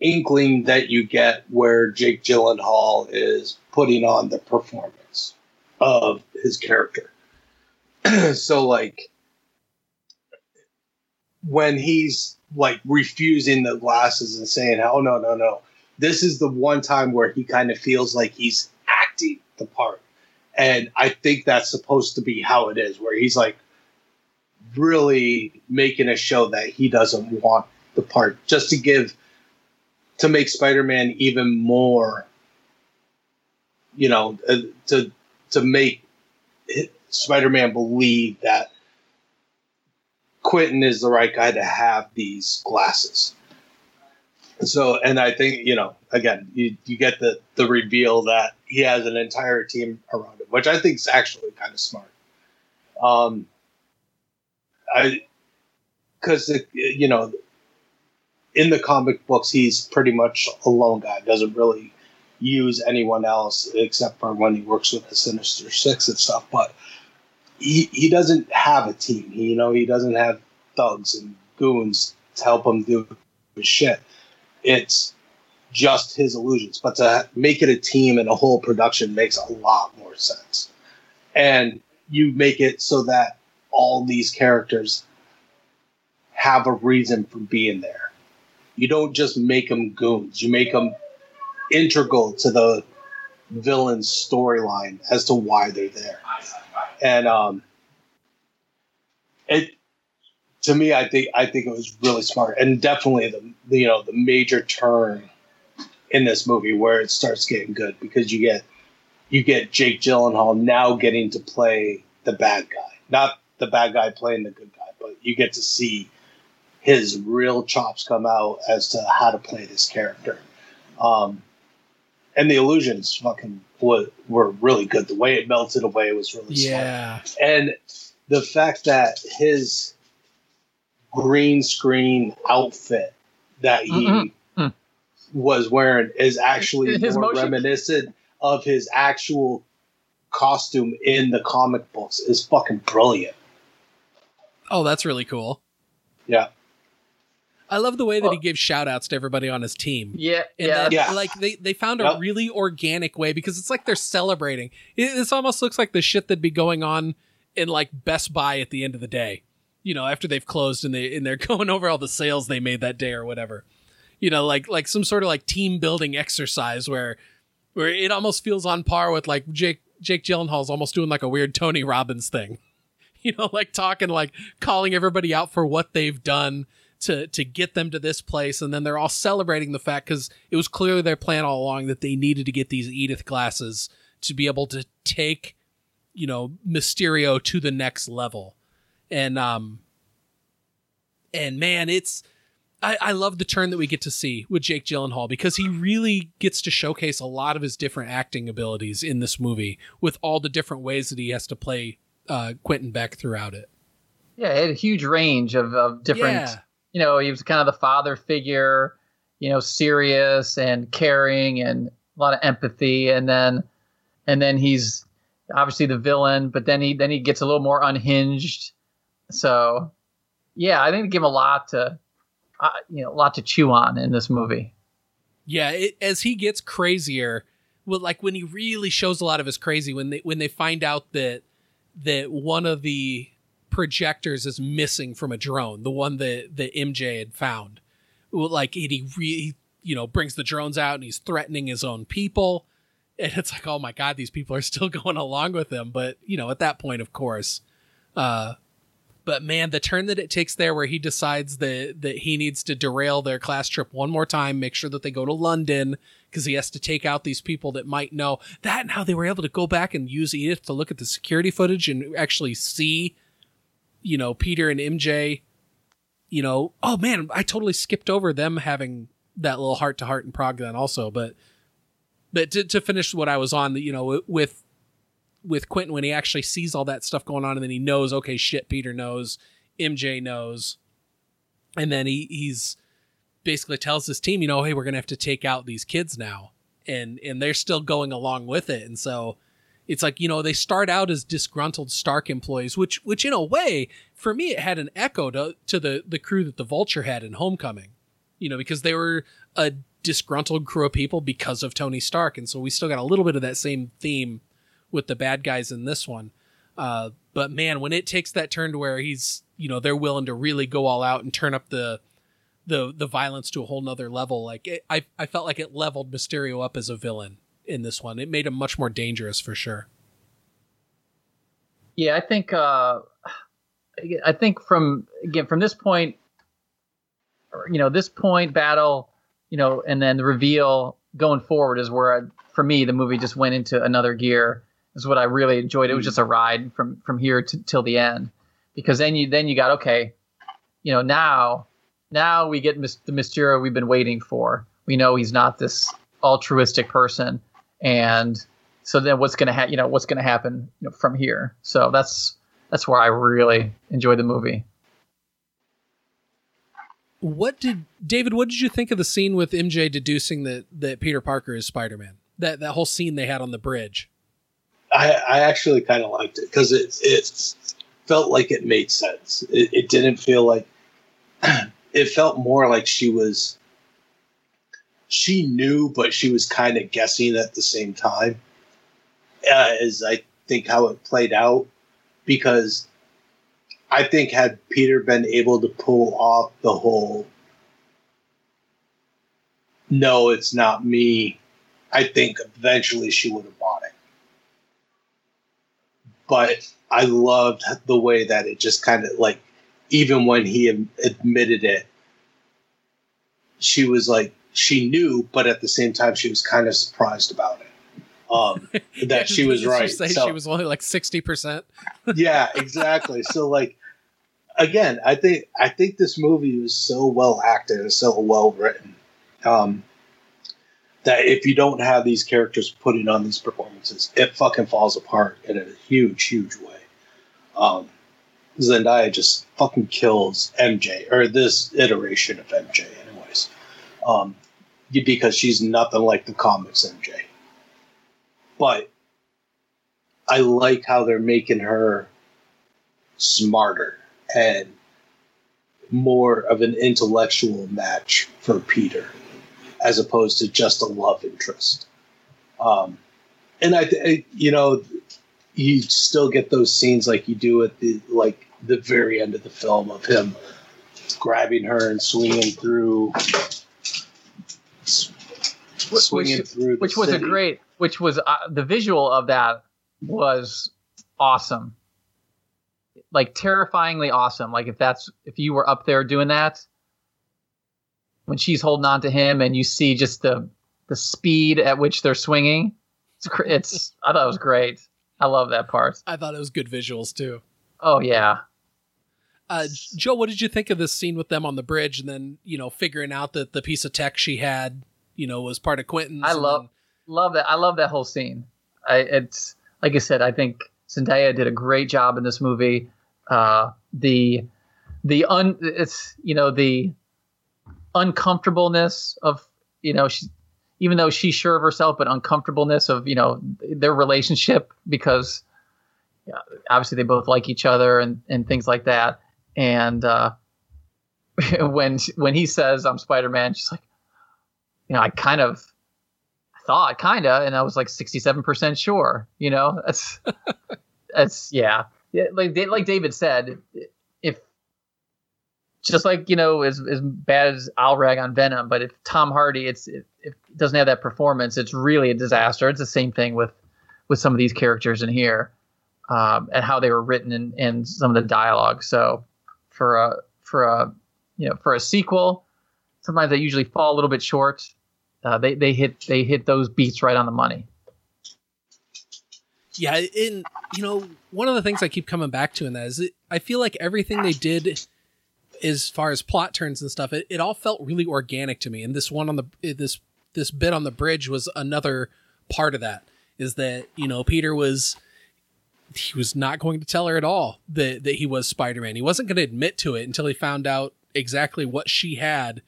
inkling that you get where Jake Gyllenhaal is putting on the performance of his character. so like when he's like refusing the glasses and saying, "Oh no, no, no." This is the one time where he kind of feels like he's acting the part. And I think that's supposed to be how it is, where he's like really making a show that he doesn't want the part, just to give to make Spider-Man even more, you know, uh, to to make Spider-Man believe that Quentin is the right guy to have these glasses. So, and I think you know, again, you, you get the the reveal that he has an entire team around which I think is actually kind of smart. Um, I because you know, in the comic books, he's pretty much a lone guy. Doesn't really use anyone else except for when he works with the Sinister Six and stuff. But he he doesn't have a team. He, you know, he doesn't have thugs and goons to help him do his shit it's just his illusions. But to make it a team and a whole production makes a lot more sense. And you make it so that all these characters have a reason for being there. You don't just make them goons, you make them integral to the villain's storyline as to why they're there. And um, it to me, I think I think it was really smart, and definitely the, you know the major turn in this movie where it starts getting good because you get you get Jake Gyllenhaal now getting to play the bad guy, not the bad guy playing the good guy, but you get to see his real chops come out as to how to play this character. Um, and the illusions fucking were, were really good. The way it melted away was really yeah. smart. And the fact that his green screen outfit that he Mm-hmm. Was wearing is actually His more motion- reminiscent of his actual costume in the comic books is fucking brilliant. Oh, that's really cool. Yeah. I love the way that he gives shout outs to everybody on his team. Yeah, And yeah. then, Yeah. like they, they found a Yep. really organic way because it's like they're celebrating. It, this almost looks like the shit that'd be going on in like Best Buy at the end of the day. You know, after they've closed and they and they're going over all the sales they made that day or whatever. You know, like like some sort of like team building exercise where where it almost feels on par with like Jake Jake Gyllenhaal's almost doing like a weird Tony Robbins thing. You know, like talking like calling everybody out for what they've done to to get them to this place and then they're all celebrating the fact cuz it was clearly their plan all along that they needed to get these Edith glasses to be able to take you know Mysterio to the next level. And um and man, it's I, I love the turn that we get to see with Jake Gyllenhaal because he really gets to showcase a lot of his different acting abilities in this movie with all the different ways that he has to play uh, Quentin Beck throughout it. Yeah, it had a huge range of, of different. Yeah. You know, he was kind of the father figure. You know, serious and caring and a lot of empathy, and then and then he's obviously the villain, but then he then he gets a little more unhinged. So, yeah, I think they give him a lot to, uh, you know, a lot to chew on in this movie. Yeah, it, as he gets crazier, well, like when he really shows a lot of his crazy when they when they find out that that one of the projectors is missing from a drone, the one that that MJ had found. Well, like he really, you know, brings the drones out and he's threatening his own people, and it's like, oh my god, these people are still going along with him. But you know, at that point, of course, uh, but man, the turn that it takes there, where he decides that that he needs to derail their class trip one more time, make sure that they go to London because he has to take out these people that might know that, and how they were able to go back and use Edith to look at the security footage and actually see, you know, Peter and MJ. You know, oh man, I totally skipped over them having that little heart to heart in Prague then also, but but to, to finish what I was on, you know, with with Quentin when he actually sees all that stuff going on and then he knows, okay, shit, Peter knows, MJ knows, and then he he's basically tells his team, you know, hey, we're gonna have to take out these kids now, and and they're still going along with it, and so it's like you know they start out as disgruntled Stark employees, which which in a way for me it had an echo to to the the crew that the Vulture had in Homecoming, you know, because they were a disgruntled crew of people because of Tony Stark, and so we still got a little bit of that same theme with the bad guys in this one. Uh, but man, when it takes that turn to where he's, you know, they're willing to really go all out and turn up the, the, the violence to a whole nother level. Like it, I, I felt like it leveled Mysterio up as a villain in this one. It made him much more dangerous for sure. Yeah, I think uh, I think from again from this point, you know, this point battle, you know, and then the reveal going forward is where I, for me the movie just went into another gear. Is what I really enjoyed. It was mm. just a ride from from here to till the end, because then you then you got okay, you know now now we get the Mysterio we've been waiting for. We know he's not this altruistic person, and so then what's gonna happen? You know what's gonna happen you know, from here. So that's that's where I really enjoyed the movie. What did David? What did you think of the scene with MJ deducing that that Peter Parker is Spider Man? That that whole scene they had on the bridge. I, I actually kind of liked it because it it felt like it made sense. It, it didn't feel like it felt more like she was she knew, but she was kind of guessing at the same time. Uh, as I think how it played out, because I think had Peter been able to pull off the whole no, it's not me, I think eventually she would have bought. But I loved the way that it just kind of like, even when he admitted it, she was like, she knew, but at the same time, she was kind of surprised about it. Um, that she was right. Say so, she was only like sixty percent. yeah, exactly. So like, again, I think I think this movie was so well acted and so well written um, that if you don't have these characters putting on these performances, it fucking falls apart in a huge, huge way. Um, Zendaya just fucking kills MJ or this iteration of MJ, anyways, um, because she's nothing like the comics MJ. But I like how they're making her smarter and more of an intellectual match for Peter, as opposed to just a love interest. Um, and I, I, you know, you still get those scenes like you do at the like the very end of the film of him grabbing her and swinging through swinging which, through which was city. a great which was uh, the visual of that was awesome like terrifyingly awesome like if that's if you were up there doing that when she's holding on to him and you see just the the speed at which they're swinging it's it's i thought it was great i love that part i thought it was good visuals too oh yeah uh, Joe, what did you think of this scene with them on the bridge, and then you know figuring out that the piece of tech she had, you know, was part of Quentin's? I love then... love that. I love that whole scene. I it's like I said. I think Zendaya did a great job in this movie. Uh, the the un it's you know the uncomfortableness of you know she even though she's sure of herself, but uncomfortableness of you know their relationship because obviously they both like each other and and things like that and uh, when when he says I'm Spider Man, she's like, you know, I kind of thought kinda, and I was like 67 percent sure. You know, that's that's yeah. yeah, like like David said, just like you know as as bad as I'll rag on Venom, but if Tom Hardy, it's if it doesn't have that performance, it's really a disaster. It's the same thing with with some of these characters in here. Um, and how they were written and, and some of the dialogue. So for a for a you know for a sequel. Sometimes they usually fall a little bit short. Uh, they they hit they hit those beats right on the money. Yeah, and you know one of the things I keep coming back to in that is it, I feel like everything they did, as far as plot turns and stuff, it, it all felt really organic to me. And this one on the eh, this this bit on the bridge was another part of that. Is that you know Peter was he was not going to tell her at all that, that he was Spider-Man. He wasn't going to admit to it until he found out exactly what she had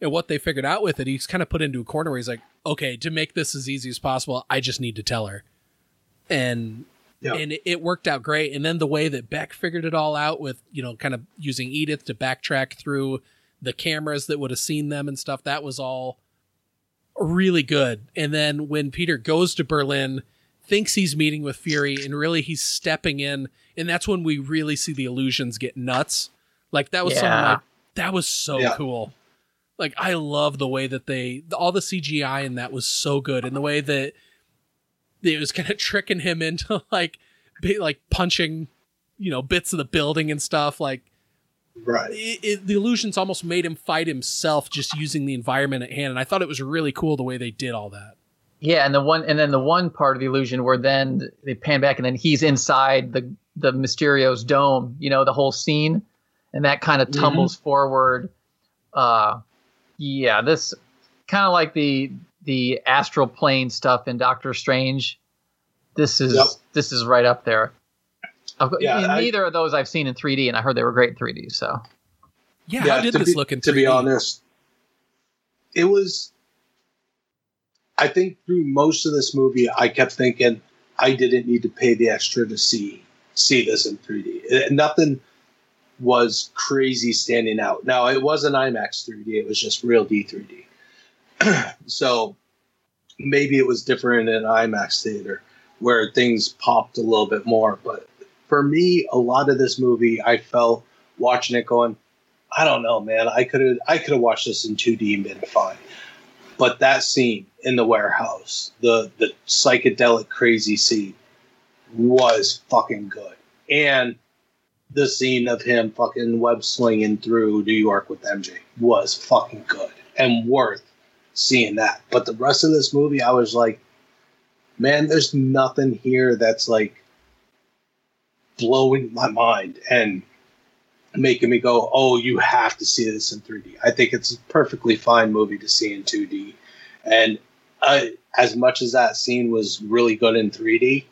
and what they figured out with it. He's kind of put into a corner where he's like, okay, to make this as easy as possible, I just need to tell her. And yeah. and it, it worked out great. And then the way that Beck figured it all out with, you know, kind of using Edith to backtrack through the cameras that would have seen them and stuff, that was all really good. And then when Peter goes to Berlin, thinks he's meeting with Fury, and really he's stepping in, and that's when we really see the illusions get nuts. Like that was yeah. some of my that was so yeah. cool. Like I love the way that they all the CGI in that was so good, and the way that it was kind of tricking him into like be, like punching you know bits of the building and stuff like right. it, it, the illusions almost made him fight himself just using the environment at hand and i thought it was really cool the way they did all that. Yeah, and the one and then the one part of the illusion where then they pan back and then he's inside the the Mysterio's dome, you know, the whole scene, and that kind of tumbles forward. Uh, yeah, this kind of like the the astral plane stuff in Doctor Strange. This is Yep. this is right up there. I've, Yeah, I- neither of those I've seen in 3D, and I heard they were great in 3D. So yeah, how did to this be, look in to be honest it was i think through most of this movie i kept thinking i didn't need to pay the extra to see see this in 3d It- nothing was crazy standing out now it wasn't imax 3d it was just real d 3d so maybe it was different in imax theater where things popped a little bit more but for me a lot of this movie i felt watching it going I don't know, man. I could have I could have watched this in 2D and been fine. But that scene in the warehouse, the the psychedelic crazy scene was fucking good. And the scene of him fucking web slinging through New York with MJ was fucking good and worth seeing that. But the rest of this movie, I was like, man, there's nothing here that's like blowing my mind and making me go, oh, you have to see this in 3D. I think it's a perfectly fine movie to see in 2D. And uh, as much as that scene was really good in 3D,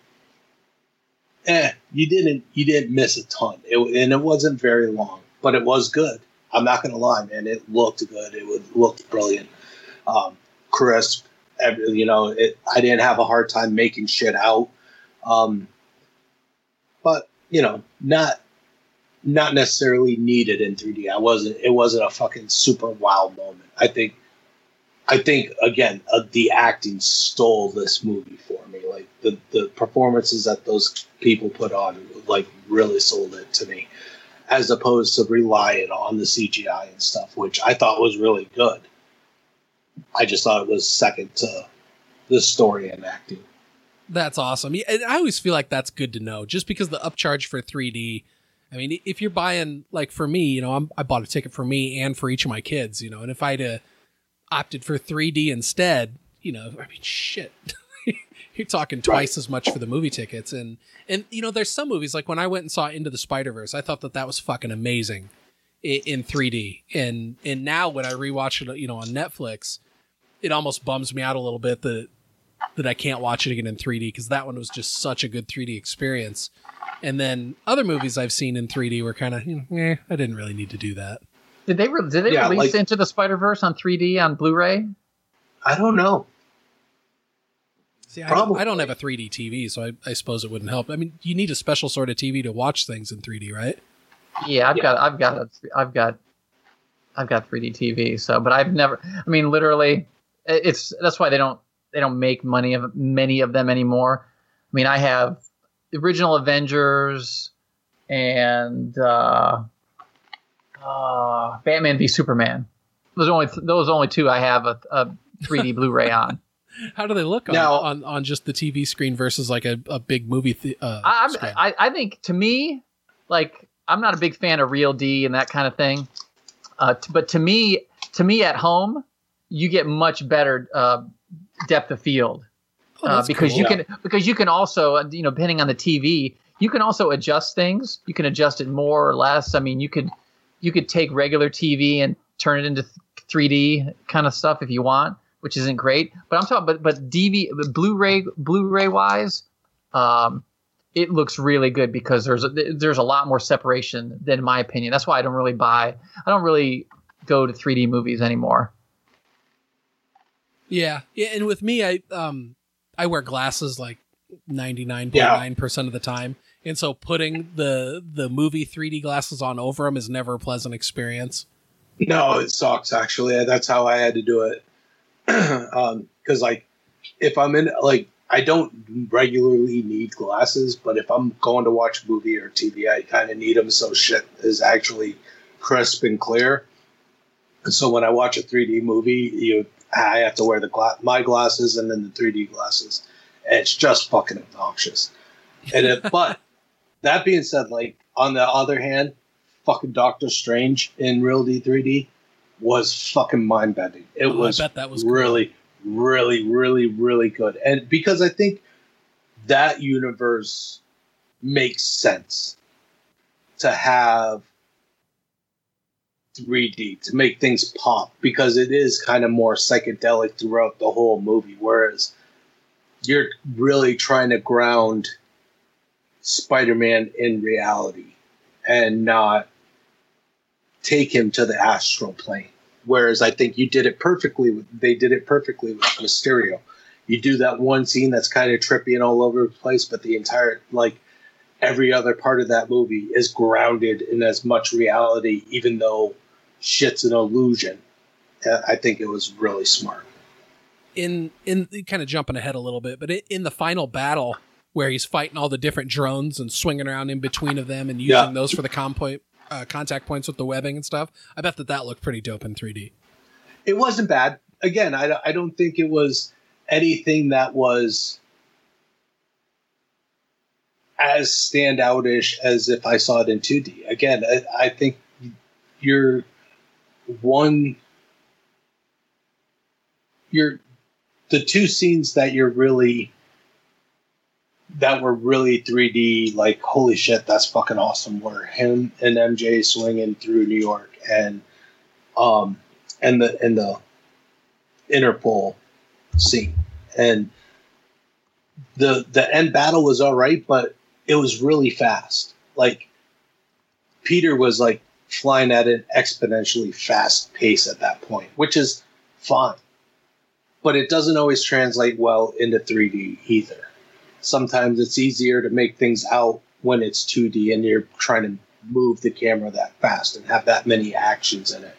eh, you didn't you didn't miss a ton. It, and it wasn't very long, but it was good. I'm not gonna lie, man. It looked good. It would looked brilliant, um, crisp. every- You know, it, I didn't have a hard time making shit out. Um, but you know, not not necessarily needed in 3D. I wasn't. It wasn't a fucking super wow moment. I think. I think again, uh, the acting stole this movie for me. Like the the performances that those people put on, like really sold it to me, as opposed to relying on the CGI and stuff, which I thought was really good. I just thought it was second to the story and acting. That's awesome. Yeah, and I always feel like that's good to know, just because the upcharge for 3D. I mean, if you're buying like for me, you know, I'm, I bought a ticket for me and for each of my kids, you know, and if I'd uh, opted for 3D instead, you know, I mean, shit, you're talking twice as much for the movie tickets, and and you know, there's some movies like when I went and saw Into the Spider Verse, I thought that that was fucking amazing in, in 3D, and and now when I rewatch it, you know, on Netflix, it almost bums me out a little bit that that I can't watch it again in 3D because that one was just such a good 3D experience. And then other movies I've seen in 3D were kind of, you know, eh, I didn't really need to do that. did they re- did they Yeah, release like- Into the Spider Verse on 3D on Blu-ray? I don't know. See, I don't, I don't have a 3D TV, so I, I suppose it wouldn't help. I mean, you need a special sort of TV to watch things in 3D, right? Yeah, I've got, I've got, a, I've got, I've got 3D TV. So, but I've never. I mean, literally, it- it's that's why they don't they don't make money of many of them anymore. I mean, I have the original Avengers and uh, uh, Batman v Superman. Those are only those only two I have a, a 3D Blu-ray on. How do they look on, Now- on, on just the TV screen versus like a, a big movie th- uh, I, I'm- screen? I, I think to me, like I'm not a big fan of Real D and that kind of thing. Uh, t- but to me, to me at home, you get much better uh, depth of field Oh, uh, because cool. you can because you can also you know depending on the TV, you can also adjust things. You can adjust it more or less. I mean, you could you could take regular TV and turn it into 3D kind of stuff if you want, which isn't great. But I'm talking, but but DV, Blu-ray, Blu-ray wise, um, it looks really good because there's a, there's a lot more separation than in my opinion. That's why I don't really buy. I don't really go to 3D movies anymore. Yeah, yeah, and with me, I um, I wear glasses like ninety nine point nine percent of the time, and so putting the the movie 3D glasses on over them is never a pleasant experience. No, it sucks. Actually, that's how I had to do it. Um, Because like, if I'm in like, I don't regularly need glasses, but if I'm going to watch a movie or TV, I kind of need them so shit is actually crisp and clear. And so when I watch a 3D movie, you I have to wear the gla- my glasses and then the 3D glasses, And it's just fucking obnoxious. And it, but that being said, like on the other hand, fucking Doctor Strange in real D 3D was fucking mind bending. It Oh, was that was cool. really, really, really, really good. And because I think that universe makes sense to have 3D to make things pop because it is kind of more psychedelic throughout the whole movie. Whereas you're really trying to ground Spider Man in reality and not take him to the astral plane. Whereas I think you did it perfectly. With, they did it perfectly with Mysterio. You do that one scene that's kind of trippy and all over the place, but the entire like every other part of that movie is grounded in as much reality, even though shit's an illusion. Uh, I think it was really smart. in in kind of jumping ahead a little bit, but in the final battle where he's fighting all the different drones and swinging around in between of them and using Yeah. those for the com point, uh, contact points with the webbing and stuff, I bet that that looked pretty dope in 3D. It wasn't bad. Again, I, I don't think it was anything that was as standoutish as if I saw it in 2D. Again, I, I think you're one, you're the two scenes that you're really that were really 3D, like holy shit, that's fucking awesome. Were him and MJ swinging through New York and um and the and the Interpol scene and the the end battle was all right, but it was really fast. Like Peter was like flying at an exponentially fast pace at that point, which is fine. But it doesn't always translate well into 3D either. Sometimes it's easier to make things out when it's 2D and you're trying to move the camera that fast and have that many actions in it.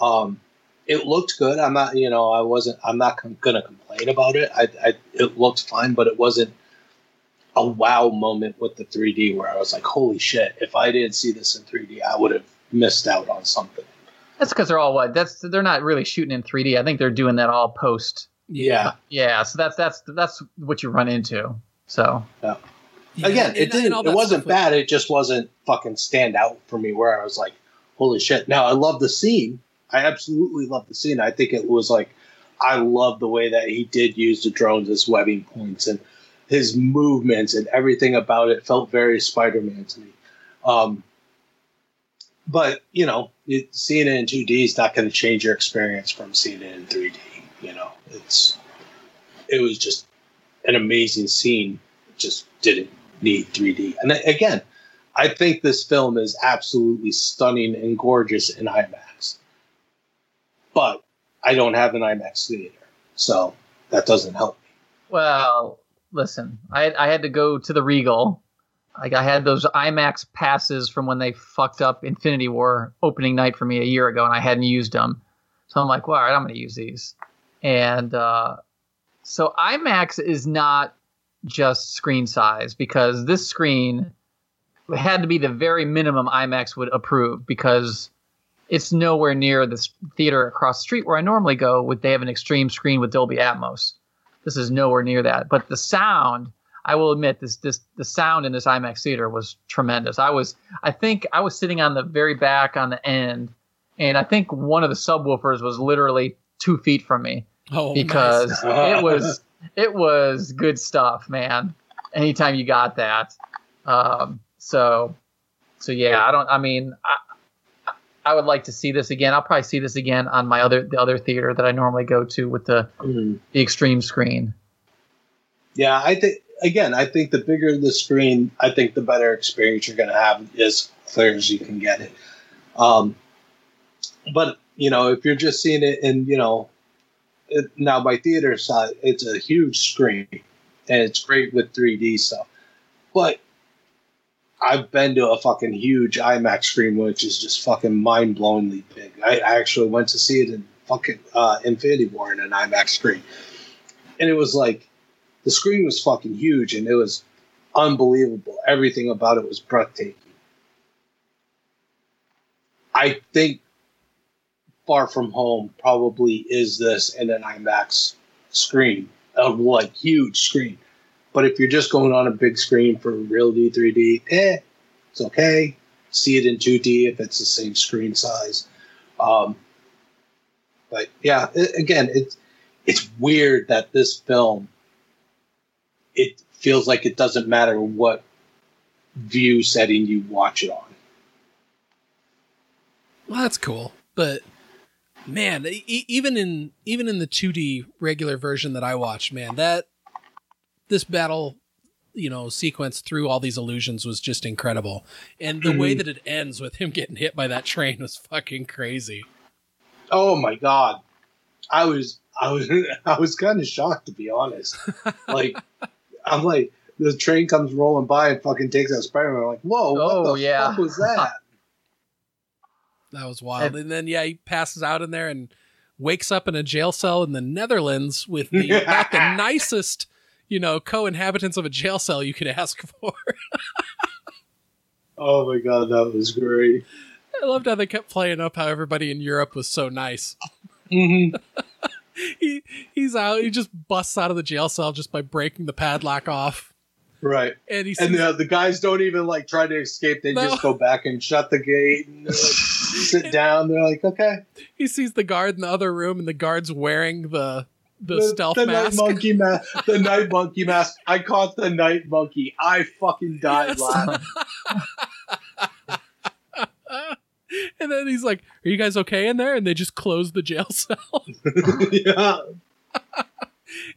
Um, it looked good. I'm not, you know, I wasn't, I'm not com- going to complain about it. I, I, it looked fine, but it wasn't a wow moment with the 3D where I was like, holy shit, if I didn't see this in 3D, I would have missed out on something. That's because they're all what? That's they're not really shooting in 3D. I think they're doing that all post. Yeah. Yeah, so that's that's that's what you run into. So Yeah. Yeah, Again, it didn't. It wasn't bad. It just wasn't fucking stand out for me. Where I was like, "Holy shit!" Now I love the scene. I absolutely love the scene. I think it was like, I love the way that he did use the drones as webbing points and his movements and everything about it felt very Spider-Man to me. Um, but you know, it, seeing it in 2D is not going to change your experience from seeing it in 3D. You know, it's it was just an amazing scene. Just didn't need 3D. And again, I think this film is absolutely stunning and gorgeous in IMAX. But I don't have an IMAX theater, so that doesn't help me. well, listen, I I had to go to the Regal. Like I had those IMAX passes from when they fucked up Infinity War opening night for me a year ago, and I hadn't used them. So I'm like, well, all right, I'm going to use these. And uh, so IMAX is not just screen size because this screen had to be the very minimum IMAX would approve because it's nowhere near this theater across the street where I normally go. With they have an extreme screen with Dolby Atmos. This is nowhere near that. But the sound, I will admit, this this the sound in this IMAX theater was tremendous. I was I think I was sitting on the very back on the end, and I think one of the subwoofers was literally two feet from me Oh, because nice. it was it was good stuff, man. Anytime you got that, um, so so yeah, I don't. I mean, I, would like to see this again. I'll probably see this again on my other the other theater that I normally go to with the the extreme screen. Yeah, I think again, I think the bigger the screen, I think the better experience you're going to have as clear as you can get it. Um, but you know, if you're just seeing it in, you know, it, now by theater side, it's a huge screen and it's great with 3D stuff. But I've been to a fucking huge IMAX screen, which is just fucking mind blowingly big. I, I actually went to see it in fucking uh, Infinity War in an IMAX screen, and it was like the screen was fucking huge and it was unbelievable. Everything about it was breathtaking. I think Far From Home probably is this in an IMAX screen, a like huge screen. But if you're just going on a big screen for real D 3D, eh, it's okay. See it in 2D if it's the same screen size. Um, but yeah, it, again, it's it's weird that this film it feels like it doesn't matter what view setting you watch it on. Well, that's cool, but man, e- even in even in the 2D regular version that I watched, man, that this battle, you know, sequence through all these illusions was just incredible, and the way Mhm. that it ends with him getting hit by that train was fucking crazy. Oh my god, I was I was I was kind of shocked to be honest. Like I'm like the train comes rolling by and fucking takes out Spider-Man. I'm like, whoa, what Oh, the yeah. fuck was that? That was wild. And then yeah, he passes out in there and wakes up in a jail cell in the Netherlands with the about the nicest, you know, co-inhabitants of a jail cell you could ask for. oh my god, that was great. I loved how they kept playing up how everybody in Europe was so nice. Mm-hmm. he he's out. He just busts out of the jail cell just by breaking the padlock off. Right. And he And the, the guys don't even like try to escape. They No. just go back and shut the gate and like, sit down. They're like, okay. He sees the guard in the other room, and the guard's wearing the the, stealth the mask. night monkey mask. The night monkey mask. I caught the night monkey. I fucking died Yes. laughing. and then he's like, "Are you guys okay in there?" And they just close the jail cell. yeah.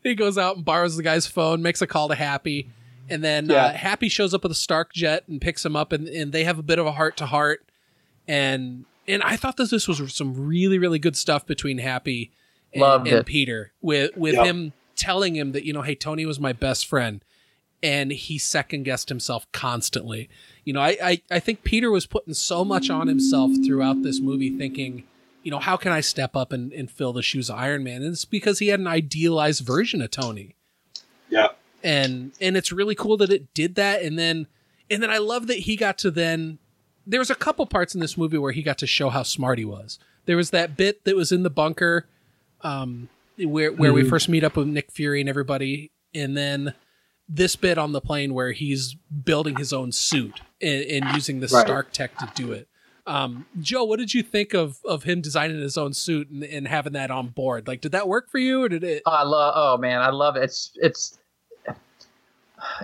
he goes out and borrows the guy's phone, makes a call to Happy, and then Yeah. uh, Happy shows up with a Stark jet and picks him up, and, and they have a bit of a heart to heart. And and I thought that this was some really really good stuff between Happy and, Loved and it. Peter, with with Yep. him telling him that you know, hey, Tony was my best friend, and he second guessed himself constantly. You know, I, I I think Peter was putting so much on himself throughout this movie, thinking you know, how can I step up and, and fill the shoes of Iron Man? And it's because he had an idealized version of Tony. Yeah. And and it's really cool that it did that. And then and then I love that he got to then there was a couple parts in this movie where he got to show how smart he was. There was that bit that was in the bunker, um, where where we Mhm. first meet up with Nick Fury and everybody, and then this bit on the plane where he's building his own suit and, and using the Right. Stark tech to do it. Um, Joe, what did you think of of him designing his own suit and, and having that on board? Like, did that work for you, or did it? I love. Oh man, I love it. It's it's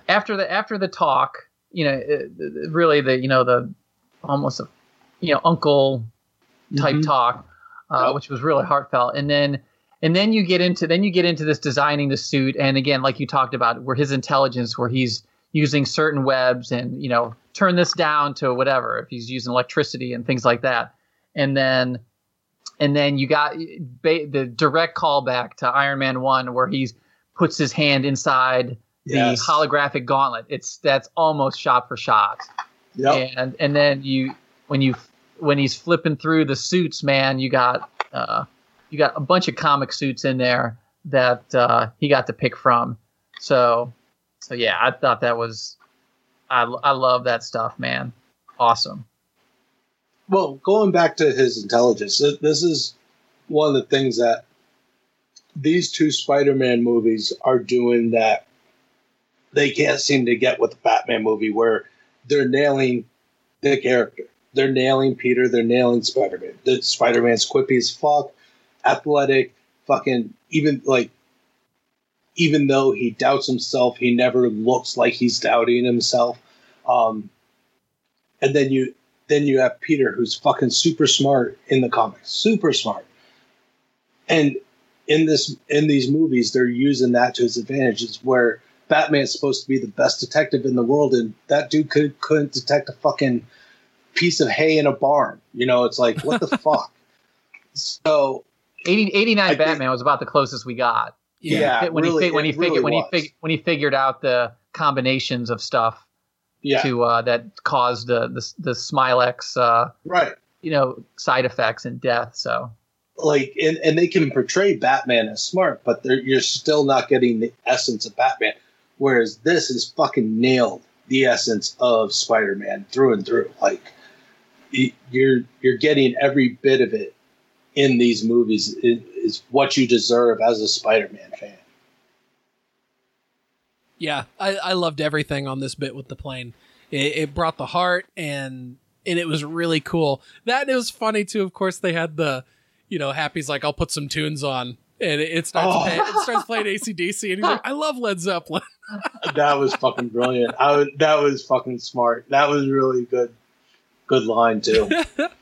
after the after the talk. You know, it, it- really the you know the almost a you know uncle type Mhm. talk, uh, which was really heartfelt. And then and then you get into then you get into this designing the suit, and again, like you talked about, where his intelligence, where he's using certain webs and you know turn this down to whatever if he's using electricity and things like that, and then and then you got ba- the direct callback to Iron Man One, where he's puts his hand inside Yes. the holographic gauntlet. It's that's almost shot for shot. Yep. And and then you when you when he's flipping through the suits, man, you got uh, you got a bunch of comic suits in there that uh, he got to pick from. So so yeah, I thought that was I I love that stuff, man. Awesome. Well, going back to his intelligence, this is one of the things that these two Spider-Man movies are doing that they can't seem to get with the Batman movie, where they're nailing the character. They're nailing Peter. They're nailing Spider-Man. The Spider-Man's quippy as fuck, athletic, fucking even like. Even though he doubts himself, he never looks like he's doubting himself. Um, and then you then you have Peter, who's fucking super smart in the comics, super smart. And in this in these movies, they're using that to his advantage. It's where Batman's supposed to be the best detective in the world, and that dude could couldn't detect a fucking piece of hay in a barn. You know, it's like what the fuck. So 80, 89 I think- Batman was about the closest we got. yeah, when really, he when he it really figured when he was. fig- when he figured out the combinations of stuff yeah, to uh, that caused the the, the Smilex uh, right. you know side effects and death. So like and, and they can portray batman as smart but you're still not getting the essence of batman whereas this is fucking nailed the essence of spider-man through and through like you're you're getting every bit of it in these movies is, is what you deserve as a spider-man fan Yeah, I, I loved everything on this bit with the plane. It, it brought the heart and and it was really cool. That it was funny too. Of course, they had the, you know, Happy's like, I'll put some tunes on, and it, it starts Oh. play, it starts playing ACDC, and he's like, I love Led Zeppelin. that was fucking brilliant. I was, that was fucking smart. That was really good. Good line too.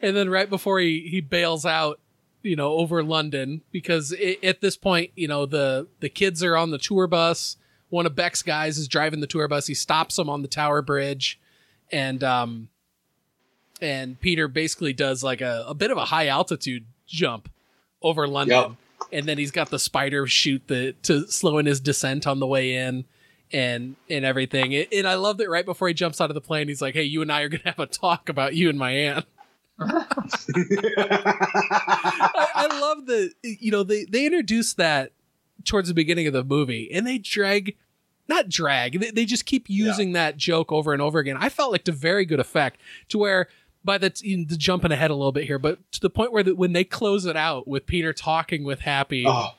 and then right before he he bails out you know over london because i at this point you know the the kids are on the tour bus. One of beck's guys is driving the tour bus. He stops them on the tower bridge. And um and peter basically does like a, a bit of a high altitude jump over london. And then he's got the spider shoot the to slow in his descent on the way in and and everything. And and i love that right before he jumps out of the plane he's like hey you and i are gonna have a talk about you and my aunt I, I love the you know they they introduced that towards the beginning of the movie and they drag not drag they, they just keep using that joke over and over again i felt like to very good effect to where by the, t- the jumping ahead a little bit here but to the point where that when they close it out with peter talking with happy Oh.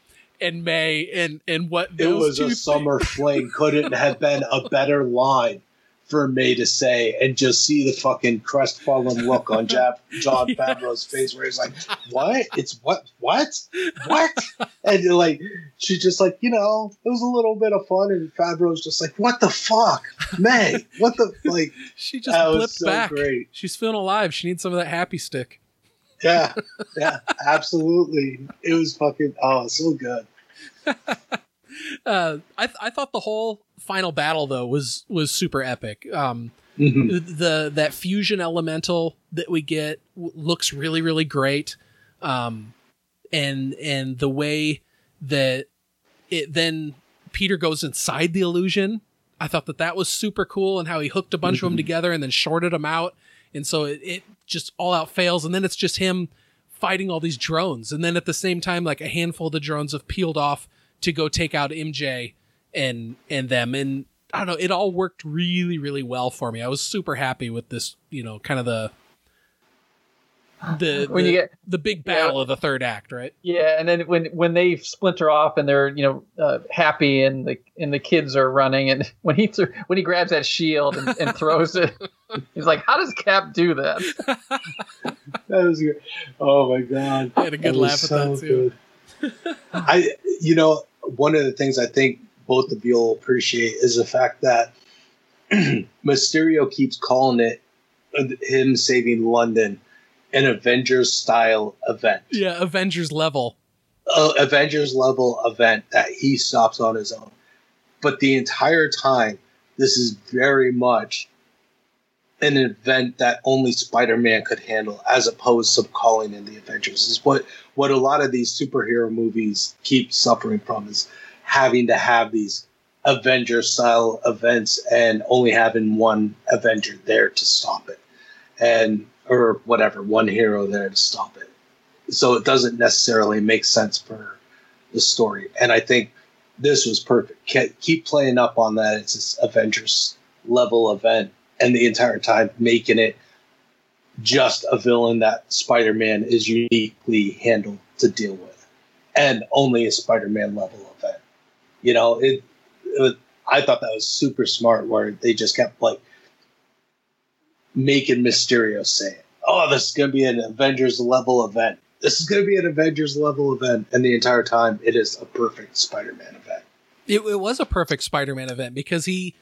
and may and and what it was two a summer fling. Couldn't have been a better line for May to say, and just see the fucking crestfallen look on Jap- Jon Favreau's face, where he's like, "What? It's what? What? What?" And like, she's just like, you know, it was a little bit of fun, and Favreau's just like, "What the fuck, May? What the like?" she just that was so back great. she's feeling alive she needs some of that happy stick Yeah, yeah, absolutely. It was fucking oh, so good. uh, I th- I thought the whole final battle though was was super epic. Um, Mhm. the that fusion elemental that we get w- looks really really great, um, and and the way that it then Peter goes inside the illusion. I thought that that was super cool and how he hooked a bunch of them Mhm. together and then shorted them out, and so it, it just all out fails, and then it's just him fighting all these drones, and then at the same time, like a handful of the drones have peeled off to go take out MJ and and them, and I don't know, it all worked really really well for me. I was super happy with this, you know, kind of the the When the, you get- the big battle of the third act, right? Yeah, and then when when they splinter off and they're you know uh, happy and the and the kids are running and when he th- when he grabs that shield and, and throws it, he's like, "How does Cap do that?" That was good. Oh my god, I had a good was laugh at that, too. good. I, you know, one of the things I think both of you will appreciate is the fact that Mysterio keeps calling it uh, him saving London an Avengers style event, Yeah, Avengers level. uh, Avengers level event that he stops on his own. But the entire time, this is very much an event that only Spider-Man could handle, as opposed to calling in the Avengers. Is what what a lot of these superhero movies keep suffering from is having to have these Avengers style events and only having one Avenger there to stop it, and or whatever one hero there to stop it. So it doesn't necessarily make sense for the story, and I think this was perfect. Keep playing up on that. It's this Avengers level event, and the entire time making it just a villain that Spider-Man is uniquely handled to deal with, and only a Spider-Man level event. You know, it. it was, I thought that was super smart, where they just kept like making Mysterio say. Oh, this is going to be an Avengers level event. This is going to be an Avengers level event, and the entire time it is a perfect Spider-Man event. It, it was a perfect Spider-Man event because he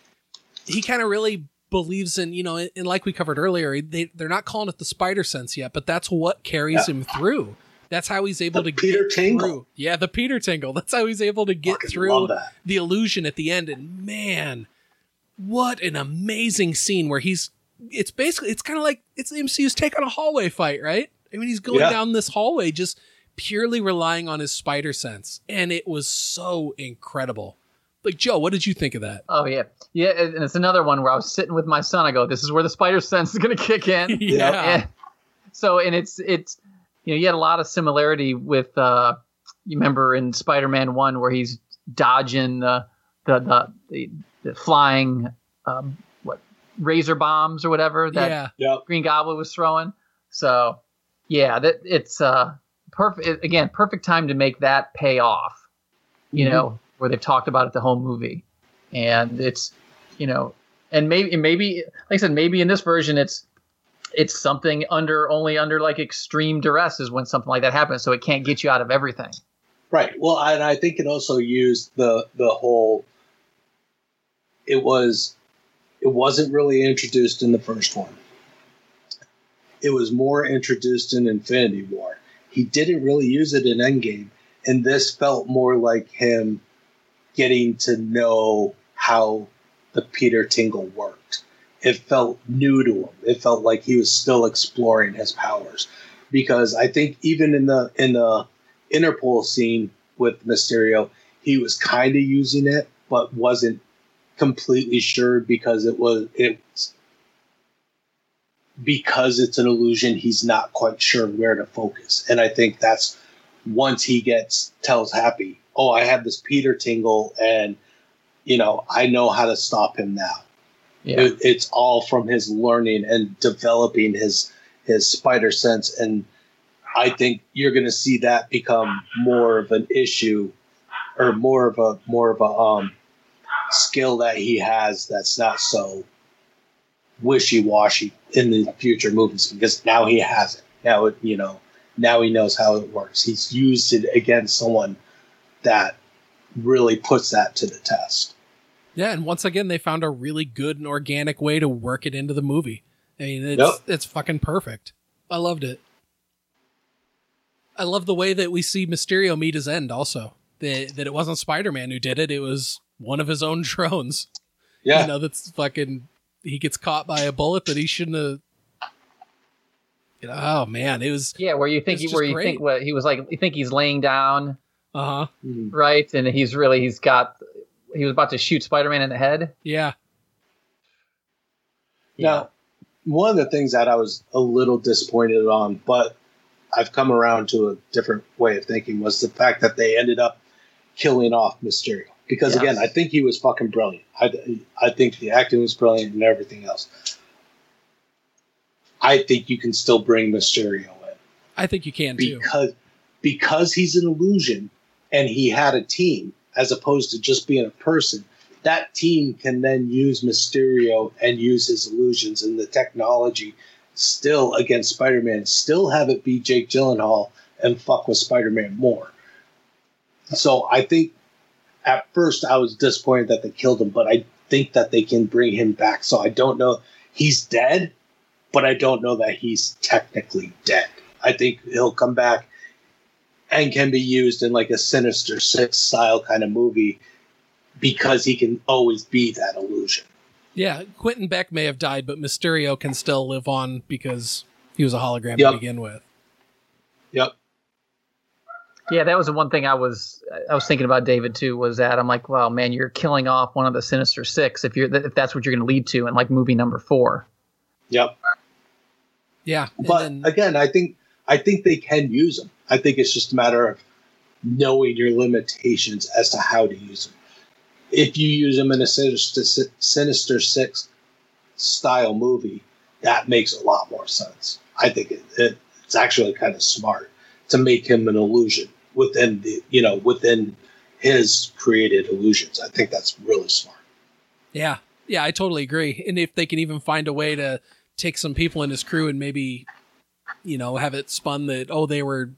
he kind of really believes in you know, and, like we covered earlier, they they're not calling it the Spider Sense yet, but that's what carries Yeah. him through. That's how he's able The to Peter get Tingle. through. Yeah, the Peter Tingle. That's how he's able to get Fucking through the illusion at the end. And man, what an amazing scene where he's. It's basically it's kind of like it's the MCU's take on a hallway fight, right? I mean, he's going Yeah. down this hallway just purely relying on his spider sense, and it was so incredible. Like Joe, what did you think of that? Oh yeah, yeah, and it's another one where I was sitting with my son. I go, "This is where the spider sense is going to kick in." Yeah. And so, and it's it's you know, you had a lot of similarity with uh, you remember in Spider-Man One where he's dodging the the the, the, the flying um, what razor bombs or whatever that Yeah. Green Goblin was throwing. So yeah, that it's uh perfect again, perfect time to make that pay off. You Mm-hmm. know, where they've talked about it the whole movie. and it's you know, and maybe maybe like I said, maybe in this version it's it's something under only under like extreme duress is when something like that happens, so it can't get you out of everything. Right. Well, and I think it also used the the whole. It was, it wasn't really introduced in the first one. It was more introduced in Infinity War. He didn't really use it in Endgame, and this felt more like him getting to know how the Peter Tingle worked. It felt new to him. It felt like he was still exploring his powers, because I think even in the in the Interpol scene with Mysterio, he was kind of using it, but wasn't completely sure because it was it's because it's an illusion. He's not quite sure where to focus, and I think that's once he gets tells Happy, "Oh, I have this Peter Tingle, and you know I know how to stop him now." Yeah. It, it's all from his learning and developing his his spider sense and I think you're going to see that become more of an issue, or more of a more of a um, skill that he has that's not so wishy washy in the future movies because now he has it. Now it, you know now he knows how it works. He's used it against someone that really puts that to the test. Yeah, and once again, they found a really good and organic way to work it into the movie. I mean, it's Yep. it's fucking perfect. I loved it. I love the way that we see Mysterio meet his end. Also, that that it wasn't Spider Man who did it; it was one of his own drones. Yeah. you know that's fucking. He gets caught by a bullet that he shouldn't have. You know, oh man, it was Yeah, where you think he, where you great. think what he was like, you think he's laying down, uh huh. right? And he's really he's got he was about to shoot Spider Man in the head. Yeah, Now, one of the things that I was a little disappointed on, but I've come around to a different way of thinking, was the fact that they ended up killing off Mysterio. Because Yes. again, I think he was fucking brilliant. I, I think the acting was brilliant and everything else. I think you can still bring Mysterio in I think you can too. because because he's an illusion and he had a team as opposed to just being a person that team can then use mysterio and use his illusions and the technology still against spider-man still have it be jake gyllenhaal and fuck with spider-man more. So i think at first i was disappointed that they killed him but i think that they can bring him back. So i don't know. He's dead but I don't know that he's technically dead. I think he'll come back and can be used in like a Sinister Six style kind of movie because he can always be that illusion. Yeah, Quentin Beck may have died, but Mysterio can still live on because he was a hologram Yep. to begin with. Yep. Yeah, that was the one thing I was I was thinking about David too. Was that I'm like, well, man, you're killing off one of the Sinister Six if you're if that's what you're going to lead to in like movie number four. Yep. Yeah, But then- again, I think I think they can use them. I think it's just a matter of knowing your limitations as to how to use them. If you use them in a Sinister, Sinister Six style movie, that makes a lot more sense. I think it, it, it's actually kind of smart to make him an illusion within the you know within his created illusions. I think that's really smart. Yeah, yeah, I totally agree. And if they can even find a way to take some people in his crew and maybe, you know, have it spun that oh they were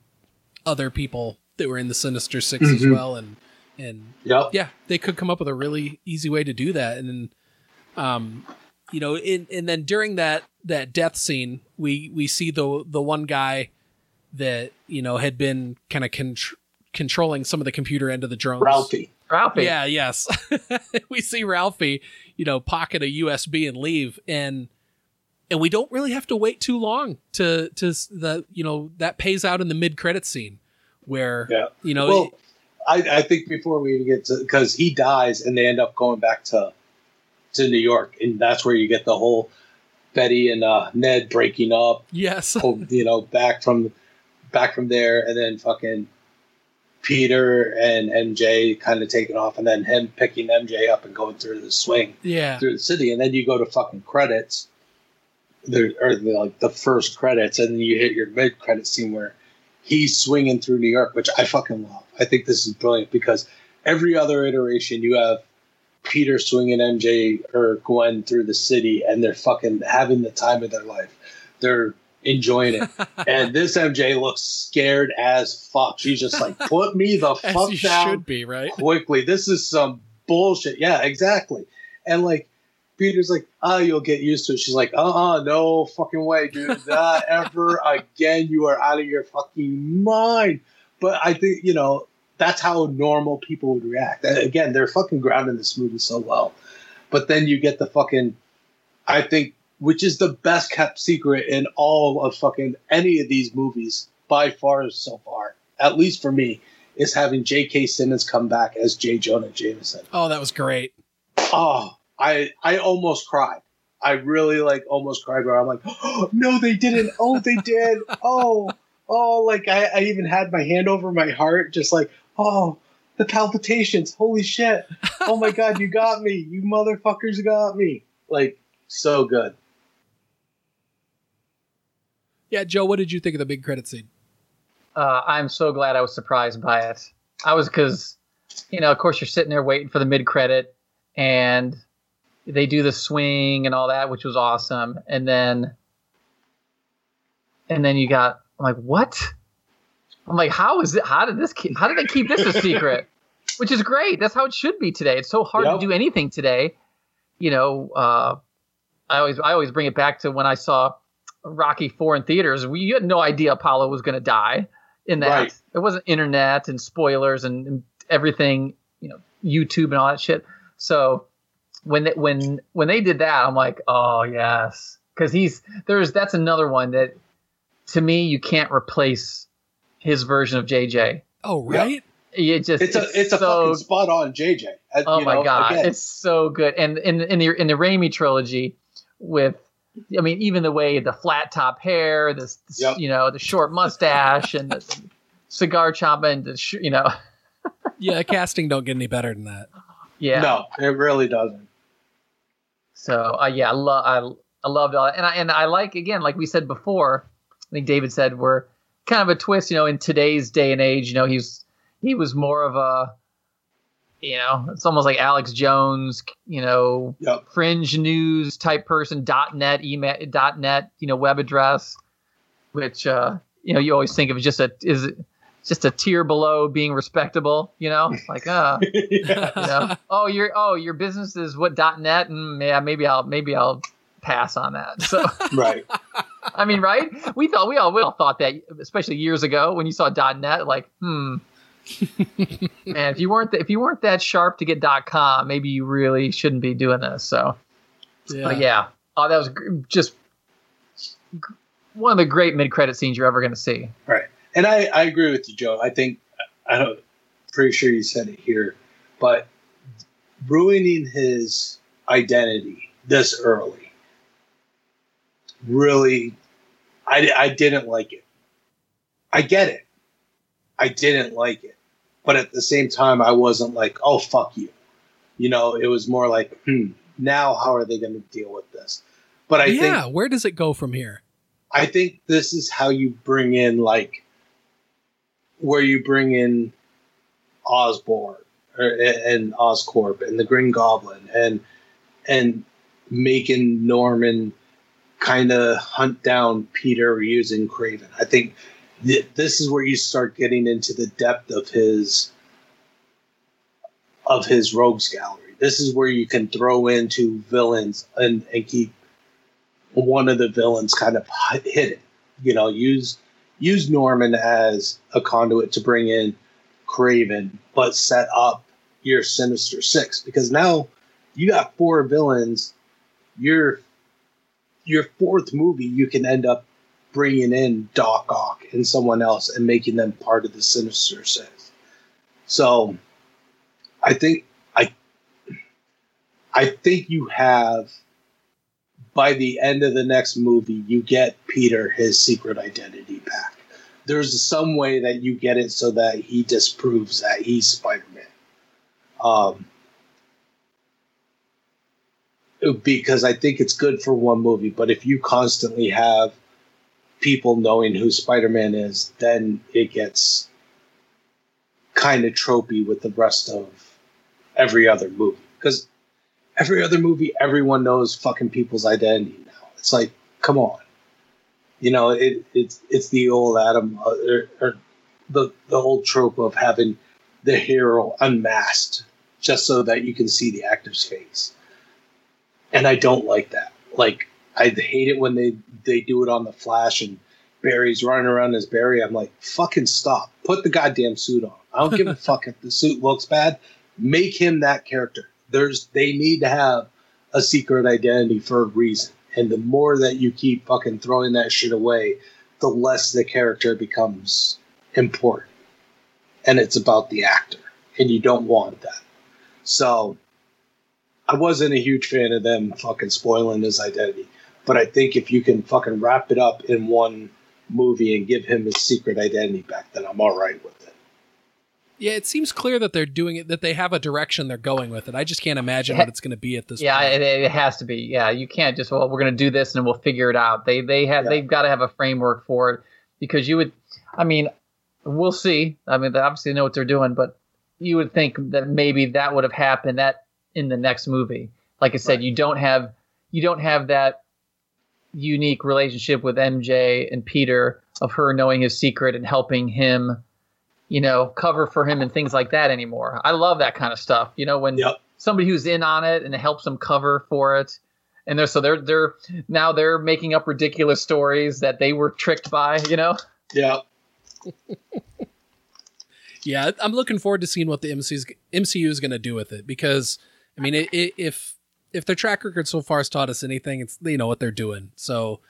other people that were in the Sinister 6 as Mhm. well, and and Yep. yeah, they could come up with a really easy way to do that. And then, um, you know, in, and then during that that death scene, we we see the the one guy that you know had been kind of contr- controlling some of the computer end of the drones. Ralphie. Ralphie. Yeah, yes. we see Ralphie, you know, pocket a USB and leave and and we don't really have to wait too long to to the you know that pays out in the mid credit scene where Yeah. you know well, I, I think before we even get to because he dies and they end up going back to to New York, and that's where you get the whole Betty and uh, Ned breaking up. Yes, you know, back from back from there, and then fucking Peter and MJ kind of taking off, and then him picking MJ up and going through the swing yeah through the city, and then you go to fucking credits. There or the, like the first credits, and then you hit your mid credit scene where he's swinging through New York, which I fucking love. I think this is brilliant because every other iteration you have Peter swinging MJ or Gwen through the city, and they're fucking having the time of their life. They're enjoying it, and this MJ looks scared as fuck. She's just like, "Put me the fuck down should be, right? quickly. This is some bullshit." Yeah, exactly. And like. Peter's like, oh, you'll get used to it. She's like, uh uh no fucking way, dude. Not ever again. You are out of your fucking mind. But I think, you know, that's how normal people would react. And again, they're fucking grounding this movie so well. But then you get the fucking, I think, which is the best kept secret in all of fucking any of these movies by far so far, at least for me, is having J.K. Simmons come back as J. Jonah Jameson. Oh, that was great. Oh, I I almost cried. I really like almost cried where I'm like, oh, no, they didn't. Oh, they did. Oh, oh, like I, I even had my hand over my heart, just like, oh, the palpitations. Holy shit. Oh my god, you got me. You motherfuckers got me. Like, so good. Yeah, Joe, what did you think of the big credit scene? Uh, I'm so glad I was surprised by it. I was because, you know, of course you're sitting there waiting for the mid credit, and they do the swing and all that, which was awesome. And then, and then you got I'm like, what? I'm like, how is it? How did this? Keep, how did they keep this a secret? Which is great. That's how it should be today. It's so hard Yep. to do anything today. You know, uh, I always I always bring it back to when I saw Rocky Four in theaters. We you had no idea Apollo was going to die in that. Right. It wasn't internet and spoilers and, and everything. You know, YouTube and all that shit. So when they, when when they did that, I'm like, oh yes, because he's there's that's another one that to me you can't replace his version of JJ. Oh, right? It just It's a it's a so fucking spot on JJ. Uh, Oh you my know, god, again, it's so good. And in in the in the Raimi trilogy, with I mean, even the way the flat top hair, this, this, Yep. you know, the short mustache, and the cigar chopping, the sh- you know, Yeah, casting don't get any better than that. yeah. No, it really doesn't. So uh, yeah, I love I I loved all that, and I and I like again, like we said before. I think David said we're kind of a twist, you know, in today's day and age. You know, he's he was more of a, you know, it's almost like Alex Jones, you know, Yep. fringe news type person. dot net email dot net, you know, web address, which uh, you know you always think of just a is it just a tier below being respectable. You know, like uh you know, oh your oh your business is what dot net and yeah maybe I'll maybe I'll pass on that. So Right. I mean, right? We thought we all we all thought that, especially years ago when you saw dot net, like hmm. Man, if you weren't th- if you weren't that sharp to get dot com, maybe you really shouldn't be doing this. So, but yeah, oh, that was gr- just gr- one of the great mid credit scenes you're ever going to see. Right. And I, I agree with you, Joe. I think I don't pretty sure you said it here, but ruining his identity this early really I, I didn't like it. I get it. I didn't like it. But at the same time I wasn't like, oh fuck you. You know, it was more like, hmm, now how are they gonna deal with this? But I yeah, think where does it go from here? I think this is how you bring in like where you bring in Osborn or, and Oscorp and the Green Goblin and and making Norman kind of hunt down Peter using Kraven. I think th- this is where you start getting into the depth of his of his rogues gallery. This is where you can throw into villains and, and keep one of the villains kind of hidden. You know, use use Norman as a conduit to bring in Kraven, but set up your Sinister Six because now you got four villains. Your your fourth movie, you can end up bringing in Doc Ock and someone else and making them part of the Sinister Six. So, I think I I think you have by the end of the next movie, you get Peter his secret identity back. There's some way that you get it so that he disproves that he's Spider Man. Um, because I think it's good for one movie, but if you constantly have people knowing who Spider Man is, then it gets kind of tropey with the rest of every other movie. Because every other movie, everyone knows fucking people's identity now. It's like, come on, you know, it, it's it's the old Adam uh, or, or the the old trope of having the hero unmasked just so that you can see the actor's face, and I don't like that. Like, I hate it when they they do it on the Flash and Barry's running around as Barry. I'm like, fucking stop. Put the goddamn suit on. I don't give a fuck if the suit looks bad. Make him that character. There's they need to have a secret identity for a reason. And the more that you keep fucking throwing that shit away, the less the character becomes important. And it's about the actor. And you don't want that. So I wasn't a huge fan of them fucking spoiling his identity. But I think if you can fucking wrap it up in one movie and give him his secret identity back, then I'm all right with it. Yeah, it seems clear that they're doing it, that they have a direction they're going with it. I just can't imagine what it's going to be at this yeah, point. it, it has to be. Yeah, you can't just well, we're going to do this and we'll figure it out. They they have Yeah. they've got to have a framework for it because you would, I mean, we'll see. I mean, they obviously know what they're doing, but you would think that maybe that would have happened that in the next movie. Like I said, you don't have you don't have that unique relationship with MJ and Peter of her knowing his secret and helping him, you know, cover for him and things like that anymore. I love that kind of stuff. You know, when Yep. somebody who's in on it and it helps them cover for it. And they're so they're they're now they're making up ridiculous stories that they were tricked by, you know? Yeah. Yeah, I'm looking forward to seeing what the MCU's, MCU is going to do with it because, I mean, i i if if their track record so far has taught us anything, it's they know what they're doing. So,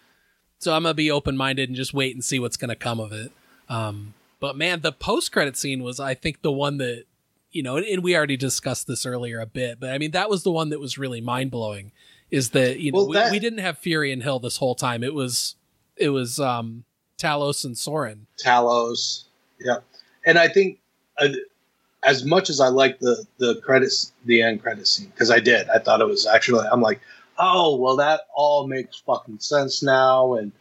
so I'm gonna be open minded and just wait and see what's going to come of it. Um, but man, the post credit scene was, I think, the one that you know, and, we already discussed this earlier a bit, but I mean, that was the one that was really mind blowing. Is that you know Well, we, we didn't have Fury and Hill this whole time. It was it was um Talos and Soren. Talos. Yeah, and I think uh, as much as I like the the credits, the end credit scene, because I did, I thought it was actually. I'm like, oh well, that all makes fucking sense now, and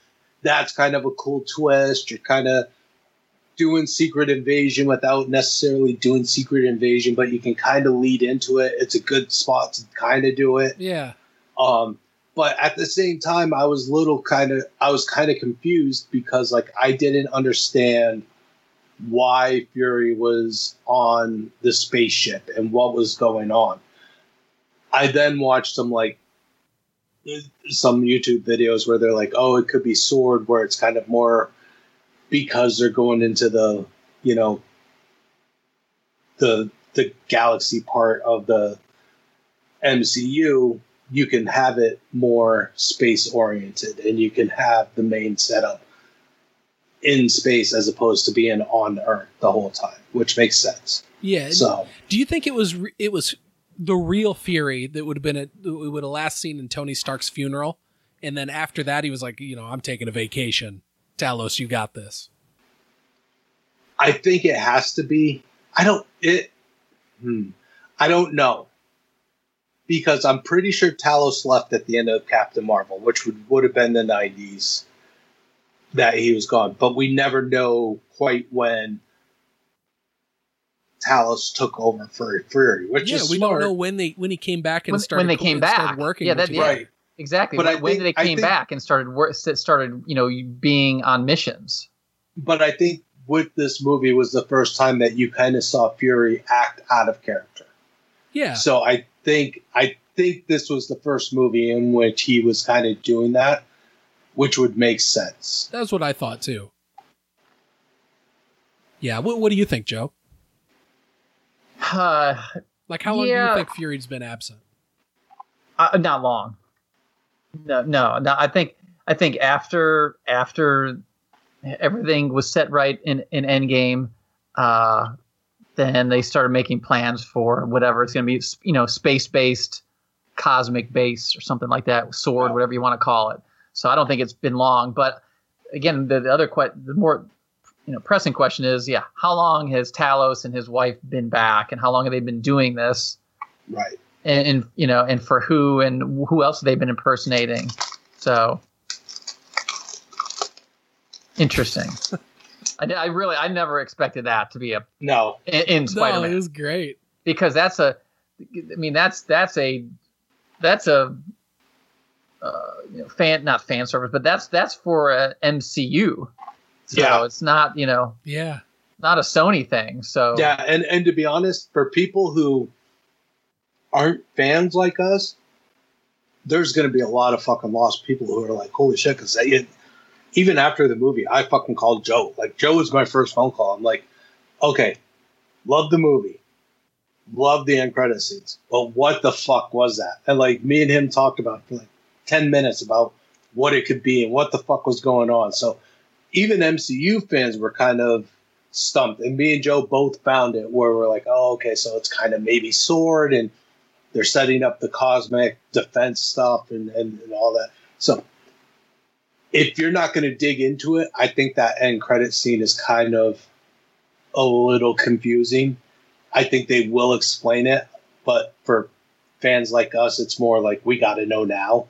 that's kind of a cool twist. You're kind of doing secret invasion without necessarily doing secret invasion, but you can kind of lead into it. It's a good spot to kind of do it. Yeah. Um, but at the same time, I was little kind of I was kind of confused because like I didn't understand why Fury was on the spaceship and what was going on. I then watched some like some YouTube videos where they're like, "Oh, it could be Sword," where it's kind of more because they're going into the you know the the galaxy part of the MCU, you can have it more space oriented and you can have the main setup in space as opposed to being on Earth the whole time, which makes sense. Yeah. So Do you think it was it was the real Fury that would have been a, we would have last seen in Tony Stark's funeral, and then after that he was like, you know, I'm taking a vacation. Talos, you got this. I think it has to be. I don't. It. Hmm, I don't know because I'm pretty sure Talos left at the end of Captain Marvel, which would would have been the '90s that he was gone. But we never know quite when Talos took over for Fury, which yeah, is we smart. don't know when they when he came back and When, started when they came back, working. yeah, with that yeah, Right. Exactly. But when, I when think- did they I came think- back and started work, started you know being on missions? But I think with this movie was the first time that you kind of saw Fury act out of character. Yeah. So I think I think this was the first movie in which he was kind of doing that, which would make sense. That's what I thought too. Yeah, what what do you think, Joe? Uh, Like how long do you think Fury's been absent? uh, not long. No, no, no. I think I think after after everything was set right in in Endgame, uh, then they started making plans for whatever it's going to be. You know, space based, cosmic base, or something like that. Sword, whatever you want to call it. So I don't think it's been long. But again, the, the other que- the more you know pressing question is, yeah, how long has Talos and his wife been back, and how long have they been doing this? Right. And, and you know, and for who and who else they've been impersonating? So interesting. I, I really, I never expected that to be a No. in, in No, Spider-Man No, it was great. because that's a, I mean, that's that's a that's a uh, you know, fan not fan service, but that's that's for a MCU. So Yeah. it's not you know Yeah. not a Sony thing. So Yeah, and and to be honest, for people who aren't fans like us, there's going to be a lot of fucking lost people who are like, "Holy shit!" Because even after the movie, I fucking called Joe. Like Joe was my first phone call. I'm like, "Okay, love the movie, love the end credit scenes, but what the fuck was that?" And like me and him talked about for like ten minutes about what it could be and what the fuck was going on. So even MCU fans were kind of stumped. And me and Joe both found it where we're like, oh, okay, so it's kind of maybe sword and they're setting up the cosmic defense stuff and, and, and all that. So if you're not going to dig into it, I think that end credit scene is kind of a little confusing. I think they will explain it, but for fans like us, it's more like we got to know now.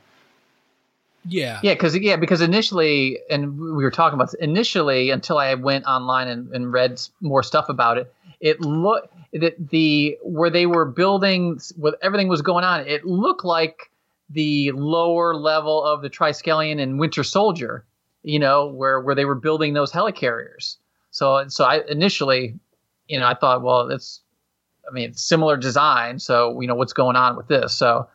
Yeah. Yeah, because yeah, because initially, and we were talking about this, initially until I went online and, and read more stuff about it. It looked that the where they were building, where everything was going on. It looked like the lower level of the Triskelion and Winter Soldier. You know, where where they were building those helicarriers. So so I initially, you know, I thought, well, it's, I mean, it's similar design. So you know what's going on with this. So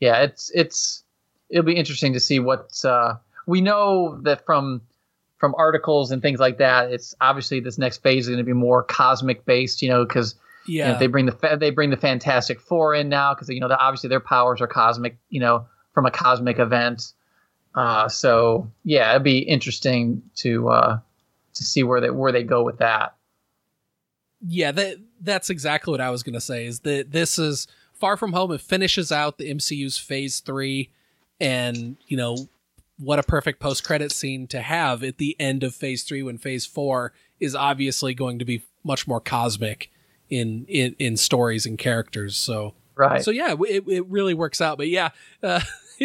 yeah, it's it's it'll be interesting to see what uh, we know that from from articles and things like that. It's obviously this next phase is going to be more cosmic based, you know, because Yeah. they bring the they bring the Fantastic Four in now because you know that obviously their powers are cosmic, you know, from a cosmic event. Uh, so yeah, it'd be interesting to uh, to see where they where they go with that. Yeah, that that's exactly what I was gonna say. Is that this is Far From Home? It finishes out the MCU's Phase Three, and you know what a perfect post credit scene to have at the end of Phase Three when Phase Four is obviously going to be much more cosmic in in, in stories and characters. So Right. So yeah, it it really works out. But yeah. Uh,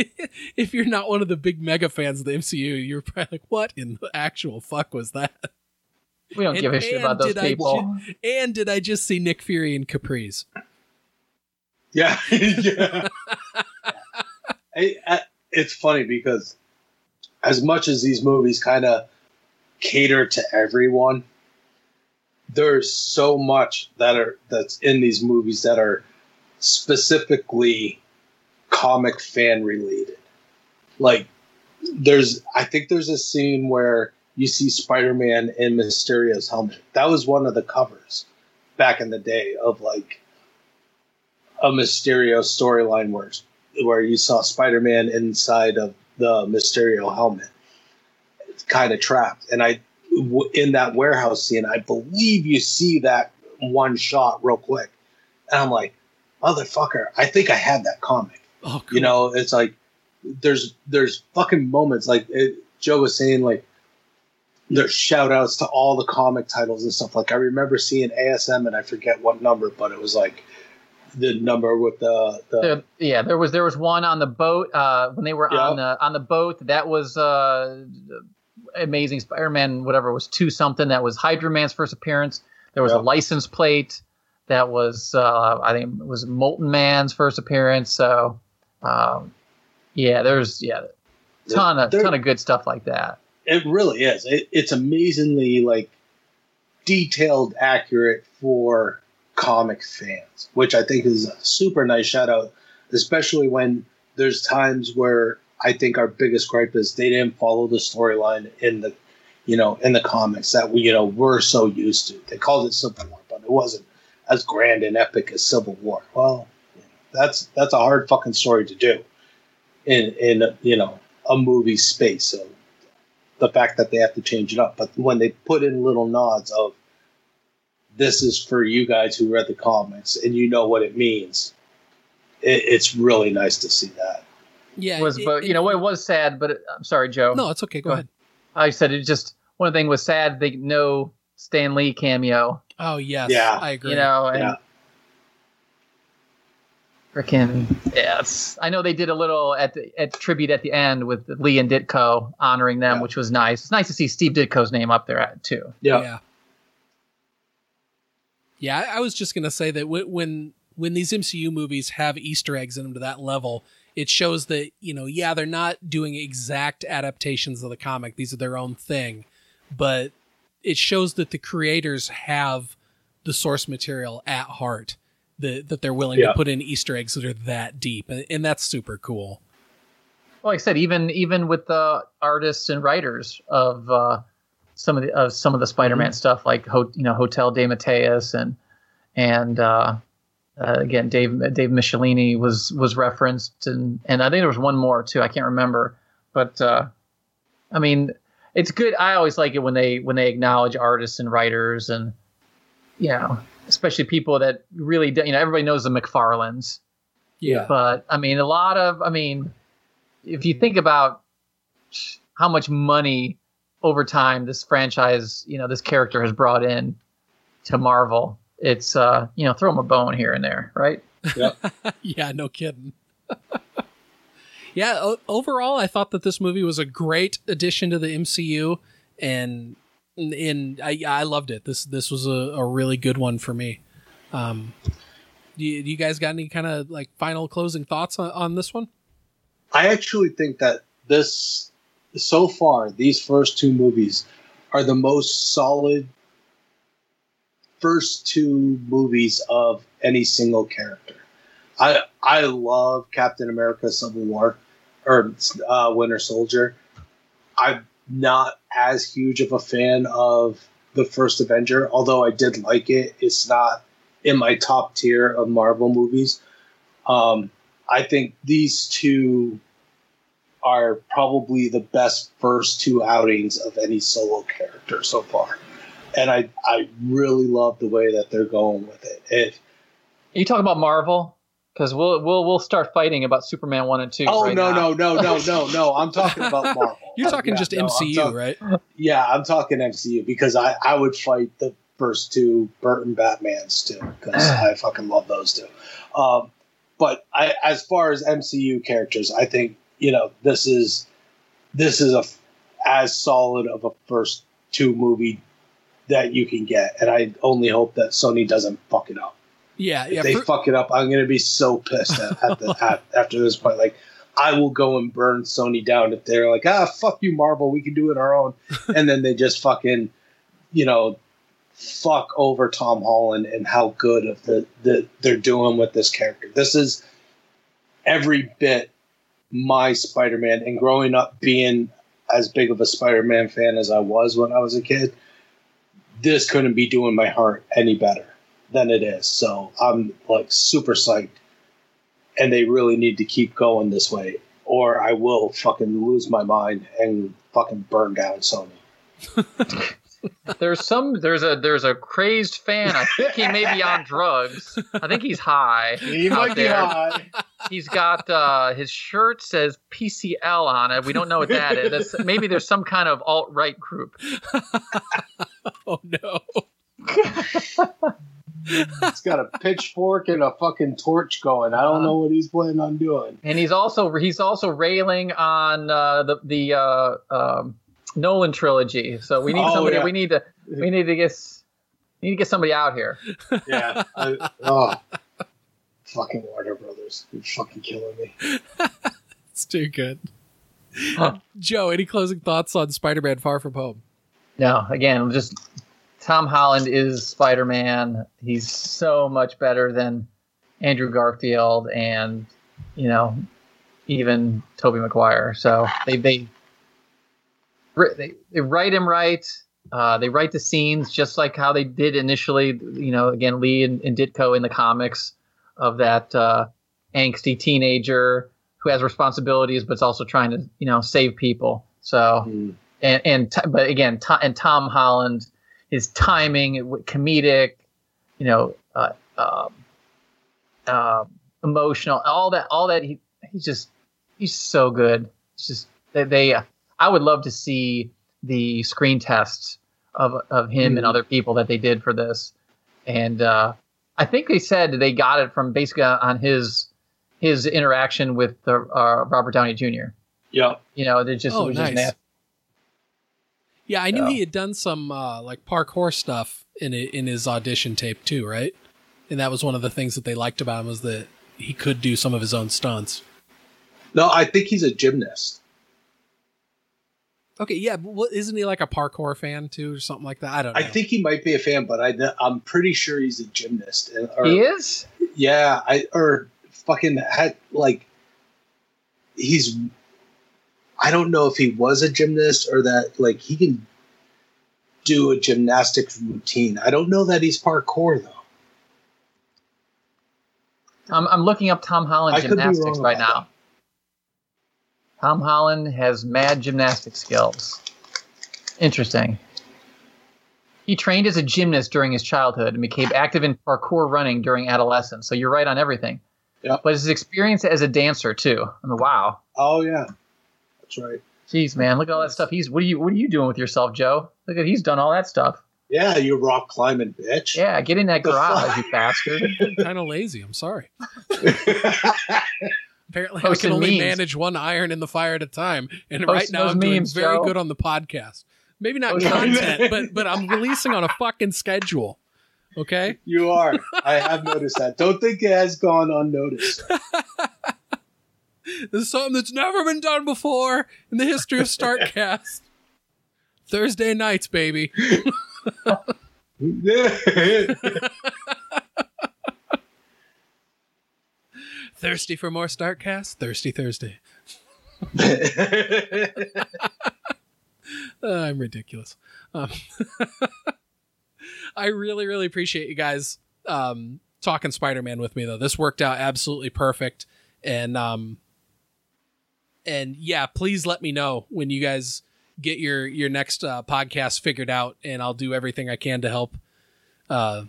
if you're not one of the big mega fans of the MCU, you're probably like, "What in the actual fuck was that?" We don't give a shit about those did I people. ju- and did I just see Nick Fury and Caprice? Yeah, yeah. I, I, it's funny because as much as these movies kind of cater to everyone, there's so much that are that's in these movies that are specifically comic fan related. Like there's I think there's a scene where you see Spider-Man in Mysterio's helmet. That was one of the covers back in the day of like a Mysterio storyline where where you saw Spider-Man inside of the Mysterio helmet, kind of trapped. And I, in that warehouse scene, I believe you see that one shot real quick, and I'm like, motherfucker, I think I had that comic. Oh, You know, it's like there's there's fucking moments like it, Joe was saying like there's shout outs to all the comic titles and stuff. Like I remember seeing ASM and I forget what number, but it was like the number with the, the There, yeah, there was there was one on the boat uh, when they were Yeah. on the on the boat. That was uh, Amazing Spider-Man, whatever it was two something. That was Hydro Man's first appearance. There was a license plate. That was uh, I think it was Molten Man's first appearance. So um, yeah, there's yeah, ton of There- ton of good stuff like that. It really is. It, it's amazingly like detailed, accurate for comic fans, which I think is a super nice shout out, especially when there's times where I think our biggest gripe is they didn't follow the storyline in the, you know, in the comics that we, you know, we're so used to. They called it Civil War, but it wasn't as grand and epic as Civil War. Well, that's that's a hard fucking story to do in in you know a movie space. So the fact that they have to change it up, but when they put in little nods of this is for you guys who read the comics and you know what it means, it, it's really nice to see that. Yeah, was it- but you know it was sad. But it, I'm sorry, Joe. No, it's okay. Go, Go ahead. I said it just one thing was sad. They no Stan Lee cameo. Oh yes, Yeah. I agree. You know, and Yeah. freaking yes. I know they did a little at the at tribute at the end with Lee and Ditko honoring them, Yeah. which was nice. It's nice to see Steve Ditko's name up there at, too. Yeah. yeah. Yeah, I I was just gonna say that wh- when when these MCU movies have Easter eggs in them to that level, it shows that you know yeah they're not doing exact adaptations of the comic. These are their own thing. But it shows that the creators have the source material at heart that that they're willing Yeah. to put in easter eggs that are that deep. And, and that's super cool. Well, like I said, even even with the artists and writers of uh, some of the of some of the Spider-Man stuff, like Ho- you know Hotel de Matteis and and uh, uh, again Dave Dave Michelinie was was referenced, and and I think there was one more too. I can't remember, but uh, I mean, it's good. I always like it when they when they acknowledge artists and writers, and you know, especially people that really you know everybody knows the McFarlanes. Yeah. But I mean, a lot of, I mean, if you think about how much money over time this franchise, you know, this character has brought in to Marvel, it's, uh, you know, throw them a bone here and there, right? Yeah. yeah, no kidding. yeah, o- overall, I thought that this movie was a great addition to the MCU, and and I I loved it. This this was a, a really good one for me. Um, do you, do you guys got any kind of like final closing thoughts on, on this one? I actually think that this, so far, these first two movies are the most solid first two movies of any single character. I I love Captain America: Civil War or uh, Winter Soldier. I'm not as huge of a fan of the first Avenger, although I did like it. It's not in my top tier of Marvel movies. Um, I think these two are probably the best first two outings of any solo character so far. And I, I really love the way that they're going with it. It you talking about Marvel? Because we'll we'll we'll start fighting about Superman one and two. Oh right no, now. no, no, no, no, no. I'm talking about Marvel. You're talking Yeah, just no, MCU, talk- right? Yeah, I'm talking MCU because I, I would fight the first two Burton Batmans too because I fucking love those two. Um, but I, as far as MCU characters, I think you know this is this is a f- as solid of a first two movie that you can get, and I only hope that Sony doesn't fuck it up. Yeah, If yeah. they for- fuck it up, I'm gonna be so pissed at, at the at, after this point. Like, I will go and burn Sony down if they're like, ah, fuck you, Marvel, we can do it our own, and then they just fucking, you know, fuck over Tom Holland and how good of the the they're doing with this character. This is every bit my Spider-Man, and growing up being as big of a Spider-Man fan as I was when I was a kid, this couldn't be doing my heart any better than it is. So I'm like super psyched. And they really need to keep going this way, or I will fucking lose my mind and fucking burn down Sony. There's some there's a there's a crazed fan. I think he may be on drugs. I think he's high. He out might be there. high. He's got uh, his shirt says PCL on it. We don't know what that is. That's, maybe there's some kind of alt right group. oh no. He's got a pitchfork and a fucking torch going. I don't know what he's planning on doing. And he's also he's also railing on uh, the the uh, um, Nolan trilogy. So we need Oh, somebody. yeah. We need to we need to get we need to get somebody out here. Yeah. I, oh. Fucking Warner Brothers. You're fucking killing me. It's too good. Joe, any closing thoughts on Spider-Man: Far From Home? No, again, just Tom Holland is Spider Man. He's so much better than Andrew Garfield and you know even Tobey Maguire. So they they they, they write him right. Uh, they write the scenes just like how they did initially. You know, again, Lee and, and Ditko in the comics of that uh, angsty teenager who has responsibilities, but is also trying to you know save people. So and and t- but again, to, and Tom Holland, his timing, comedic, you know, uh, um uh, emotional, all that, all that. He he's just he's so good. It's just they, they I would love to see the screen tests of of him and Mhm. other people that they did for this, and uh, I think they said they got it from basically on his his interaction with the, uh, Robert Downey Jr. Yeah. You know, they just Oh, it was just nice. nasty. Yeah, I knew Yeah. he had done some uh, like parkour stuff in it, in his audition tape too, right? And that was one of the things that they liked about him was that he could do some of his own stunts. No, I think he's a gymnast. Okay, yeah, but what, isn't he like a parkour fan too, or something like that? I don't know. I think he might be a fan, but I, I'm pretty sure he's a gymnast. Or, He is. Yeah, I or fucking had like he's. I don't know if he was a gymnast or that like he can do a gymnastics routine. I don't know that he's parkour though. I'm, I'm looking up Tom Holland I gymnastics right about now. Tom Holland has mad gymnastic skills. Interesting. He trained as a gymnast during his childhood and became active in parkour running during adolescence. So you're right on everything. Yeah. But his experience as a dancer too. I mean, wow. Oh yeah, that's right. Jeez, man, look at all that stuff. He's what are you what are you doing with yourself, Joe? Look at he's done all that stuff. Yeah, you rock climbing bitch. Yeah, get in that garage, you bastard. kind of lazy. I'm sorry. Apparently, I can only memes. manage one iron in the fire at a time, and Posting right now those I'm doing memes, very Joe. good on the podcast. Maybe not Posting- content, but but I'm releasing on a fucking schedule. Okay, You are. I have noticed that. Don't think it has gone unnoticed. this is something that's never been done before in the history of Starkcast. Thursday nights, baby. Thirsty for more Starkcast? Thirsty Thursday. I'm ridiculous. Um, I really, really appreciate you guys um, talking Spider-Man with me, though. This worked out absolutely perfect, and um, and yeah, please let me know when you guys get your your next uh, podcast figured out, and I'll do everything I can to help uh,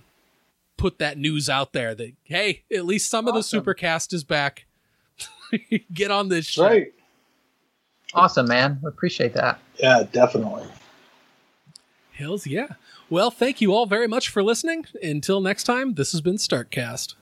put that news out there. That hey, at least some of the Supercast is back. get on this shit. right. awesome, man. We appreciate that. Yeah, definitely. Hells yeah. Well, thank you all very much for listening. Until next time, this has been Starkcast.